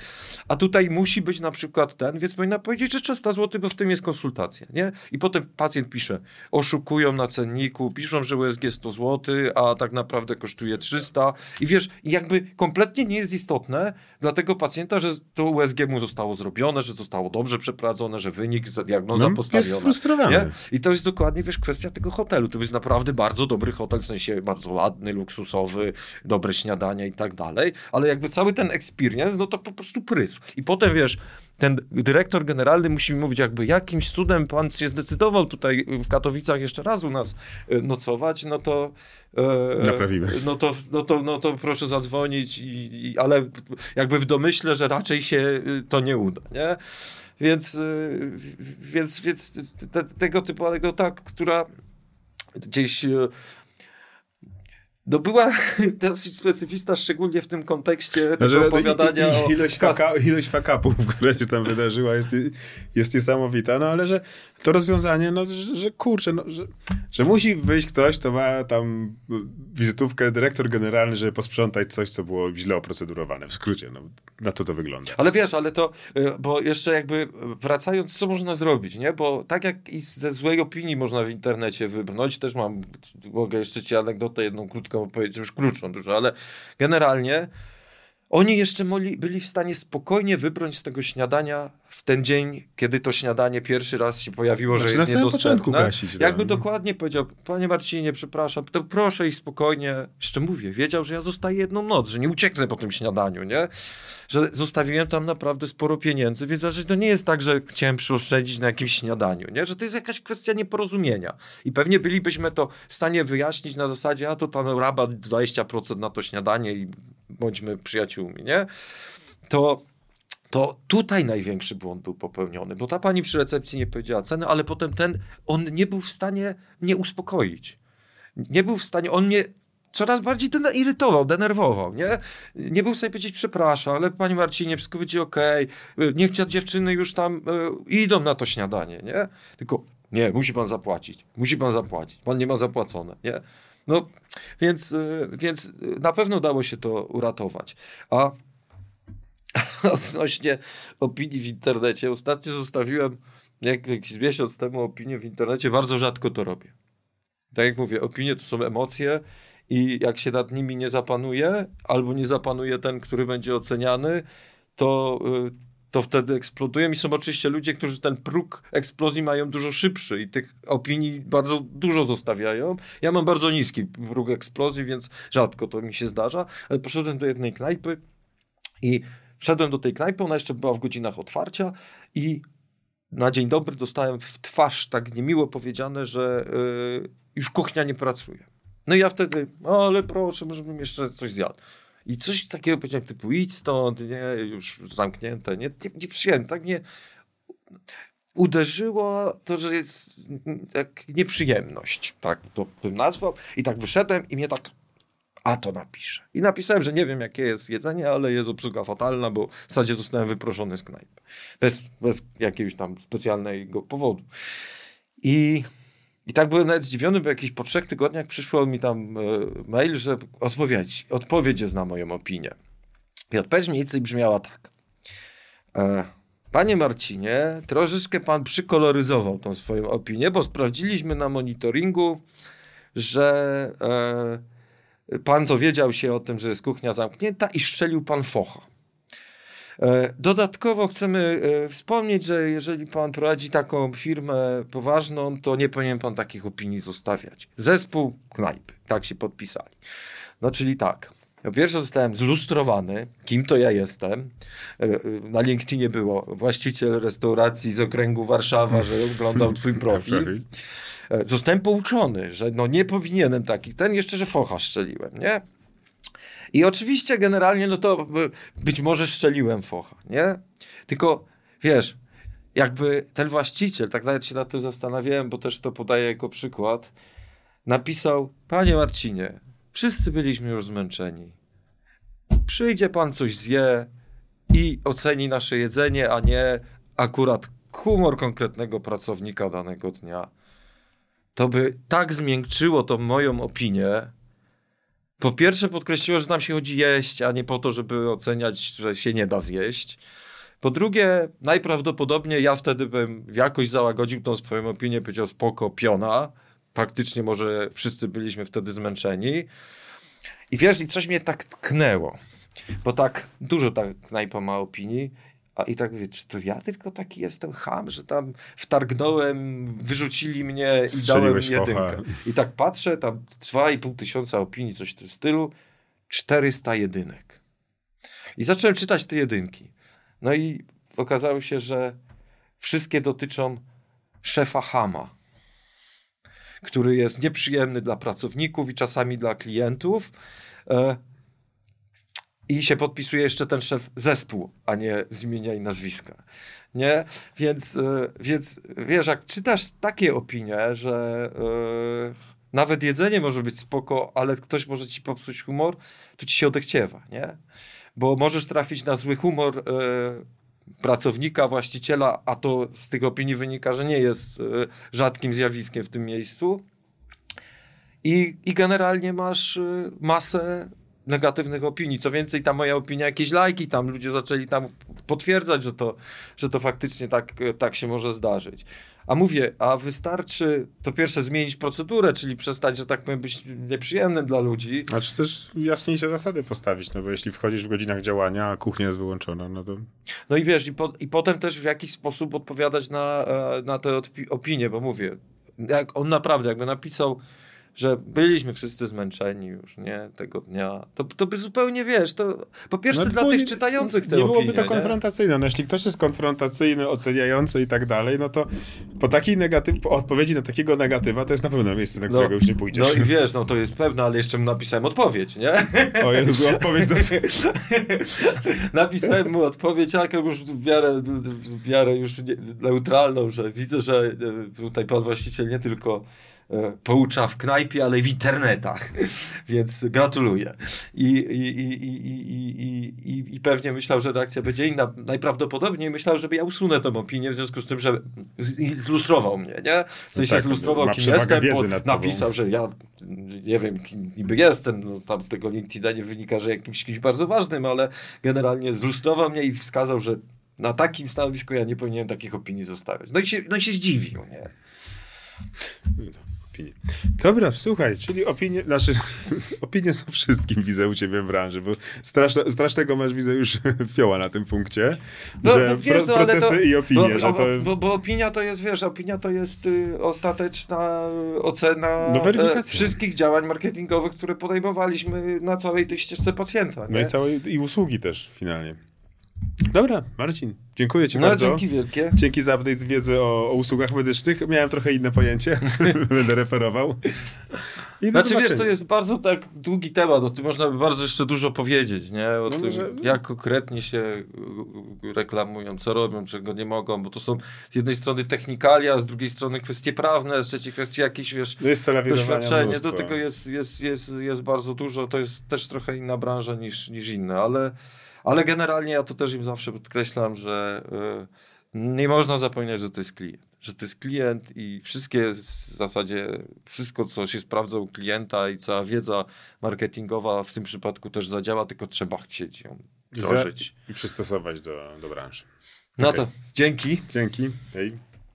A tutaj musi być na przykład ten, więc powinna powiedzieć, że 300 zł, bo w tym jest konsultacja, nie? I potem pacjent pisze, oszukują na cenniku, piszą, że USG 100 zł, a tak naprawdę kosztuje 300 i wiesz, jakby kompletnie nie jest istotne dla tego pacjenta, że to USG mu zostało zrobione, że zostało dobrze przeprowadzone, że wynik, diagnoza no, postawiona. Jest frustrowany. Nie? I to jest dokładnie dokładnie, wiesz, kwestia tego hotelu. To jest naprawdę bardzo dobry hotel, w sensie bardzo ładny, luksusowy, dobre śniadania i tak dalej, ale jakby cały ten experience, no to po prostu prysł. I potem, wiesz, ten dyrektor generalny musi mi mówić, jakby jakimś cudem pan się zdecydował tutaj w Katowicach jeszcze raz u nas e, nocować, no to e, Naprawimy. No to, no to, no to proszę zadzwonić, i, i, ale jakby w domyśle, że raczej się e, to nie uda, nie? Więc, więc, więc te, tego typu anegdota, która gdzieś no była dosyć specyficzna, szczególnie w tym kontekście tego że opowiadania i, i, ilość, faka, ilość fakapów, które się tam wydarzyła jest, jest niesamowita, no ale że to rozwiązanie, no że, że kurczę, no, że, że musi wyjść ktoś, kto ma tam wizytówkę dyrektor generalny, żeby posprzątać coś, co było źle oprocedurowane. W skrócie, no, na to to wygląda. Ale wiesz, ale to, y, bo jeszcze jakby wracając, co można zrobić, nie? Bo tak jak i ze złej opinii można w internecie wybrnąć, też mam, mogę jeszcze ci anegdotę jedną krótką opowiedzieć, już krótszą dużo, ale generalnie oni jeszcze moli, byli w stanie spokojnie wybrać z tego śniadania w ten dzień, kiedy to śniadanie pierwszy raz się pojawiło, znaczy, że jest na niedostępne. Gasić, Jakby no. dokładnie powiedział, panie Marcinie, przepraszam, to proszę i spokojnie, jeszcze mówię, wiedział, że ja zostaję jedną noc, że nie ucieknę po tym śniadaniu, nie? Że zostawiłem tam naprawdę sporo pieniędzy, więc znaczy, to nie jest tak, że chciałem przyoszczędzić na jakimś śniadaniu, nie? Że to jest jakaś kwestia nieporozumienia. I pewnie bylibyśmy to w stanie wyjaśnić na zasadzie, a to tam rabat 20% na to śniadanie i bądźmy przyjaciółmi, nie? To, to tutaj największy błąd był popełniony, bo ta pani przy recepcji nie powiedziała ceny, ale potem ten, on nie był w stanie mnie uspokoić. Nie był w stanie, on mnie coraz bardziej ten irytował, denerwował, nie? Nie był w stanie powiedzieć, przepraszam, ale pani Marcinie, wszystko będzie okej, okay. niech te dziewczyny już tam y, idą na to śniadanie, nie? Tylko, nie, musi pan zapłacić, musi pan zapłacić, pan nie ma zapłacone, nie? No, więc, y, więc na pewno dało się to uratować. A odnośnie opinii w internecie, ostatnio zostawiłem jak, jakiś miesiąc temu opinię w internecie, bardzo rzadko to robię. Tak jak mówię, opinie to są emocje i jak się nad nimi nie zapanuje, albo nie zapanuje ten, który będzie oceniany, to, y, to wtedy eksplodują i są oczywiście ludzie, którzy ten próg eksplozji mają dużo szybszy i tych opinii bardzo dużo zostawiają. Ja mam bardzo niski próg eksplozji, więc rzadko to mi się zdarza, ale poszedłem do jednej knajpy i wszedłem do tej knajpy, ona jeszcze była w godzinach otwarcia i na dzień dobry dostałem w twarz tak niemiło powiedziane, że yy, już kuchnia nie pracuje. No i ja wtedy, ale proszę, może jeszcze coś zjadł. I coś takiego powiedziałem, typu idź stąd, nie, już zamknięte, nie, nie, nie tak mnie uderzyło to, że jest tak nieprzyjemność, tak to bym nazwał. I tak wyszedłem i mnie tak, a to napiszę. I napisałem, że nie wiem jakie jest jedzenie, ale jest obsługa fatalna, bo w zasadzie zostałem wyproszony z knajpy. Bez, bez jakiegoś tam specjalnego powodu. I i tak byłem nawet zdziwiony, bo jakieś po trzech tygodniach przyszło mi tam e, mail, że odpowiedź, odpowiedź jest na moją opinię. I odpowiedź mniej więcej brzmiała tak. E, Panie Marcinie, troszeczkę pan przykoloryzował tą swoją opinię, bo sprawdziliśmy na monitoringu, że e, pan dowiedział się o tym, że jest kuchnia zamknięta i szczelił pan focha. E, dodatkowo chcemy e, wspomnieć, że jeżeli pan prowadzi taką firmę poważną, to nie powinien pan takich opinii zostawiać. Zespół knajpy, tak się podpisali. No czyli tak. Po pierwsze zostałem zlustrowany, kim to ja jestem. E, na LinkedInie było właściciel restauracji z okręgu Warszawa, że oglądał twój profil. Zostałem pouczony, że no nie powinienem takich, ten jeszcze, że focha szczeliłem, nie? I oczywiście generalnie, no to być może szczeliłem focha, nie? Tylko, wiesz, jakby ten właściciel, tak nawet się nad tym zastanawiałem, bo też to podaję jako przykład, napisał, panie Marcinie, wszyscy byliśmy już zmęczeni. Przyjdzie pan coś zje i oceni nasze jedzenie, a nie akurat humor konkretnego pracownika danego dnia. To by tak zmiękczyło tą moją opinię, po pierwsze podkreśliło, że nam się chodzi jeść, a nie po to, żeby oceniać, że się nie da zjeść. Po drugie, najprawdopodobniej ja wtedy bym jakoś załagodził tą swoją opinię, powiedział spoko, piona. Faktycznie może wszyscy byliśmy wtedy zmęczeni. I wiesz, i coś mnie tak tknęło, bo tak dużo tak knajpa ma opinii a i tak mówię, czy to ja tylko taki jestem ham, że tam wtargnąłem, wyrzucili mnie i dałem jedynkę. I tak patrzę, tam 2,5 tysiąca opinii, coś w tym stylu, 400 jedynek. I zacząłem czytać te jedynki. No i okazało się, że wszystkie dotyczą szefa Hama, który jest nieprzyjemny dla pracowników i czasami dla klientów. I się podpisuje jeszcze ten szef zespół, a nie z imienia i nazwiska. Nie? Więc, e, więc wiesz, jak czytasz takie opinie, że e, nawet jedzenie może być spoko, ale ktoś może ci popsuć humor, to ci się odechciewa, nie? Bo możesz trafić na zły humor e, pracownika, właściciela, a to z tych opinii wynika, że nie jest e, rzadkim zjawiskiem w tym miejscu. I, i generalnie masz masę negatywnych opinii. Co więcej, ta moja opinia, jakieś lajki tam, ludzie zaczęli tam potwierdzać, że to, że to faktycznie tak, tak się może zdarzyć. A mówię, a wystarczy to pierwsze zmienić procedurę, czyli przestać, że tak powiem, być nieprzyjemnym dla ludzi. A czy też jaśniejsze zasady postawić, no bo jeśli wchodzisz w godzinach działania, a kuchnia jest wyłączona, no to... No i wiesz, i, po, i potem też w jakiś sposób odpowiadać na, e, na te opinie, bo mówię, jak on naprawdę jakby napisał że byliśmy wszyscy zmęczeni już, nie, tego dnia, to, to by zupełnie, wiesz, to po pierwsze no, dla tych nie, czytających te Nie opinie, byłoby to konfrontacyjne, no jeśli ktoś jest konfrontacyjny, oceniający i tak dalej, no to po takiej negatyw, po odpowiedzi na takiego negatywa, to jest na pewno miejsce, na no, którego już nie pójdziesz. No i wiesz, no to jest pewne, ale jeszcze mu napisałem odpowiedź, nie? O Jezu, odpowiedź do... napisałem mu odpowiedź, jak już w miarę, w miarę już neutralną, że widzę, że e, tutaj pan właściciel nie tylko poucza w knajpie, ale w internetach. Więc gratuluję. I, i, i, i, i, pewnie myślał, że reakcja będzie inna. Najprawdopodobniej myślał, że ja usunę tę opinię w związku z tym, że zlustrował mnie, nie? W sensie no tak, zlustrował, kim jestem, napisał, że ja nie wiem, kim niby jestem. No, tam z tego LinkedIna nie wynika, że jakimś kimś bardzo ważnym, ale generalnie zlustrował mnie i wskazał, że na takim stanowisku ja nie powinienem takich opinii zostawiać. No i się, no i się zdziwił, nie? Opinii. Dobra, słuchaj, czyli opinie, znaczy opinie są wszystkim, widzę u ciebie w branży, bo straszne, strasznego masz, widzę już fioła na tym punkcie, no, że no, wiesz, pro, no, procesy to, i opinie. Bo, to... bo, bo, opinia to jest, wiesz, opinia to jest y, ostateczna ocena no, e, wszystkich działań marketingowych, które podejmowaliśmy na całej tej ścieżce pacjenta. Nie? No i całej i usługi też finalnie. Dobra, Marcin, dziękuję Ci no, bardzo. dzięki wielkie. Dzięki za update wiedzy o, o, usługach medycznych. Miałem trochę inne pojęcie, będę referował. I znaczy wiesz, to jest bardzo tak długi temat, o tym można by bardzo jeszcze dużo powiedzieć, nie? O no, tym, może... jak konkretnie się reklamują, co robią, czego nie mogą, bo to są z jednej strony technikalia, z drugiej strony kwestie prawne, z trzeciej kwestii jakieś, wiesz, no jest doświadczenie, do tego jest, jest, jest, jest bardzo dużo, to jest też trochę inna branża niż, niż inne, ale ale generalnie ja to też im zawsze podkreślam, że y, nie można zapominać, że to jest klient. Że to jest klient i wszystkie w zasadzie, wszystko co się sprawdza u klienta i cała wiedza marketingowa w tym przypadku też zadziała, tylko trzeba chcieć ją wdrożyć. I, przystosować do, do branży. No okay. to dzięki. Dzięki. Hej.